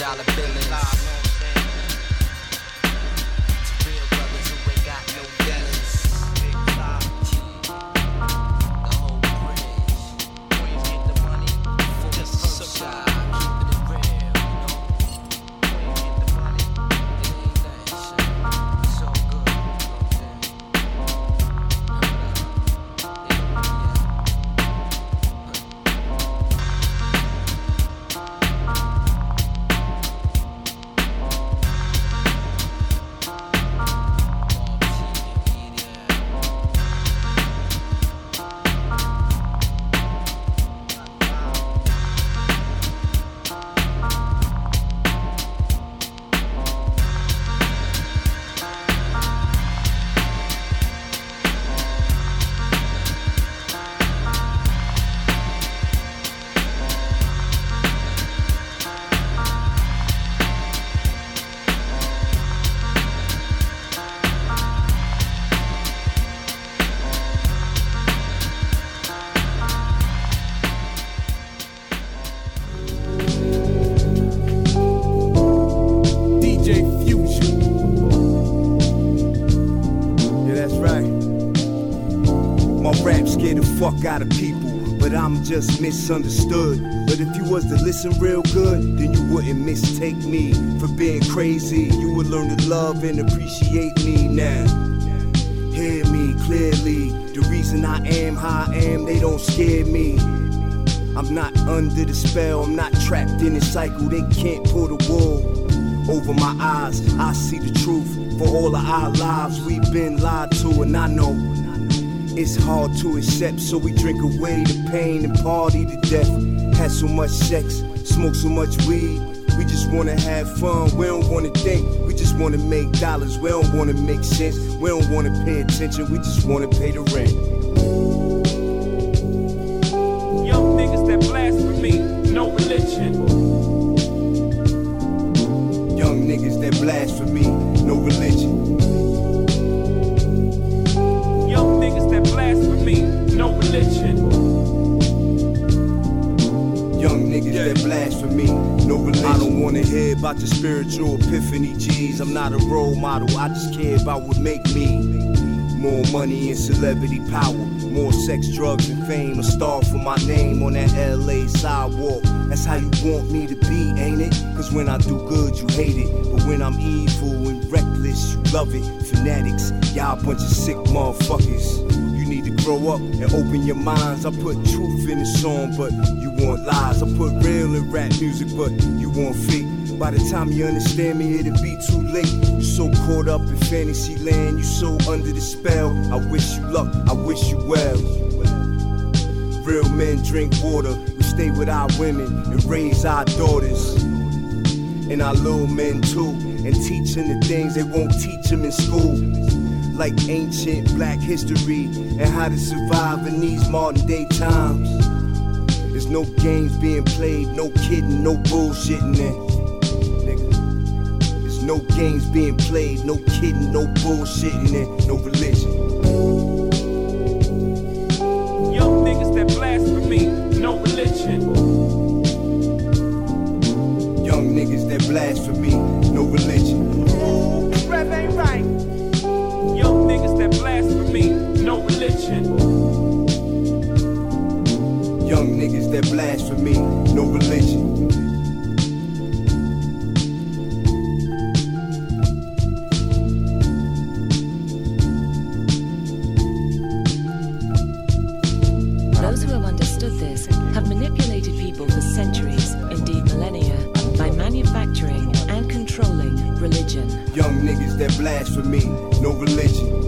Dollar billings. Just misunderstood. But if you was to listen real good, then you wouldn't mistake me for being crazy. You would learn to love and appreciate me now. Hear me clearly. The reason I am how I am, they don't scare me. I'm not under the spell, I'm not trapped in a cycle. They can't pull the wool over my eyes. I see the truth. For all of our lives, we've been lied to, and I know it's hard to accept. So we drink away the pain and party to death. Had so much sex, smoke so much weed. We just wanna have fun, we don't wanna think. We just wanna make dollars, we don't wanna make sense. We don't wanna pay attention, we just wanna pay the rent. Young niggas that blasphemy, no religion. Young niggas that blasphemy, no religion. religion. Young niggas yeah. that blasphemy, no religion. I don't wanna hear about your spiritual epiphany, G's. I'm not a role model, I just care about what make me. More money and celebrity power, more sex, drugs, and fame. A star for my name on that LA sidewalk. That's how you want me to be, ain't it? Cause when I do good, you hate it. But when I'm evil and reckless, you love it. Fanatics, y'all bunch of sick motherfuckers grow up and open your minds. I put truth in the song, but you want lies. I put real in rap music, but you want fake. By the time you understand me, it'll be too late. You so caught up in fantasy land, you so under the spell. I wish you luck, I wish you well. Real men drink water, we stay with our women and raise our daughters. And our little men too, and teach them the things they won't teach them in school like ancient black history and how to survive in these modern day times. There's no games being played, no kidding, no bullshitting. It. There's no games being played, no kidding, no bullshitting, it. no religion. Young niggas that blasphemy, no religion. Young niggas that blasphemy, no religion. with me, no religion. Those who have understood this have manipulated people for centuries, indeed millennia, by manufacturing and controlling religion. Young niggas that blasphemy, no religion.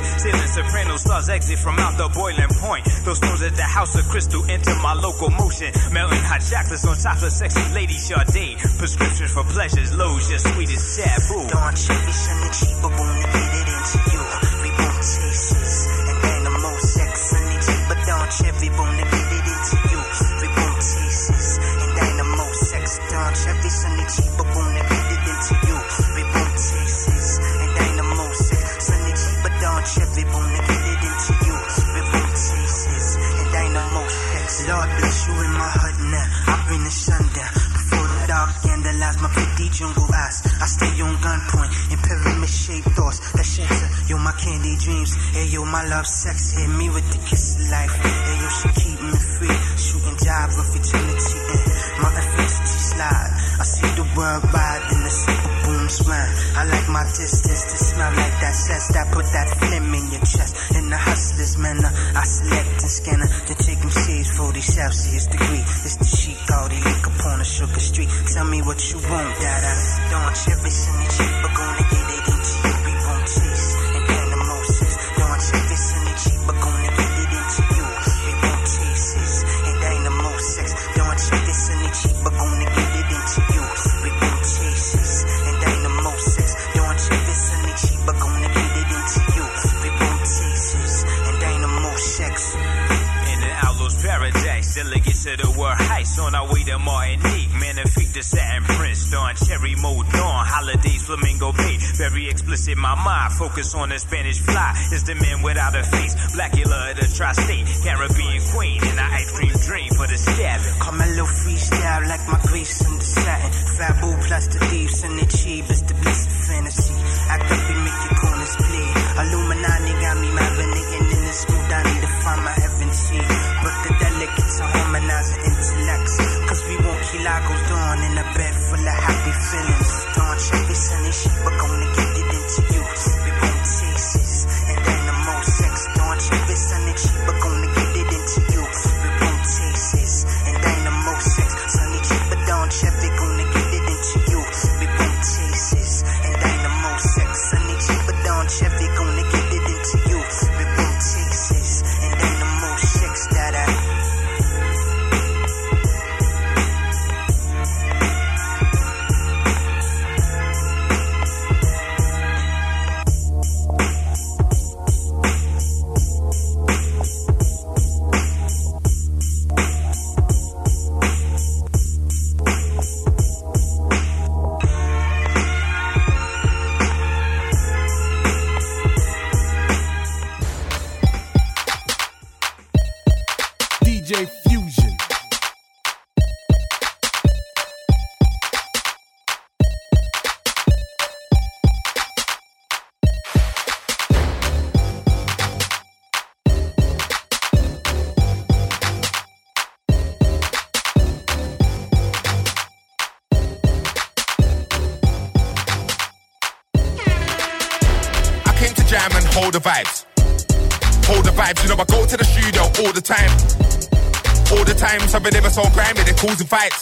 points. Soprano stars exit from out the boiling point. Those stones at the house of crystal enter my local motion. Melting hot chocolates on top of sexy lady Sade. Prescriptions for pleasures, loads, your sweetest taboo. Don't grimy, they're causing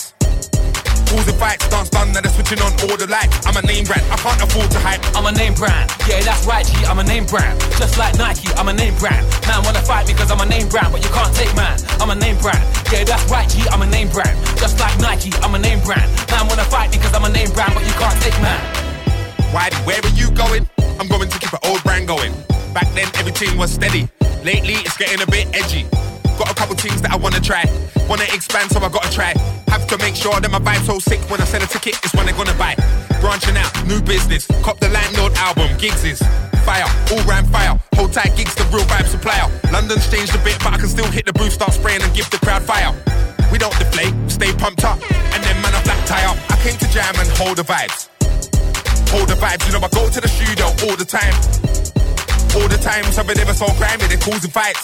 time, some of them are so grimy, they're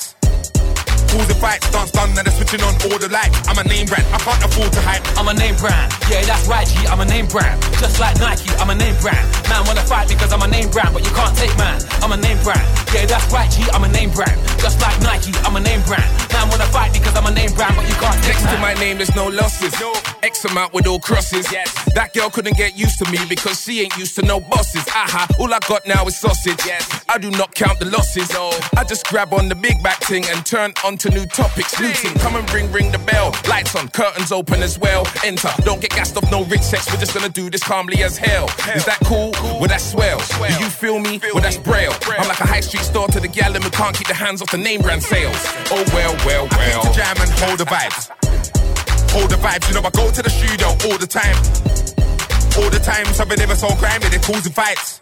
fights. Causing fights, dance done, now they're switching on all the lights. I'm a name brand, I can't afford to hype. I'm a name brand. Yeah, that's right, G. I'm a name brand. Just like Nike, I'm a name brand. Man wanna fight because I'm a name brand, but you can't take man. I'm a name brand. Yeah, that's right, G. I'm a name brand. Just like Nike, I'm a name brand. Man wanna fight because I'm a name brand, but you can't take Next to my name, there's no losses. No. X amount with all crosses. Yes. That girl couldn't get used to me because she ain't used to no bosses. Aha, all I got now is sausage. Yes. I do not count the losses. No. I just grab on the big back thing and turn onto new topics. Looting, come and ring, ring the bell. Lights on, curtains open as well. Enter, don't get gassed off no rich sex. We're just gonna do this calmly as hell. Is that cool? Well, that's swell. Do you feel me? Well, that's braille. I'm like a high street store to the gal who can't keep the hands off the name brand sales. Oh, well, well, well. I to jam and hold the vibes. Hold the vibes, you know I go to the studio all the time. All the time, something are so grimy, they're causing fights.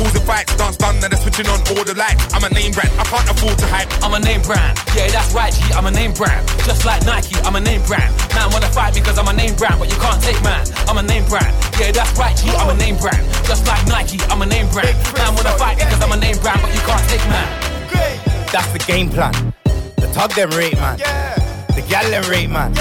Causing fights, dance done, now they're switching on all the lights. I'm a name brand, I can't afford to hype. I'm a name brand. Yeah, that's right, G. I'm a name brand. Just like Nike, I'm a name brand. Man wanna fight because I'm a name brand, but you can't take man. I'm a name brand. Yeah, that's right, G. I'm a name brand. Just like Nike, I'm a name brand. Man wanna fight because I'm a name brand, but you can't take man. That's the game plan. The tug them rate man. The gal them rate man.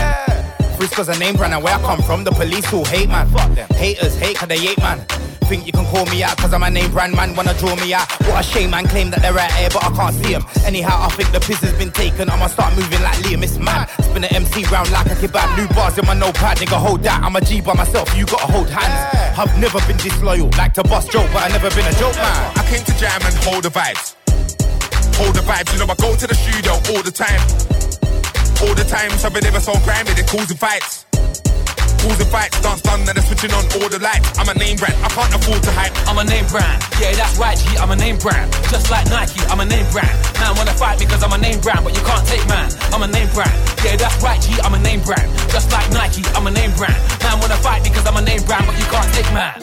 Frisco's a name brand and where I come from, the police all hate man. Fuck them. Haters hate cause they hate man. Think you can call me out cause I'm a name brand man, wanna draw me out. What a shame man claim that they're right here but I can't see them. Anyhow, I think the piss has been taken. I'ma start moving like Liam, it's mad. Spin the MC round like a kebab. New bars in my notepad, nigga, hold that. I'm a G by myself, you gotta hold hands. I've never been disloyal, like to bust joke, but I've never been a joke man. I came to jam and hold the vibes. Hold the vibes, you know I go to the studio all the time. All the time, some of them are so grimy, they're causing fights. Causing fights, dance done, now they're switching on all the lights. I'm a name brand, I can't afford to hype. I'm a name brand. Yeah, that's right, G. I'm a name brand. Just like Nike, I'm a name brand. Man wanna fight because I'm a name brand, but you can't take man. I'm a name brand. Yeah, that's right, G. I'm a name brand. Just like Nike, I'm a name brand. Man wanna fight because I'm a name brand, but you can't take man.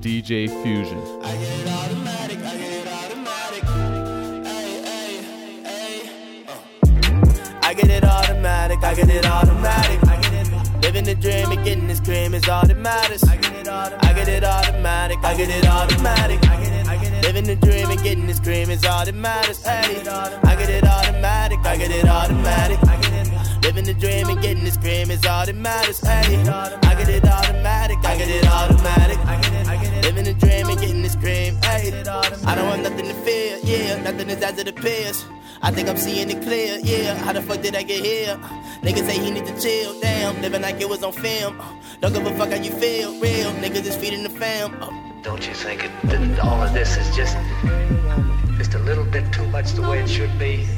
DJ Fusion. I get it automatic, I get it automatic. I get it. Living the dream and getting this cream is all that matters. I get it automatic, I get it automatic. I get it automatic. I get it, I get it. Living the dream and getting this cream is all that matters. Hey, I get it automatic, I get it automatic. I get it. Living the dream and getting this cream is all that matters. Hey, I get it automatic, I get it automatic. Living the dream and getting this cream. Hey, I don't want nothing to fear. Yeah, nothing is as it appears. I think I'm seeing it clear, yeah. How the fuck did I get here? Niggas say he need to chill, damn. Living like it was on film. Don't give a fuck how you feel, real. Niggas is feeding the fam. Don't you think it, all of this is just just a little bit too much the way it should be?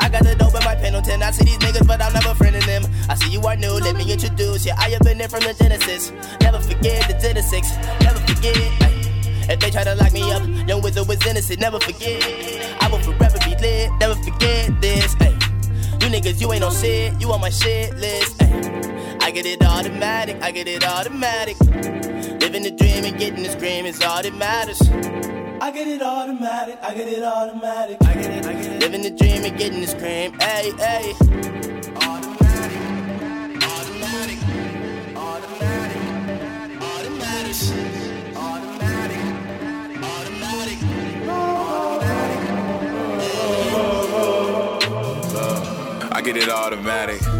I got the dope in my pen on 10. I see these niggas, but I'm never friending them. I see you are new, let me introduce you. I have been there from the Genesis. Never forget the Genesis. Never forget. If they try to lock me up, young wizard was innocent. Never forget. I will forever be lit. Never forget this. You niggas, you ain't no shit. You on my shit list. ay. I get it automatic. I get it automatic. Living the dream and getting the scream is all that matters. I get it automatic, I get it automatic. I get it, I get it. Living the dream and getting the scream, hey, hey. Automatic, automatic, automatic, automatic, automatic, automatic, I get it automatic.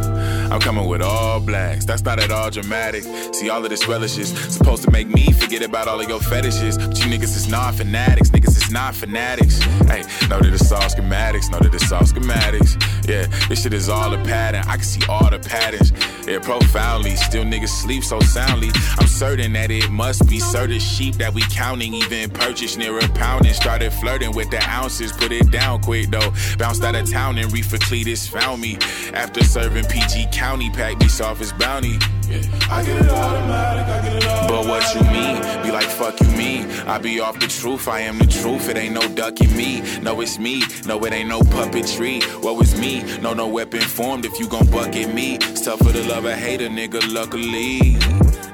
I'm coming with all blacks. That's not at all dramatic. See, all of this relish is supposed to make me forget about all of your fetishes. But you niggas is not fanatics. Niggas is not fanatics. Hey, know that it's all schematics. Know that it's all schematics. Yeah, this shit is all a pattern. I can see all the patterns. Yeah, profoundly. Still niggas sleep so soundly. I'm certain that it must be certain sheep that we counting. Even purchased near a pound and started flirting with the ounces. Put it down quick though. Bounced out of town and Reefer Cletus found me. After serving PG County, packed me soft as bounty. Yeah, I get it automatic, I get it automatic. But what you mean? Be like, fuck you mean? I be off the truth, I am the truth. It ain't no ducking me. No, it's me. No, it ain't no puppetry. What was me? No, no weapon formed if you gon' bucket me. Stuff for the love I hate a nigga, luckily.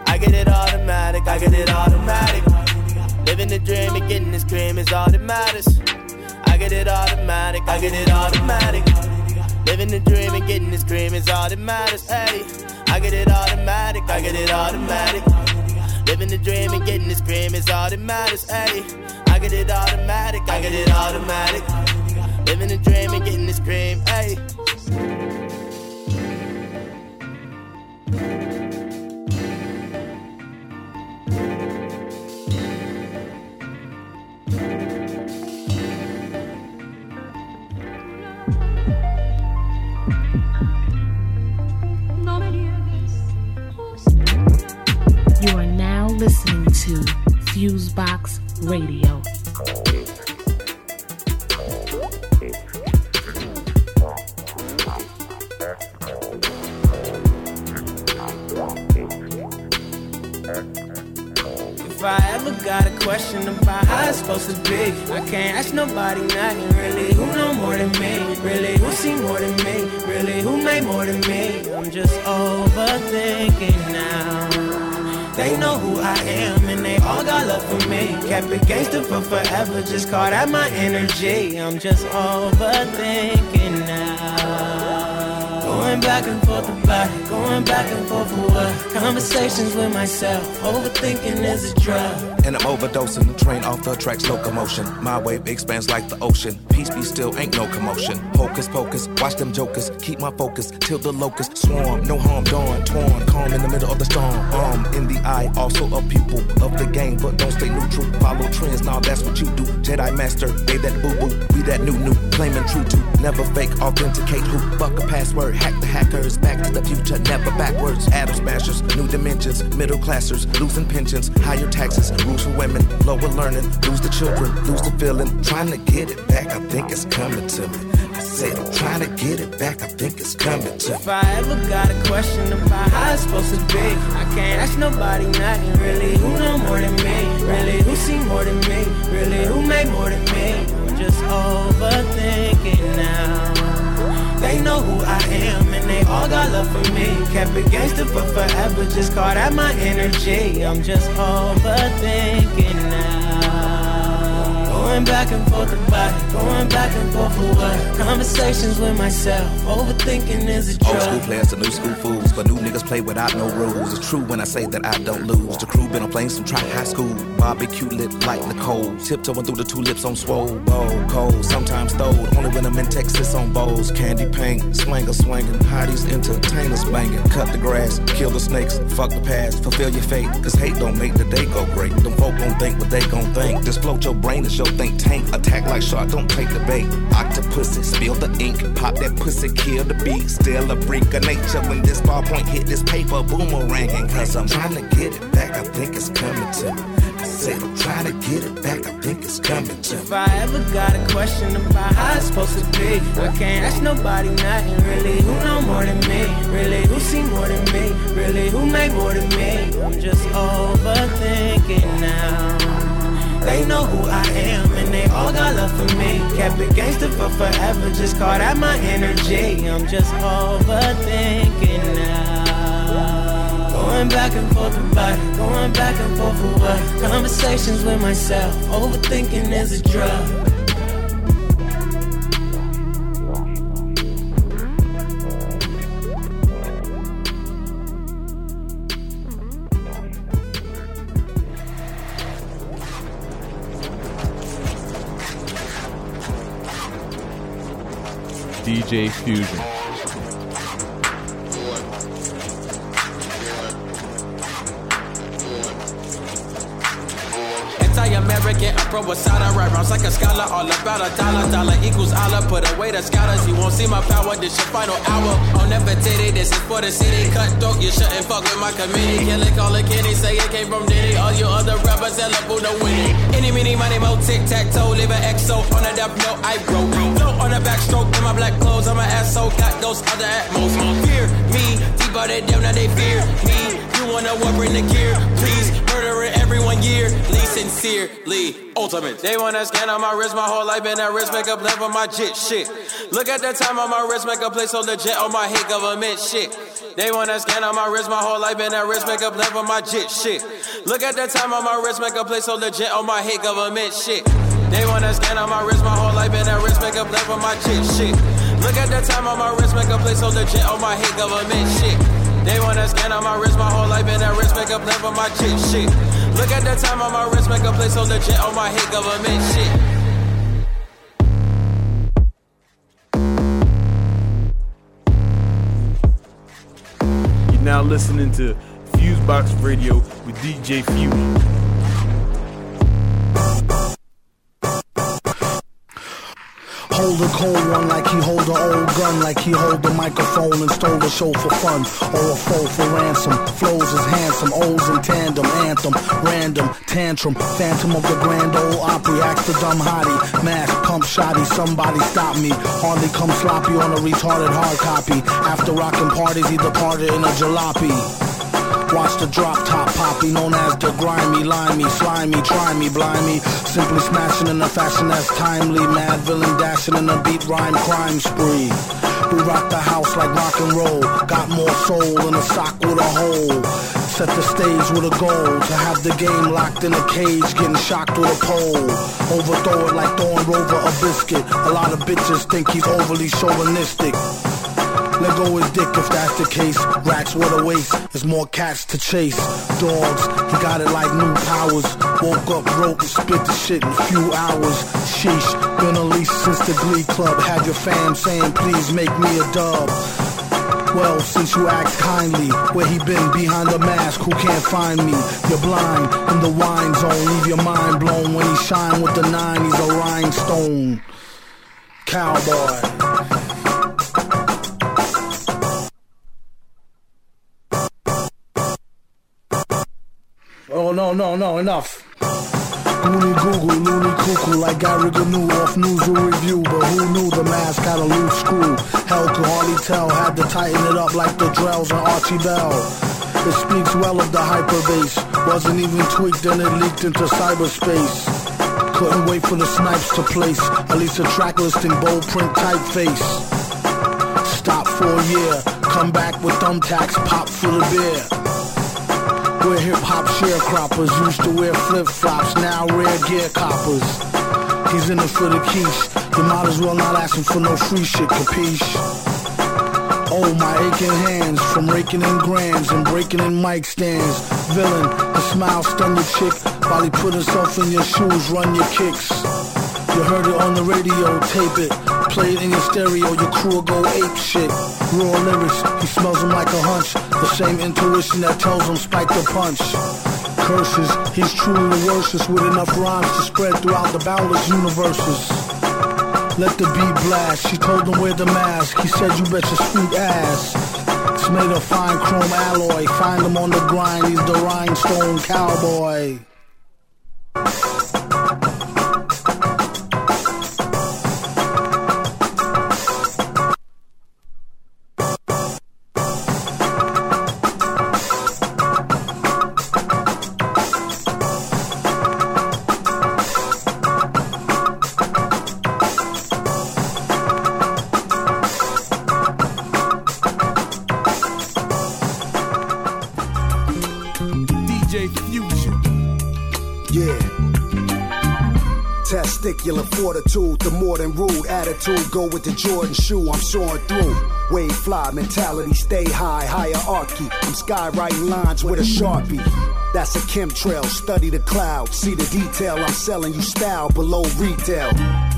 I get it automatic, I get it automatic. Living the dream and getting this cream is all that matters. I get it automatic, I get it automatic. Living the dream and getting this cream is all that matters. Hey, I get it automatic, I get it automatic. Living the dream and getting this cream is all that matters. Hey, I get it automatic, I get it automatic. Living the dream and getting this cream. Hey. To Fusebox Radio. If I ever got a question about how it's supposed to be, I can't ask nobody nothing. Really, who know more than me? Really, who see more than me? Really, who made more than me? I'm just overthinking now. They know who I am and they all got love for me. Kept it gangster for forever, just caught at my energy. I'm just overthinking now. Going back and forth about it, going back and forth for what? Conversations with myself, overthinking is a drug. And I'm overdosing, the train off the tracks, no commotion. My wave expands like the ocean. Peace be still, ain't no commotion. Hocus pocus, watch them jokers, keep my focus till the locusts swarm. No harm done, torn, calm in the middle of the storm. Arm in the eye, also a pupil of the game, but don't stay neutral. Follow trends, now that's what you do. Jedi master, they that boo boo, we that new new, claiming true to, never fake, authenticate who. Fuck a password, hack the hackers, back to the future, never backwards. Atom smashers, new dimensions, middle classers, losing pensions, higher taxes, rules for women, lower learning, lose the children, lose the feeling. Trying to get it back, I think it's coming to me. I said I'm trying to get it back, I think it's coming to me. If I ever got a question about how it's supposed to be, I can't ask nobody nothing. Really, who know more than me? Really, who see more than me? Really, who made more than me? I'm just overthinking now. They know who I am all got love for me. Kept it gangster for forever, just caught at my energy. I'm just overthinking now. Going back and forth about it, going back and forth for what? Conversations with myself, overthinking is a Old drug. school players to new school fools, but new niggas play without no rules. It's true when I say that I don't lose. The crew been on planes from try high school. Barbecue lit like Nicole. Tiptoeing through the tulips on swole. Bowl, cold, sometimes throwed. Only when I'm in Texas on bowls. Candy paint, swanger swinging. Hotties entertainers banging. Cut the grass, kill the snakes. Fuck the past, fulfill your fate. Cause hate don't make the day go great. Them folk gon' think what they gon' think. Just float your brain is your think tank. Attack like shark, don't take the bait. Octopussy, spill the ink. Pop that pussy, kill the beat. Still a freak of nature. When this ballpoint hit this paper, boomeranging. Cause I'm trying to get it back, I think it's coming to me. I said I'm trying to get it back, I think it's coming to me. If I ever got a question about how it's supposed to be, I can't ask nobody nothing. Really, who know more than me? Really, who see more than me? Really, who made more than me? I'm just overthinking now. They know who I am and they all got love for me. Kept it gangster for forever, just caught at my energy. I'm just overthinking now. Going back and forth about it, going back and forth for what? Conversations with myself, overthinking is a drug. J Fusion. American opera with side I write rhymes like a scholar All about a dollar, dollar equals Allah. Put away the scholars, you won't see my power This your final hour, I'll never take it This is for the city, cutthroat, you shouldn't fuck with my committee. Kill it, call it kitty, say it came from Diddy. All your other rappers, hell up, no winning Any, mini, money, mo, tic-tac-toe Live an XO on a death note, I broke. On the backstroke in my black clothes. I'm an asshole. Got those other at most. Fear me. They down. Now they fear me. You wanna what? Bring the gear. Please. Murdering everyone yearly. Sincerely. Ultimate. They wanna scan on my wrist. My whole life been that wrist. Make a plan for my jit shit. Look at the time on my wrist. Make a play so legit on my hit government shit. They wanna scan on my wrist. My whole life been that wrist. Make a plan for my jit shit. Look at the time on my wrist. Make a play so legit on my hit government shit. They wanna scan on my wrist. My whole life been that wrist. Make a plan for my jit shit. Look at the time on my wrist. Make a place play so legit on my hit government shit. They wanna scan on my wrist, my whole life been that wrist, make a plan for my jit shit. Look at the time on my wrist, make a play so legit on my hit government shit. You're now listening to Fusebox Radio with DJ Fuse. A cold one like he hold an old gun, like he hold the microphone and stole the show for fun, or a foe for ransom. Flows is handsome, O's in tandem, anthem, random, tantrum, phantom of the Grand Ole Opry, axe the dumb hottie, mask, pump shotty, somebody stop me. Hardly come sloppy on a retarded hard copy. After rocking parties, he departed in a jalopy. Watch the drop top poppy, known as the grimy, limey, slimy, try me, blind me. Simply smashing in a fashion that's timely. Madvillain dashing in a beat rhyme crime spree. We rock the house like rock and roll. Got more soul than a sock with a hole. Set the stage with a goal to have the game locked in a cage, getting shocked with a pole. Overthrow it like throwing Rover a biscuit. A lot of bitches think he's overly chauvinistic. Let go his dick if that's the case. Racks what a waste. There's more cats to chase. Dogs, he got it like new powers. Woke up broke and spit the shit in a few hours. Sheesh, been unleashed since the Glee Club. Had your fam saying, please make me a dub. Well, since you act kindly, where he been behind the mask, who can't find me? You're blind in the wine zone, leave your mind blown when he shine with the nine. He's a rhinestone cowboy. No no no enough. Goony Google, loony cuckoo like Gary Gnu off News Review, but who knew the mask had a loose screw? Hell could hardly tell, had to tighten it up like the Drells and Archie Bell. It speaks well of the hyperbase, wasn't even tweaked and it leaked into cyberspace. Couldn't wait for the snipes to place, at least a track listing, bold print typeface. Stop for a year, come back with thumbtacks, pop for the beer. We're hip hop sharecroppers, used to wear flip flops, now rare gear coppers. He's in it for the quiche, you might as well not ask him for no free shit, capiche? Oh, my aching hands from raking in grams and breaking in mic stands. Villain, a smile stun your chick while he put himself in your shoes, run your kicks. You heard it on the radio, tape it. Play it in your stereo, your crew will go ape shit. Raw lyrics, he smells them like a hunch. The same intuition that tells him spike the punch. Curses, he's truly the worstest with enough rhymes to spread throughout the boundless universes. Let the beat blast, she told him wear the mask. He said you bet your sweet ass. It's made of fine chrome alloy. Find him on the grind, he's the rhinestone cowboy. Testicular fortitude, the more than rude attitude. Go with the Jordan shoe, I'm soaring through. Wave fly mentality, stay high, hierarchy. I'm skywriting lines with a sharpie. That's a chemtrail, study the cloud. See the detail, I'm selling you style below retail.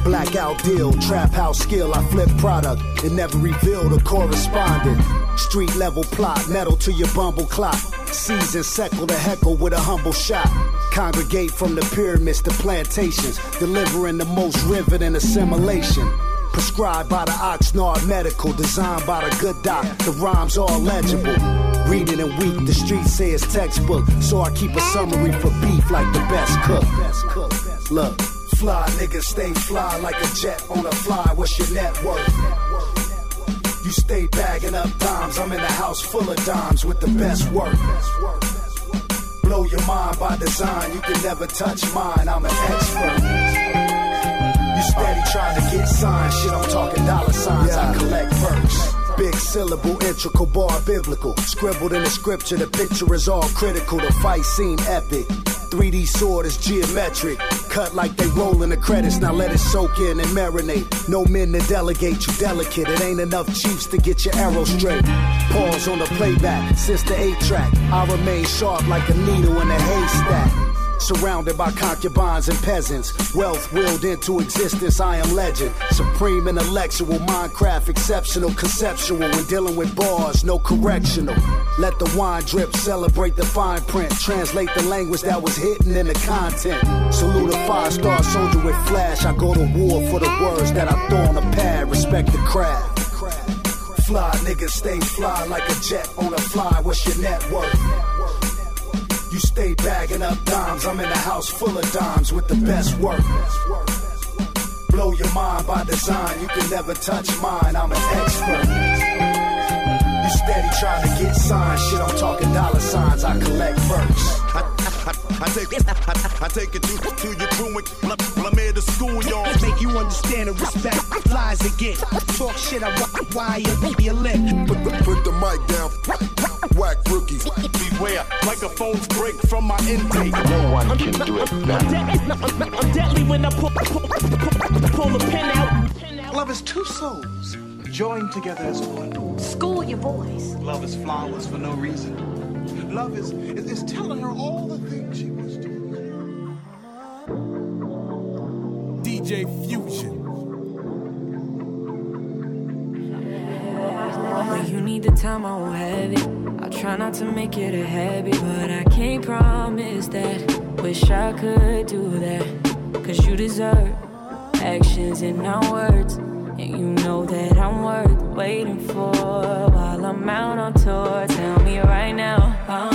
Blackout deal, trap house skill, I flip product and never reveal the correspondent. Street level plot, metal to your bumble clock. Season Seckle the heckle with a humble shot. Congregate from the pyramids to plantations, delivering the most riveting assimilation. Prescribed by the Oxnard Medical, designed by the good doc. The rhymes all legible. Read it in week, the streets say it's textbook. So I keep a summary for beef like the best cook. Look, fly niggas stay fly like a jet on a fly. What's your net worth? You stay bagging up dimes. I'm in a house full of dimes with the best work. Blow your mind by design. You can never touch mine. I'm an expert. You steady trying to get signed. Shit, I'm talking dollar signs. I collect perks. Big syllable, integral bar, biblical. Scribbled in the scripture, the picture is all critical. The fight seem epic. 3D sword is geometric. Cut like they roll in the credits. Now let it soak in and marinate. No men to delegate, you delicate. It ain't enough chiefs to get your arrow straight. Pause on the playback, since the 8 track. I remain sharp like a needle in a haystack. Surrounded by concubines and peasants, wealth willed into existence. I am legend, supreme intellectual, Minecraft exceptional, conceptual. When dealing with bars, no correctional. Let the wine drip, celebrate the fine print, translate the language that was hidden in the content. Salute a five star soldier with flash. I go to war for the words that I throw on a pad. Respect the craft. Fly niggas stay fly like a jet on a fly. What's your net worth? You stay bagging up dimes. I'm in a house full of dimes with the best work. Blow your mind by design. You can never touch mine. I'm an expert. You steady trying to get signed. Shit, I'm talking dollar signs. I collect verse. I, I, I take I, I take it to, to your crew when, when I'm here to school, y'all. Make you understand and respect flies to get. Talk shit, I rock wire, your lip. Put, put, put the mic down. Whack rookies. Beware, microphones break from my intake. No one can do it better. I'm deadly when I pull, pull, pull, pull the pin out. Love is two souls joined together as one. School your boys. Love is flowers for no reason. Love is, is, is telling her all the things she wants to. DJ Fusion. You need the time, I won't have it. I try not to make it a habit, but I can't promise that. Wish I could do that. Cause you deserve actions and not words. And you know that I'm worth waiting for while I'm out on tour. Tell me right now, are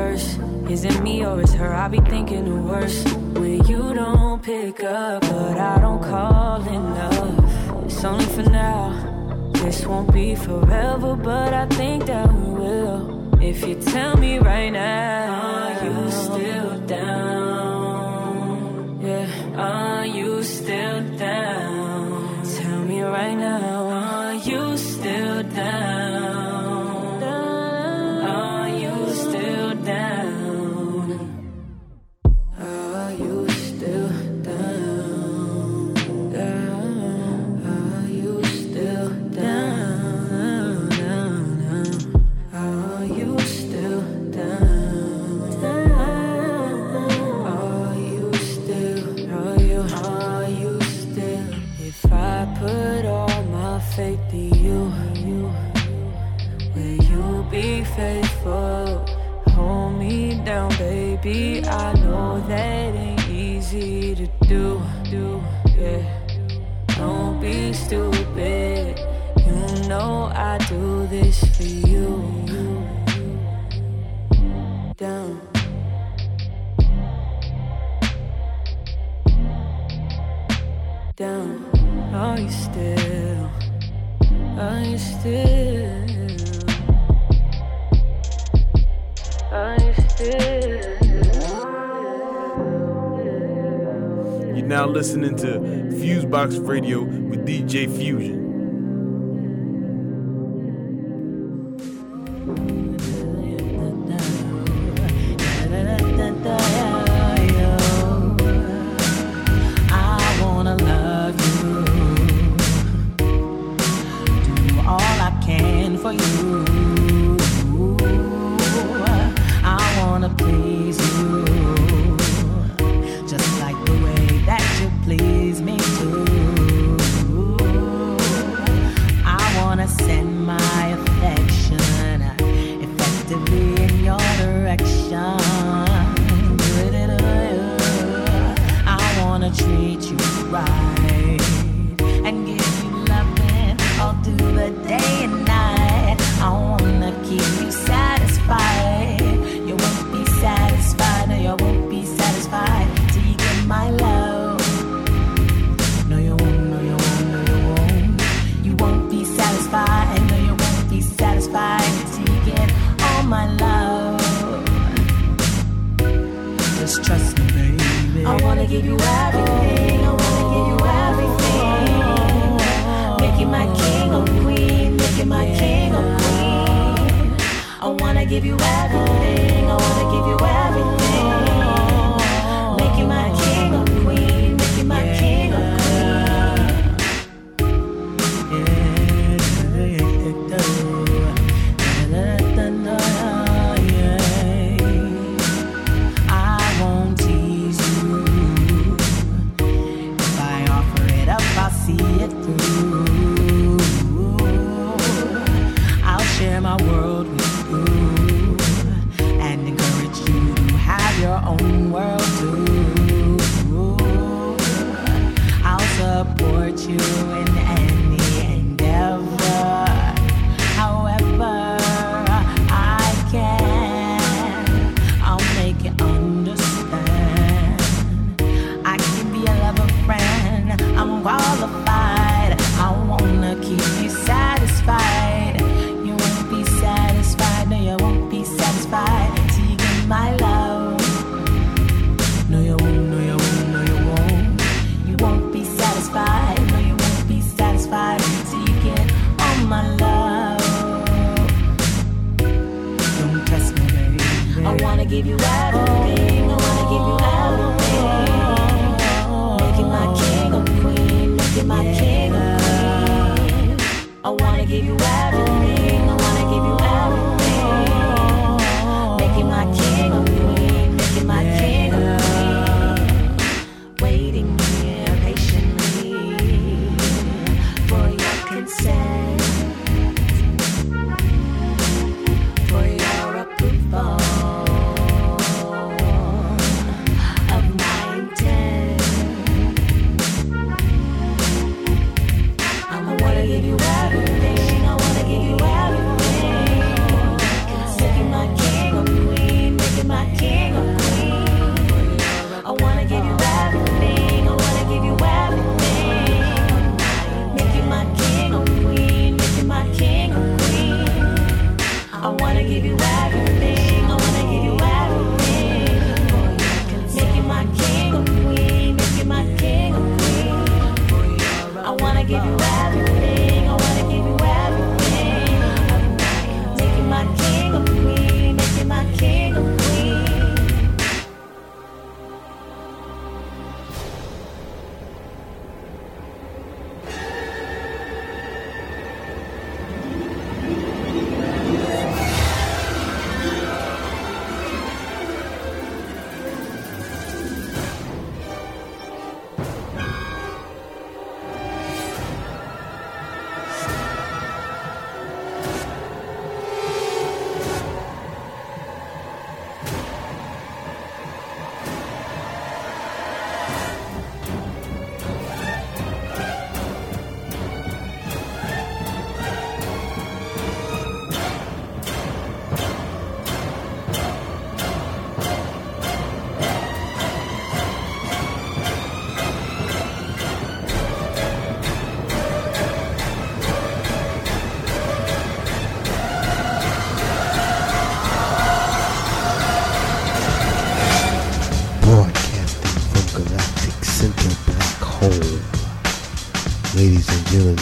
first? Is it me or is her? I be thinking the worst. When you don't pick up, but I don't call enough. It's only for now. This won't be forever, but I think that we will. If you tell me right now, are you still down? Yeah, are you still down? Tell me right now, are you faithful? Hold me down, baby. I know that ain't easy to do. Do yeah. Don't be stupid. You know I do this for you. Down. Down. Are you still? Are you still? You're now listening to Fusebox Radio with DJ Fusion.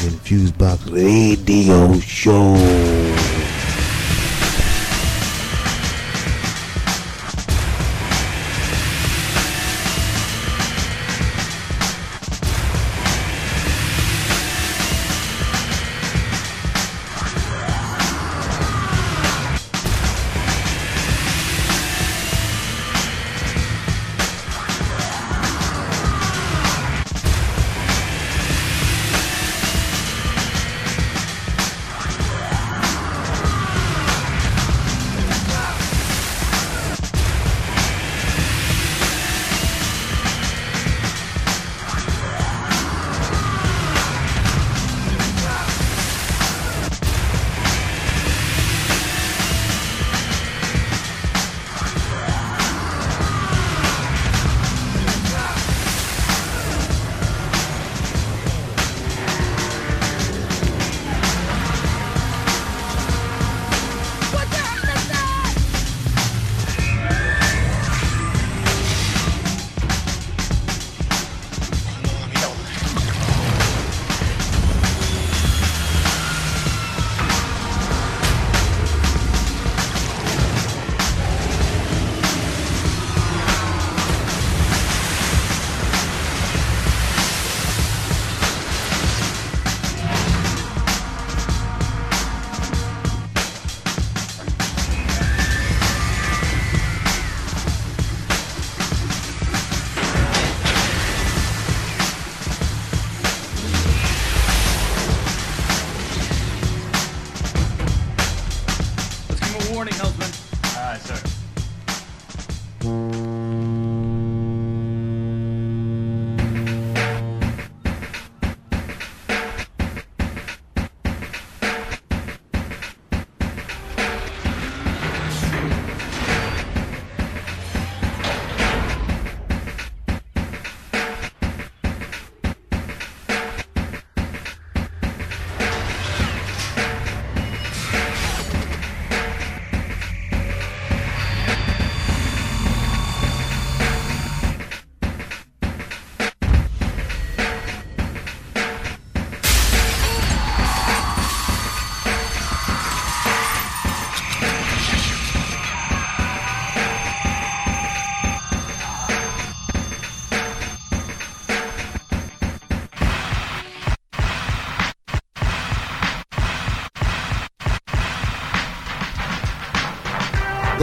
And gentlemen, Fusebox Radio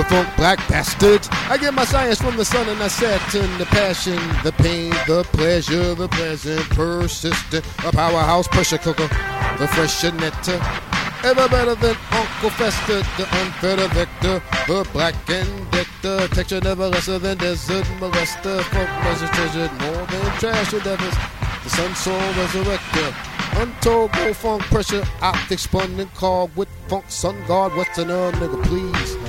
funk black bastard. I get my science from the sun and I Saturn, the passion, the pain, the pleasure, the present, persistent, a powerhouse pressure cooker, the fresher netter. Ever better than Uncle Fester, the unfettered vector, the black decker, texture never lesser than desert molester, funk measures treasured more than trash endeavors. The sun soul resurrector, untold go funk pressure, optic spun and with funk sun guard, westerner nigga please.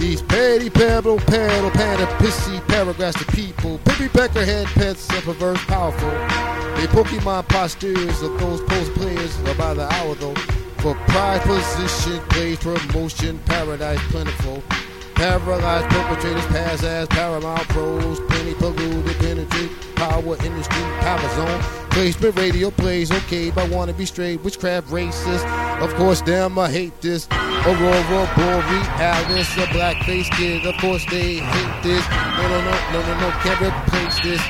These petty pebble, pedal, panda, pissy paragraphs to people. Pippy pecker head pets and perverse powerful. They Pokemon postures of those post players are by the hour though. For pride position, plays promotion, paradise plentiful. Paralyzed perpetrators, pass as paramount pros, penny plenty polluted, penetrate, power industry, power zone. Placement radio plays okay, but wanna be straight, witchcraft racist. Of course, damn, I hate this. Aurora, Borealis, a black face kid. Of course, they hate this. No, no, no, no, no, no, can't replace this.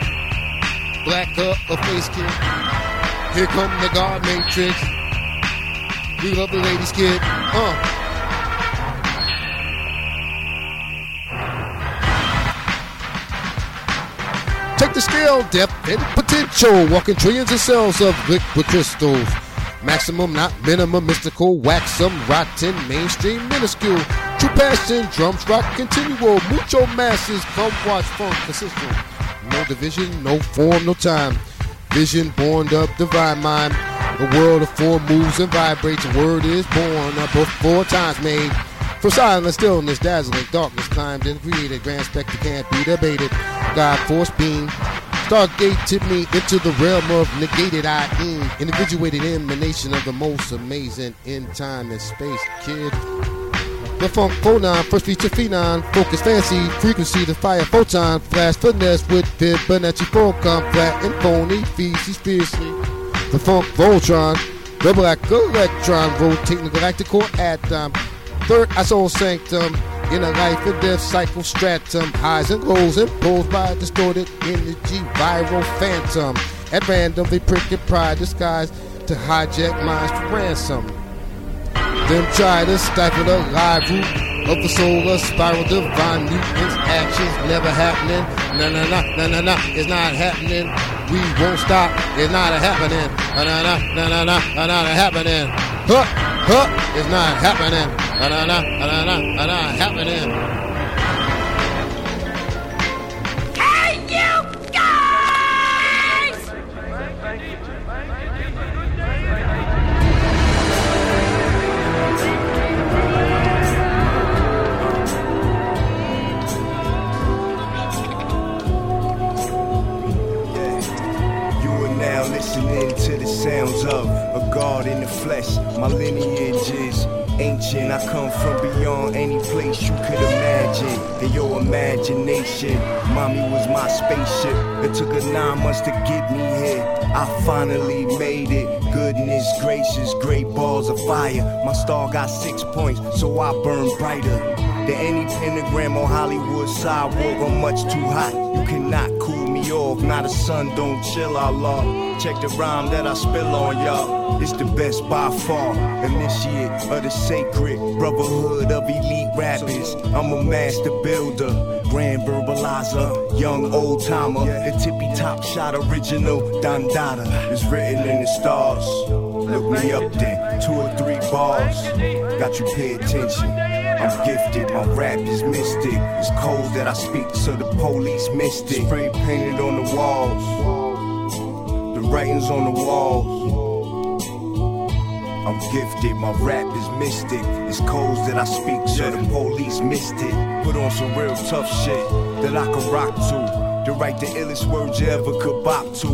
Black up, a face kid. Here come the God Matrix. We love the ladies, kid. Uh. Take the scale, depth, and potential. Walking trillions of cells of liquid crystals. Maximum, not minimum, mystical, wax some rotten, mainstream, minuscule. True passion, drums rock continual. Mucho masses, come watch funk consistent. No division, no form, no time. Vision born of divine mind. A world of four moves and vibrates. Word is born, book four times made. From silence, stillness, dazzling, darkness climbed and created. Grand spectre can't be debated. God force beam. Stargated me into the realm of negated I. Individuated emanation of the most amazing in time and space, kid. The funk phonon, first feature phenon, focus fancy, frequency, the fire photon, flash finesse with Fibonacci Falcon, flat and phony, feces fiercely. The funk Voltron, black electron, rotating galactic core atom. Third, I soul sanctum, in a life and death cycle stratum, highs and lows imposed by distorted energy, viral phantom. At random, they prick and pride disguised to hijack minds for ransom. Them try to stifle the live root of the solar spiral, divine mutants, actions never happening. No, no, no, no, no, no, it's not happening. We won't stop, it's not happening. No, no, no, no, no, no, no, not happening. Huh, huh, it's not happening. No, no, no, no, no, no, happening. Sounds of a God in the flesh. My lineage is ancient. I come from beyond any place you could imagine. In your imagination, mommy was my spaceship. It took her nine months to get me here. I finally made it. Goodness gracious, great balls of fire. My star got six points, so I burn brighter than any pentagram on Hollywood sidewalk. I'm much too hot. You cannot off. Not a sun, don't chill, Allah. Check the rhyme that I spill on y'all. It's the best by far. Initiate of the sacred brotherhood of elite rappers. I'm a master builder, grand verbalizer, young old timer. The tippy top shot original Dandada is written in the stars. Look me up then, two or three bars. Got you pay attention. I'm gifted, my rap is mystic. It's cold that I speak, so the police missed it. Spray painted on the walls, the writings on the walls. I'm gifted, my rap is mystic. It's codes that I speak, so the police missed it. Put on some real tough shit that I can rock to. To write the illest words you ever could bop to.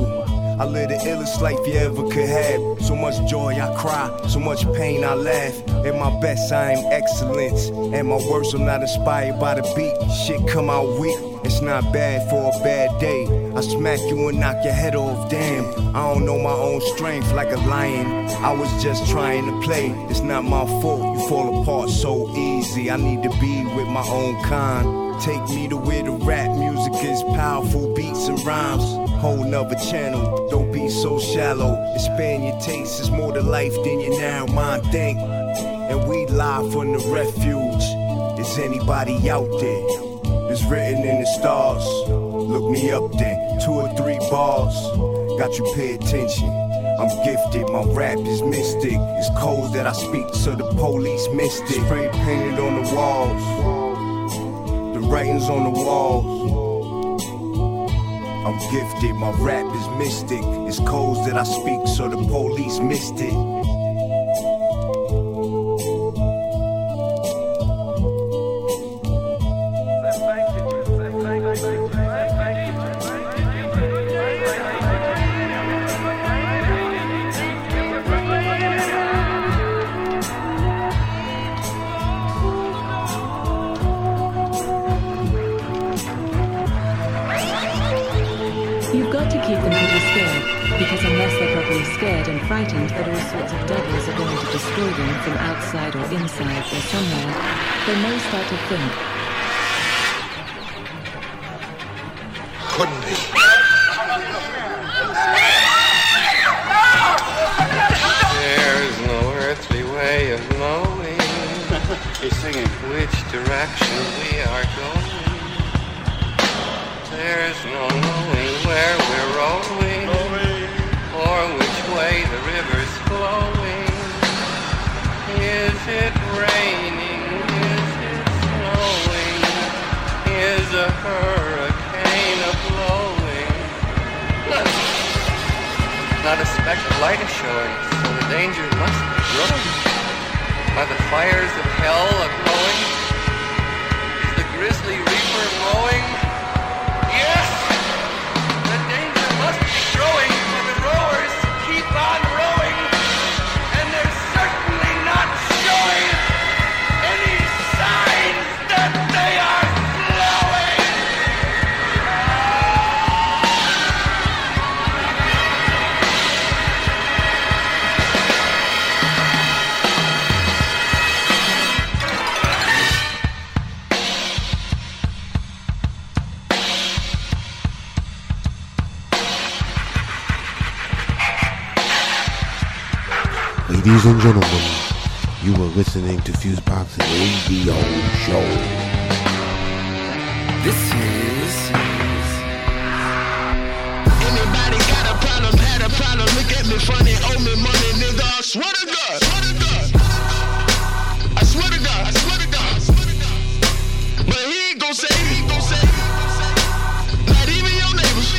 I live the illest life you ever could have. So much joy I cry, so much pain I laugh. At my best I am excellence. And my worst I'm not inspired by the beat. Shit come out weak. It's not bad for a bad day. I smack you and knock your head off. Damn, I don't know my own strength like a lion. I was just trying to play. It's not my fault. You fall apart so easy. I need to be with my own kind. Take me to where the rap music is powerful beats and rhymes. Whole nother channel. Don't be so shallow. Expand your taste. It's more to life than your narrow mind think. And we live from the refuge. Is anybody out there? It's written in the stars. Look me up there, Two or three bars. Got you pay attention. I'm gifted, my rap is mystic. It's cold that I speak, so the police missed it. Spray painted on the walls, the writings on the walls. I'm gifted, my rap is mystic. It's codes that I speak, so the police missed it. Frightened that all sorts of devils are going to destroy them from outside or inside or somewhere, they may start to think. Not a light showing, so the danger must be growing. Are the fires of hell a glowing? Is the grisly reaper mowing? Ladies and gentlemen, you are listening to Fusebox Radio Show. This is. Anybody got a problem, had a problem, look at me funny, owe me money, nigga. I swear to God. Swear to God. I swear to God. I swear to God. swear to God. But he ain't gon' say, he ain't gon' say. Not even your neighbors.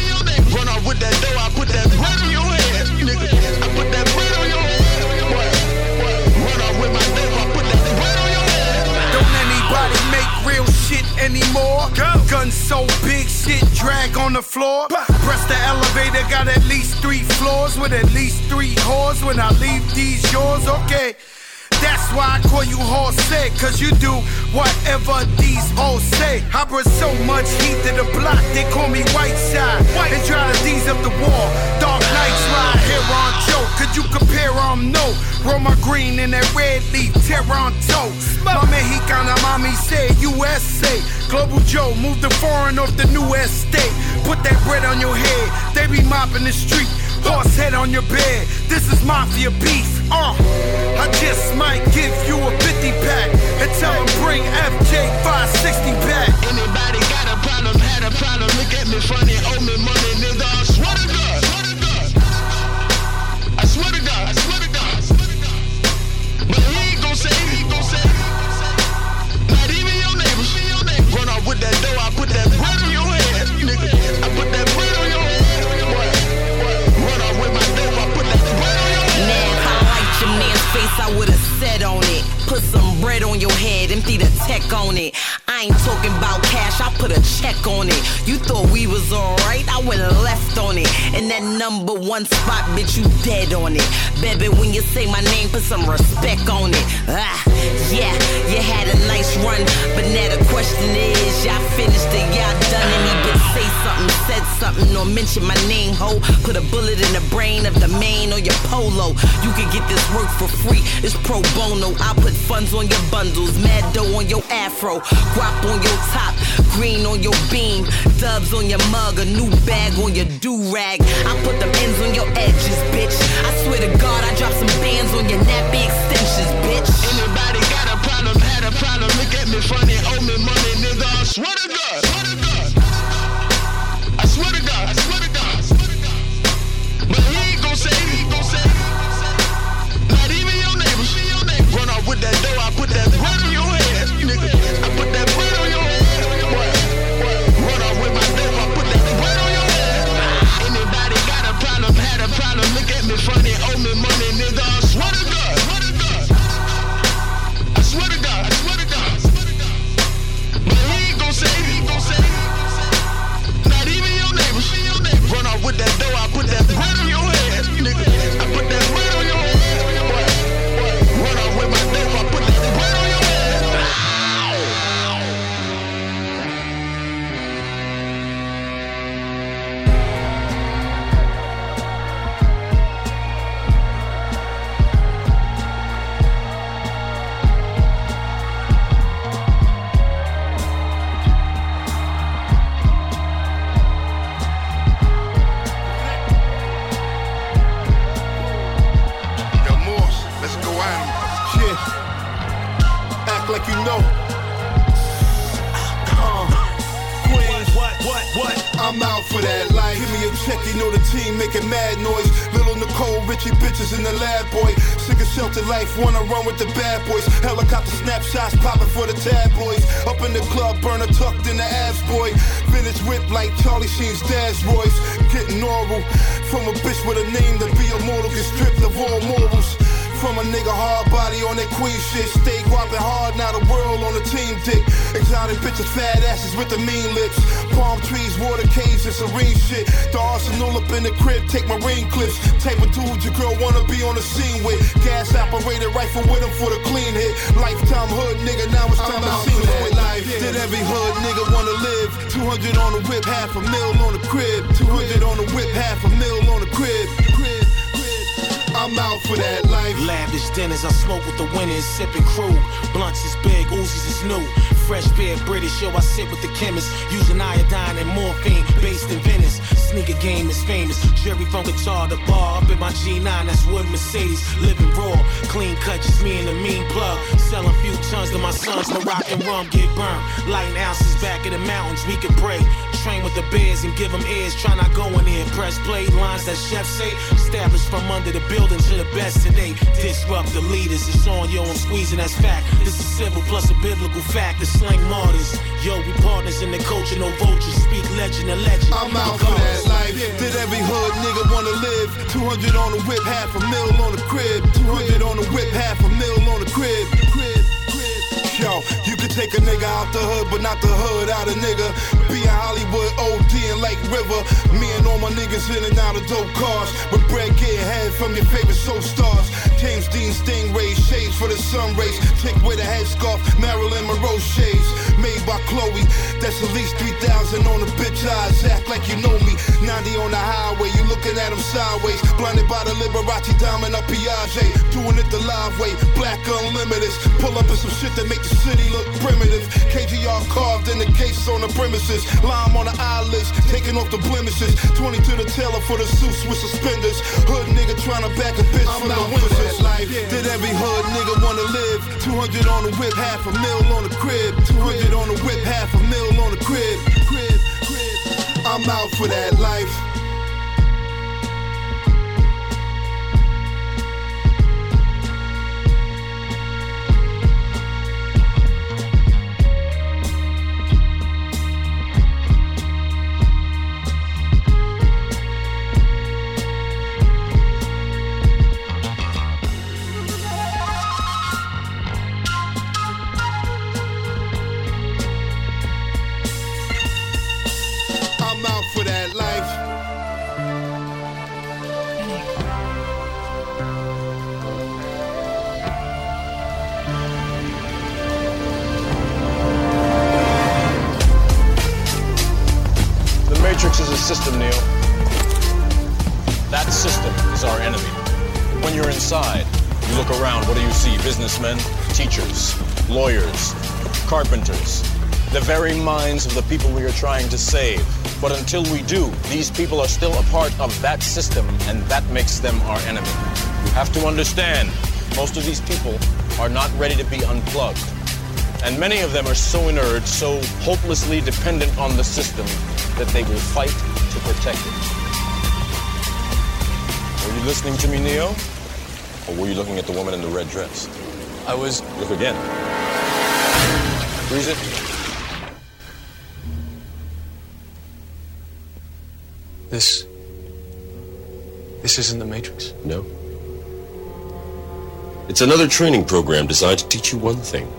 Run off with that dough, I put that bread on your head, nigga. I put that bread on your real shit anymore? Guns so big, shit drag on the floor. Press the elevator, got at least three floors with at least three whores. When I leave these yours, okay. That's why I call you Jose, cause you do whatever these hoes say. I brought so much heat to the block, they call me Whiteside. They try to ease up the wall. Nights ride here on Joe. Could you compare um no? Roma green and that red leaf, Toronto. My Mexicana mommy said USA. Global Joe, move the foreign off the new estate. Put that bread on your head, they be mopping the street. Horse head on your bed, this is mafia beef. Uh, I just might give you a 50 pack and tell them bring FJ 560 back. Anybody got a problem, had a problem, look at me funny, owe me money, say, he gon' say, not even your neighbors. Run off with that dough, I put that bread on your head, nigga. I put that bread on your head. Run off with my dough, I put that bread on your head. If I liked your man's face, I would've set on it. Put some bread on your head, empty the tech on it. I ain't talking about cash, I put a check on it. You thought we was alright, I went left on it. And that number one spot, bitch, you dead on it. Baby, when you say my name, put some respect on it. Ah, yeah, you had a nice run, but now the question is, y'all finished it, y'all done? Any bitch say something, said something, or mention my name, ho. Put a bullet in the brain of the main or your polo. You can get this work for free, it's pro bono. I put funds on your bundles, mad dough on your afro, guap on your top, green on your beam, dubs on your mug, a new bag on your do rag. I put them ends on your edges, bitch. I swear to God, I drop some bands on your nappy extensions, bitch. Anybody got a problem, had a problem, look at me funny, owe me money, nigga, I swear to God. I swear to God, I swear to God. But he ain't gon' say, he ain't gon' say. Not even your neighbors. Run off with that dough, I put that making mad noise. Little Nicole, Richie bitches in the lab, boy. Sick of shelter life, wanna run with the bad boys. Helicopter snapshots popping for the tabloids. Up in the club, burner tucked in the abs, boy. Vintage whip like Charlie Sheen's dad's Royce. Getting oral from a bitch with a name to be immortal, get stripped of all morals. From a nigga hard body on that queen shit. Stay guapping hard, now the world on the team dick. Exotic bitches, fat asses with the mean lips. Palm trees, water caves, and serene shit. The arsenal up in the crib, take marine clips. Type of dude your girl wanna be on the scene with. Gas operated rifle with him for the clean hit. Lifetime hood nigga, now it's time to see with life. Did every hood nigga wanna live? 200 on the whip, half a mil on the crib. 200 on the whip, half a mil on the crib. I'm out for that life. Lavish dinners, I smoke with the winners, sipping crew. Blunts is big, Uzis is new. Fresh beer, British, yo, I sit with the chemist. Using iodine and morphine, based in Venice. Sneaker game is famous. Jerry from guitar to bar, up in my G9, that's wood Mercedes. Living raw, clean cut, just me and the mean plug. Selling few tons to my sons, Moroccan rum get burned. Lighting ounces back in the mountains, we can pray. Train with the bears and give them ears, try not going in. Press play lines that chefs say. Established from under the building to the best today. Disrupt the leaders, it's on, yo, I'm squeezing, that's fact. This is civil plus a biblical fact, the slang martyrs. Yo, we partners in the culture, no vultures. Speak legend and legend. I'm out for that life. Did every hood nigga wanna live? 200 on the whip, half a mil on the crib. 200 on the whip, half a mil on the crib. Crib, crib. Yo, you take a nigga out the hood, but not the hood out a nigga. Be in Hollywood, OD and Lake River. Me and all my niggas in and out of dope cars. But bread getting head from your favorite soap stars. James Dean Stingray, shades for the sun rays. Chick with a headscarf, Marilyn Monroe shades. Made by Chloe, that's at least 3,000 on the bitch eyes. Act like you know me. 90 on the highway, you looking at them sideways. Blinded by the Liberace diamond up Piaget. Doing it the live way, black unlimited. Pull up in some shit that make the city look primitive. KGR carved in the case on the premises. Lime on the eyelids, taking off the blemishes. 20 to the tailor for the suits with suspenders. Hood nigga trying to back a bitch I'm from the windows. Life. Did every hood nigga wanna live? 200 on the whip, half a mil on the crib. 200 on the whip, half a mil on the crib. Crib, crib. I'm out for that life. System, Neo. That system is our enemy. When you're inside, you look around, what do you see? Businessmen, teachers, lawyers, carpenters, the very minds of the people we are trying to save. But until we do, these people are still a part of that system, and that makes them our enemy. You have to understand, most of these people are not ready to be unplugged. And many of them are so inert, so hopelessly dependent on the system, that they will fight to protect it. Were you listening to me, Neo? Or were you looking at the woman in the red dress? I was. Look again. Freeze it. This. This isn't the Matrix. No. It's another training program designed to teach you one thing.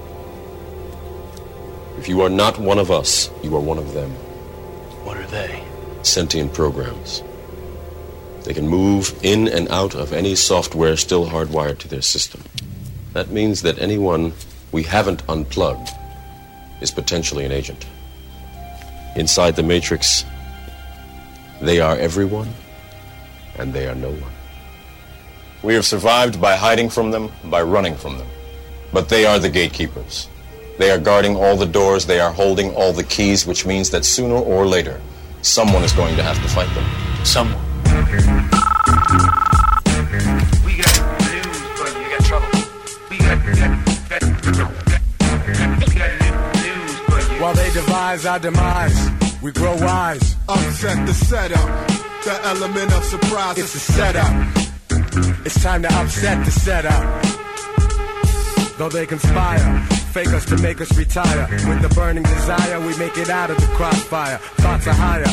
If you are not one of us, you are one of them. What are they? Sentient programs. They can move in and out of any software still hardwired to their system. That means that anyone we haven't unplugged is potentially an agent. Inside the Matrix, they are everyone, and they are no one. We have survived by hiding from them, by running from them. But they are the gatekeepers. They are guarding all the doors, they are holding all the keys, which means that sooner or later, someone is going to have to fight them. Someone. We got news, but you got trouble. We got, got, got, got news, but you While they devise our demise, we grow wise. Upset the setup. The element of surprise It's a setup. It's time to upset the setup. Though they conspire, fake us to make us retire. With the burning desire, we make it out of the crossfire. Thoughts are higher,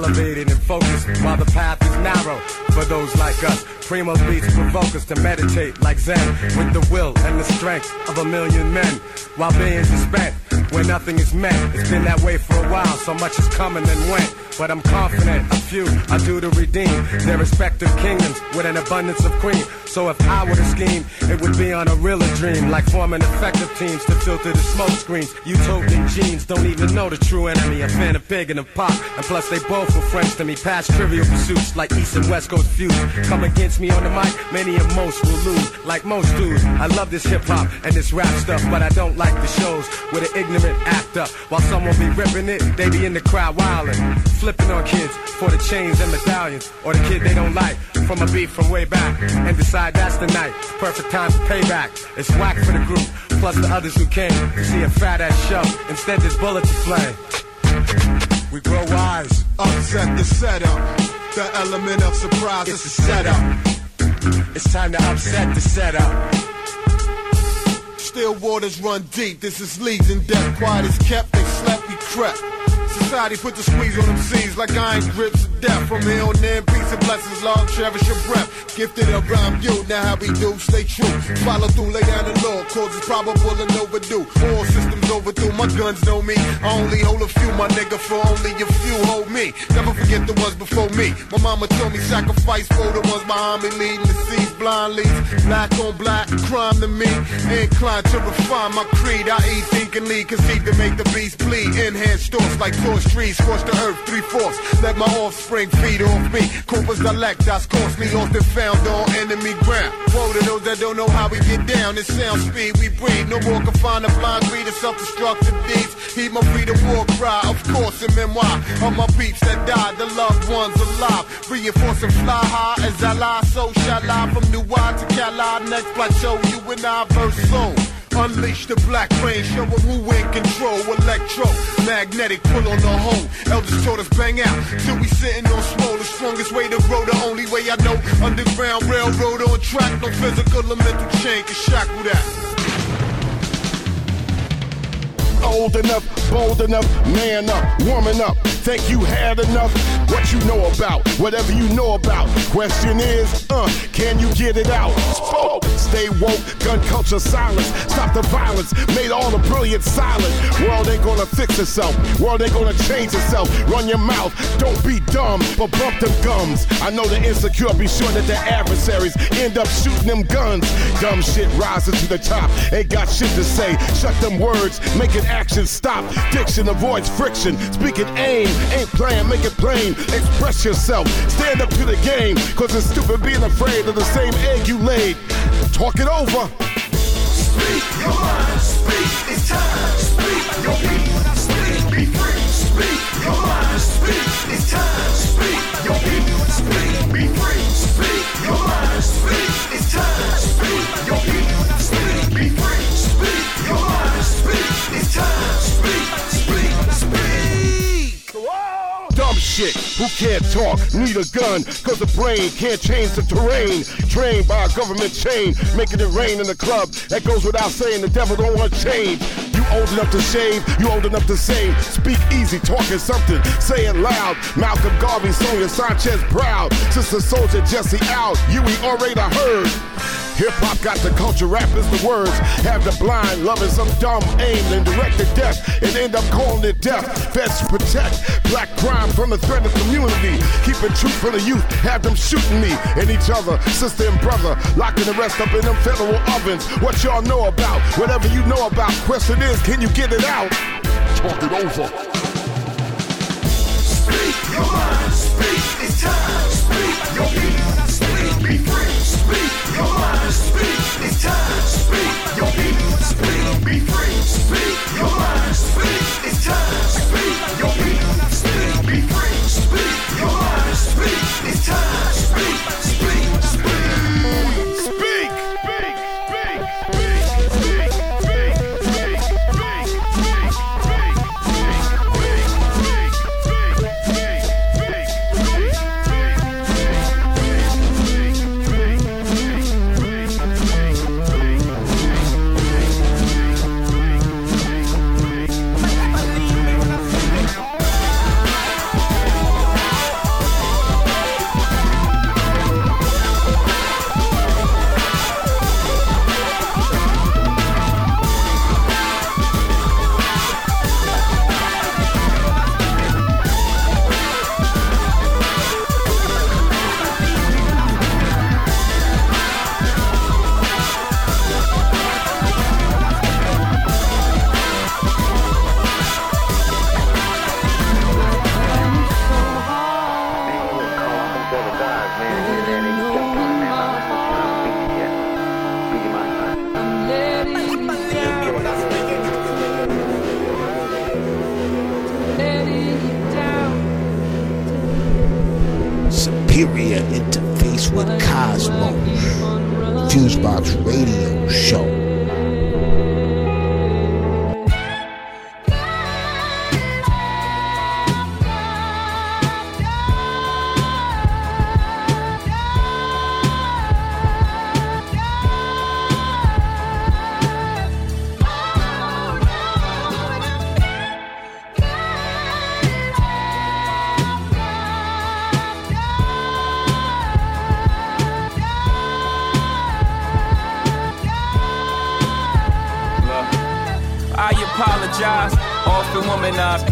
elevated and focused, while the path is narrow for those like us. Primo beats provoke us to meditate like Zen, with the will and the strength of a million men. While are spent, where nothing is meant. It's been that way for a while, so much is coming and went. But I'm confident a few are due to redeem their respective kingdoms with an abundance of cream. So if I were to scheme, it would be on a realer dream, like forming effective teams to filter the smoke screens. Utopian genes don't even know the true enemy. A fan of Big and of Pop, and plus they both were friends to me. Past trivial pursuits like East and West Coast feud. Come against me on the mic, many and most will lose. Like most dudes, I love this hip hop and this rap stuff, but I don't like the shows where the ignorant act up while someone be ripping it. They be in the crowd wildin', flipping on kids for the chains and medallions, or the kid they don't like from a beat from way back, and decide that's the night. Perfect time for payback. It's whack for the group, plus the others who came to see a fat ass show. Instead, there's bullets to flame. We grow wise. Upset the setup. The element of surprise is a setup. It's time to upset the setup. Still waters run deep. This is leads in depth. Quiet is kept. They slept. We crept. Society put the squeeze on them seas like iron grips of death. From here on in, peace and blessings, Lord, cherish your breath. Gifted around you, now how we do, stay true. Follow through, lay down the law, cause it's probable and overdue. All systems overdue, my guns know me. I only hold a few, my nigga, for only a few hold me. Never forget the ones before me. My mama told me sacrifice for the ones behind me, leading the seas, blind leads. Black on black, crime to me. Inclined to refine my creed. I eat, think, and lead, conceive to make the beast bleed. Enhanced thoughts like torch trees, scorch the earth, three fourths. Let my offspring feed off me. Corpus dilectas, costly, lost and found on enemy ground. Woe to those that don't know how we get down. This sound speed we breathe. No more confined to blind greed and self-destructive deeds. Heed my freedom war cry, of course, in memoir of my peeps that died, the loved ones alive. Reinforce and fly high as I lie, so shall I. From New to Cali, next plateau, you and I verse soul. Unleash the black rain, show 'em who in control. Electro, magnetic, pull on the hole. Elders taught us bang out till we sitting on swole. The strongest way to grow, the only way I know. Underground railroad on track, no physical or mental chain can shackle that. Old enough, bold enough, man up, woman up. Think you had enough? What you know about? Whatever you know about. Question is, uh, can you get it out? Spoke, stay woke, gun culture silence. Stop the violence, made all the brilliant silent. World ain't gonna fix itself. World ain't gonna change itself. Run your mouth, don't be dumb, but bump them gums. I know the insecure, be sure that their adversaries end up shooting them guns. Dumb shit rises to the top, ain't got shit to say. Shut them words, making action stop. Diction avoids friction, speaking aim. Ain't playing, make it plain. Express yourself. Stand up to the game. Cause it's stupid being afraid of the same egg you laid. Talk it over. Speak your mind, speak, it's time. Speak your peace, speak, be free. Speak your mind, speak, it's time. Speak your peace, Shit. Who can't talk? Need a gun. Cause the brain can't change the terrain. Trained by a government chain. Making it rain in the club. That goes without saying. The devil don't want change. You old enough to shave. You old enough to save. Speak easy. Talking something. Say it loud. Malcolm Garvey, Sonia Sanchez proud. Sister Souljah Jesse out. You we already heard. Hip hop got the culture, rap is the words. Have the blind loving some dumb aim and direct to death and end up calling it death. Feds protect black crime from the threat of community. Keeping truth from the youth, have them shooting me and each other, sister and brother. Locking the rest up in them federal ovens. What y'all know about? Whatever you know about. Question is, can you get it out? Talk it over. Speak your mind, speak, it's time. Speak your peace, speak, be free. Speak your mind, speak, it's time. Speak your peace, speak, be free. Speak your mind, speak, it's time. Speak your peace, speak, be free. Speak your mind, speak, it's time. Speak, speak. Superior interface with Cosmos. Fusebox Radio Show.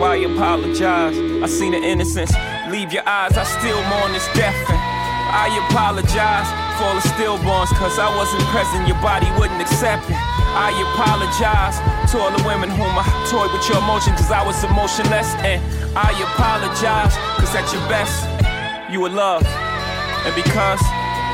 so I apologize. I seen the innocence leave your eyes. I still mourn this death. And I apologize for all the stillborns, cause I wasn't present. Your body wouldn't accept it. I apologize to all the women whom I toyed with your emotion, cause I was emotionless. And I apologize, cause at your best, you were love. And because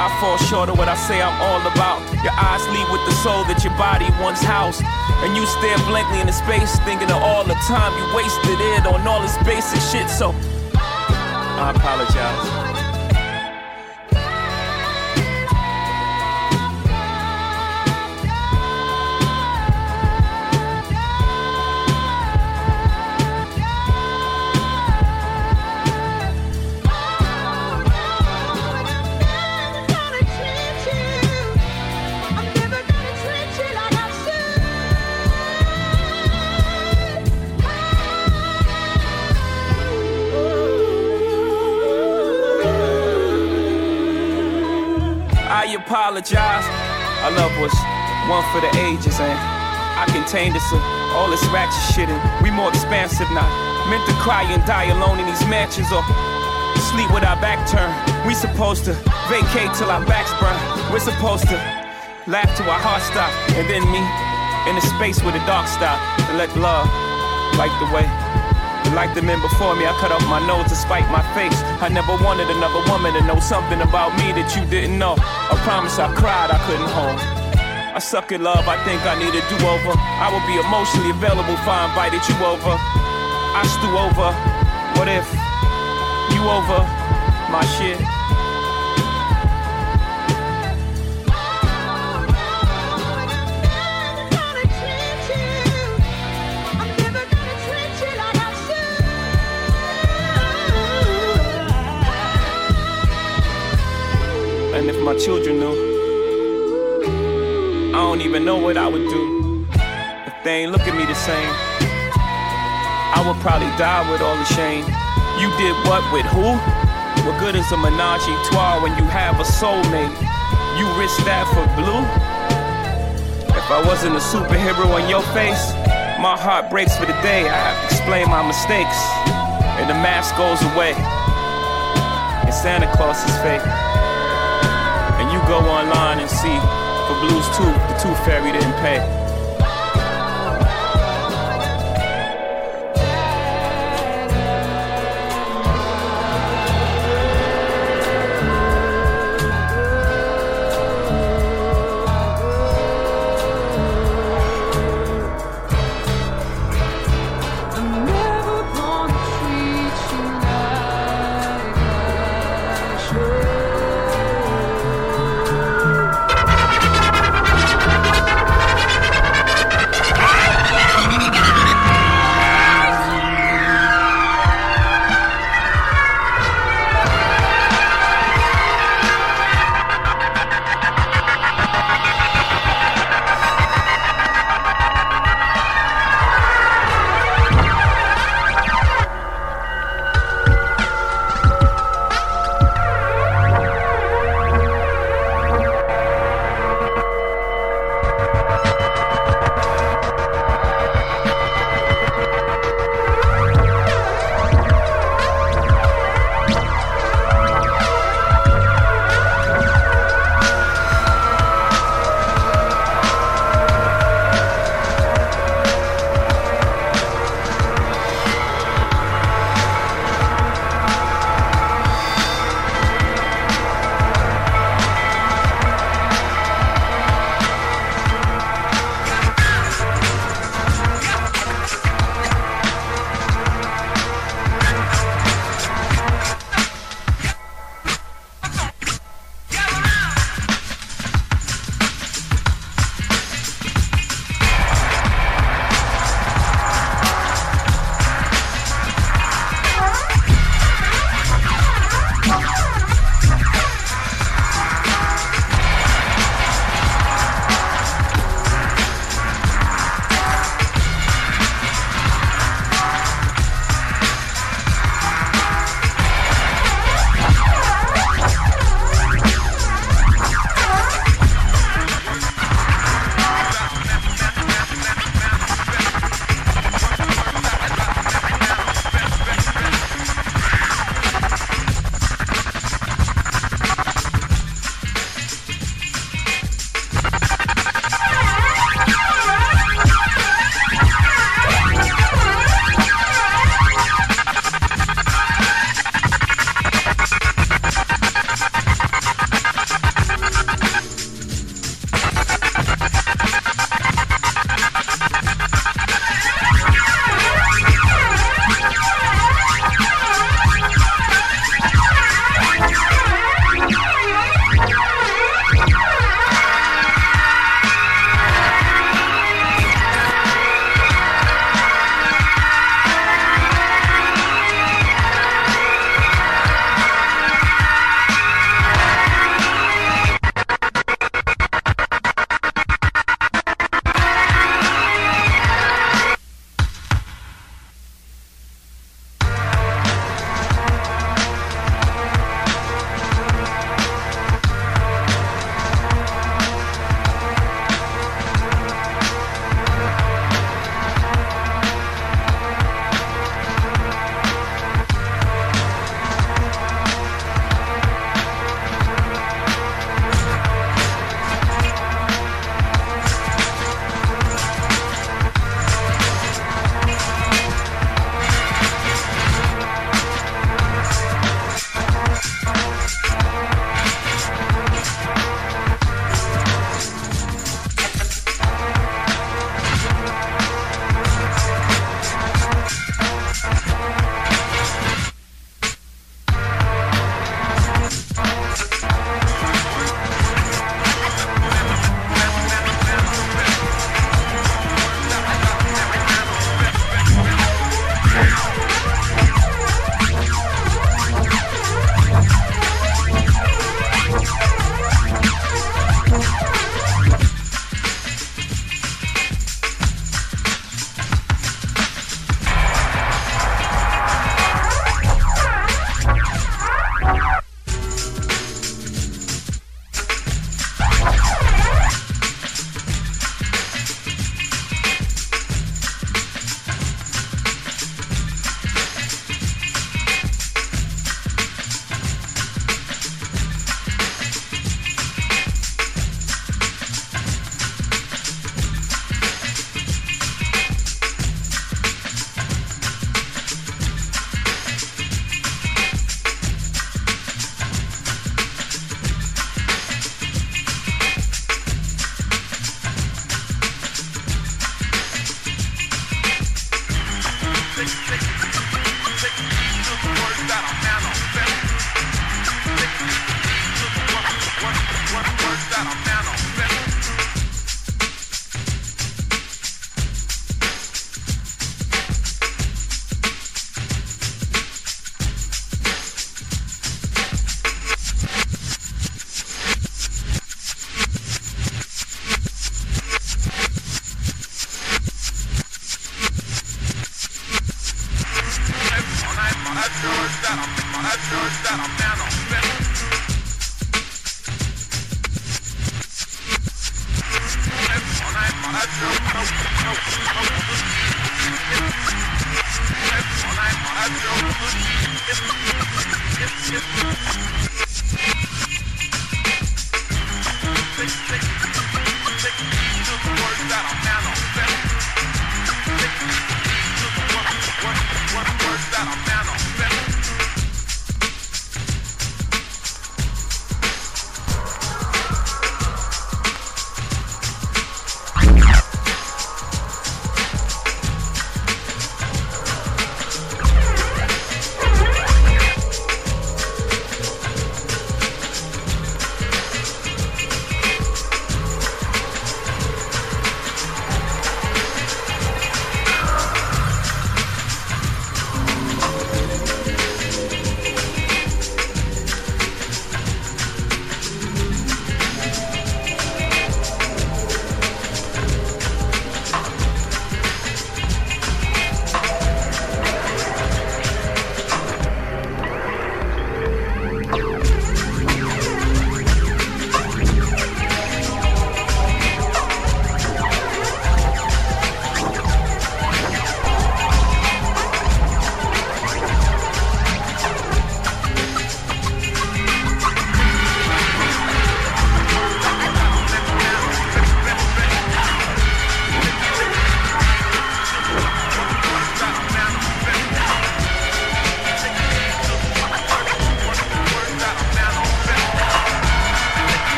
I fall short of what I say I'm all about. Your eyes lead with the soul that your body once housed. And you stare blankly into space, thinking of all the time you wasted it on all this basic shit. So, I apologize. apologize. Our love was one for the ages, and I contained us all this ratchet shit, and we more expansive now. Meant to cry and die alone in these mansions, or sleep with our back turned. We supposed to vacate till our backs burn. We're supposed to laugh till our hearts stop, and then me in a space where the dark stop, and let love light the way. Like the men before me, I cut off my nose to spite my face. I never wanted another woman to know something about me that you didn't know. I promise I cried, I couldn't hold. I suck at love, I think I need a do over. I will be emotionally available if I invited you over. I stew over. What if you over my shit? If my children knew, I don't even know what I would do if they ain't look at me the same. I would probably die with all the shame. You did what with who? What good is a menage a trois when you have a soulmate? You risk that for blue? If I wasn't a superhero on your face, my heart breaks for the day. I have to explain my mistakes, and the mask goes away, and Santa Claus is fake. Go online and see for Blues Tooth, the Tooth Fairy didn't pay.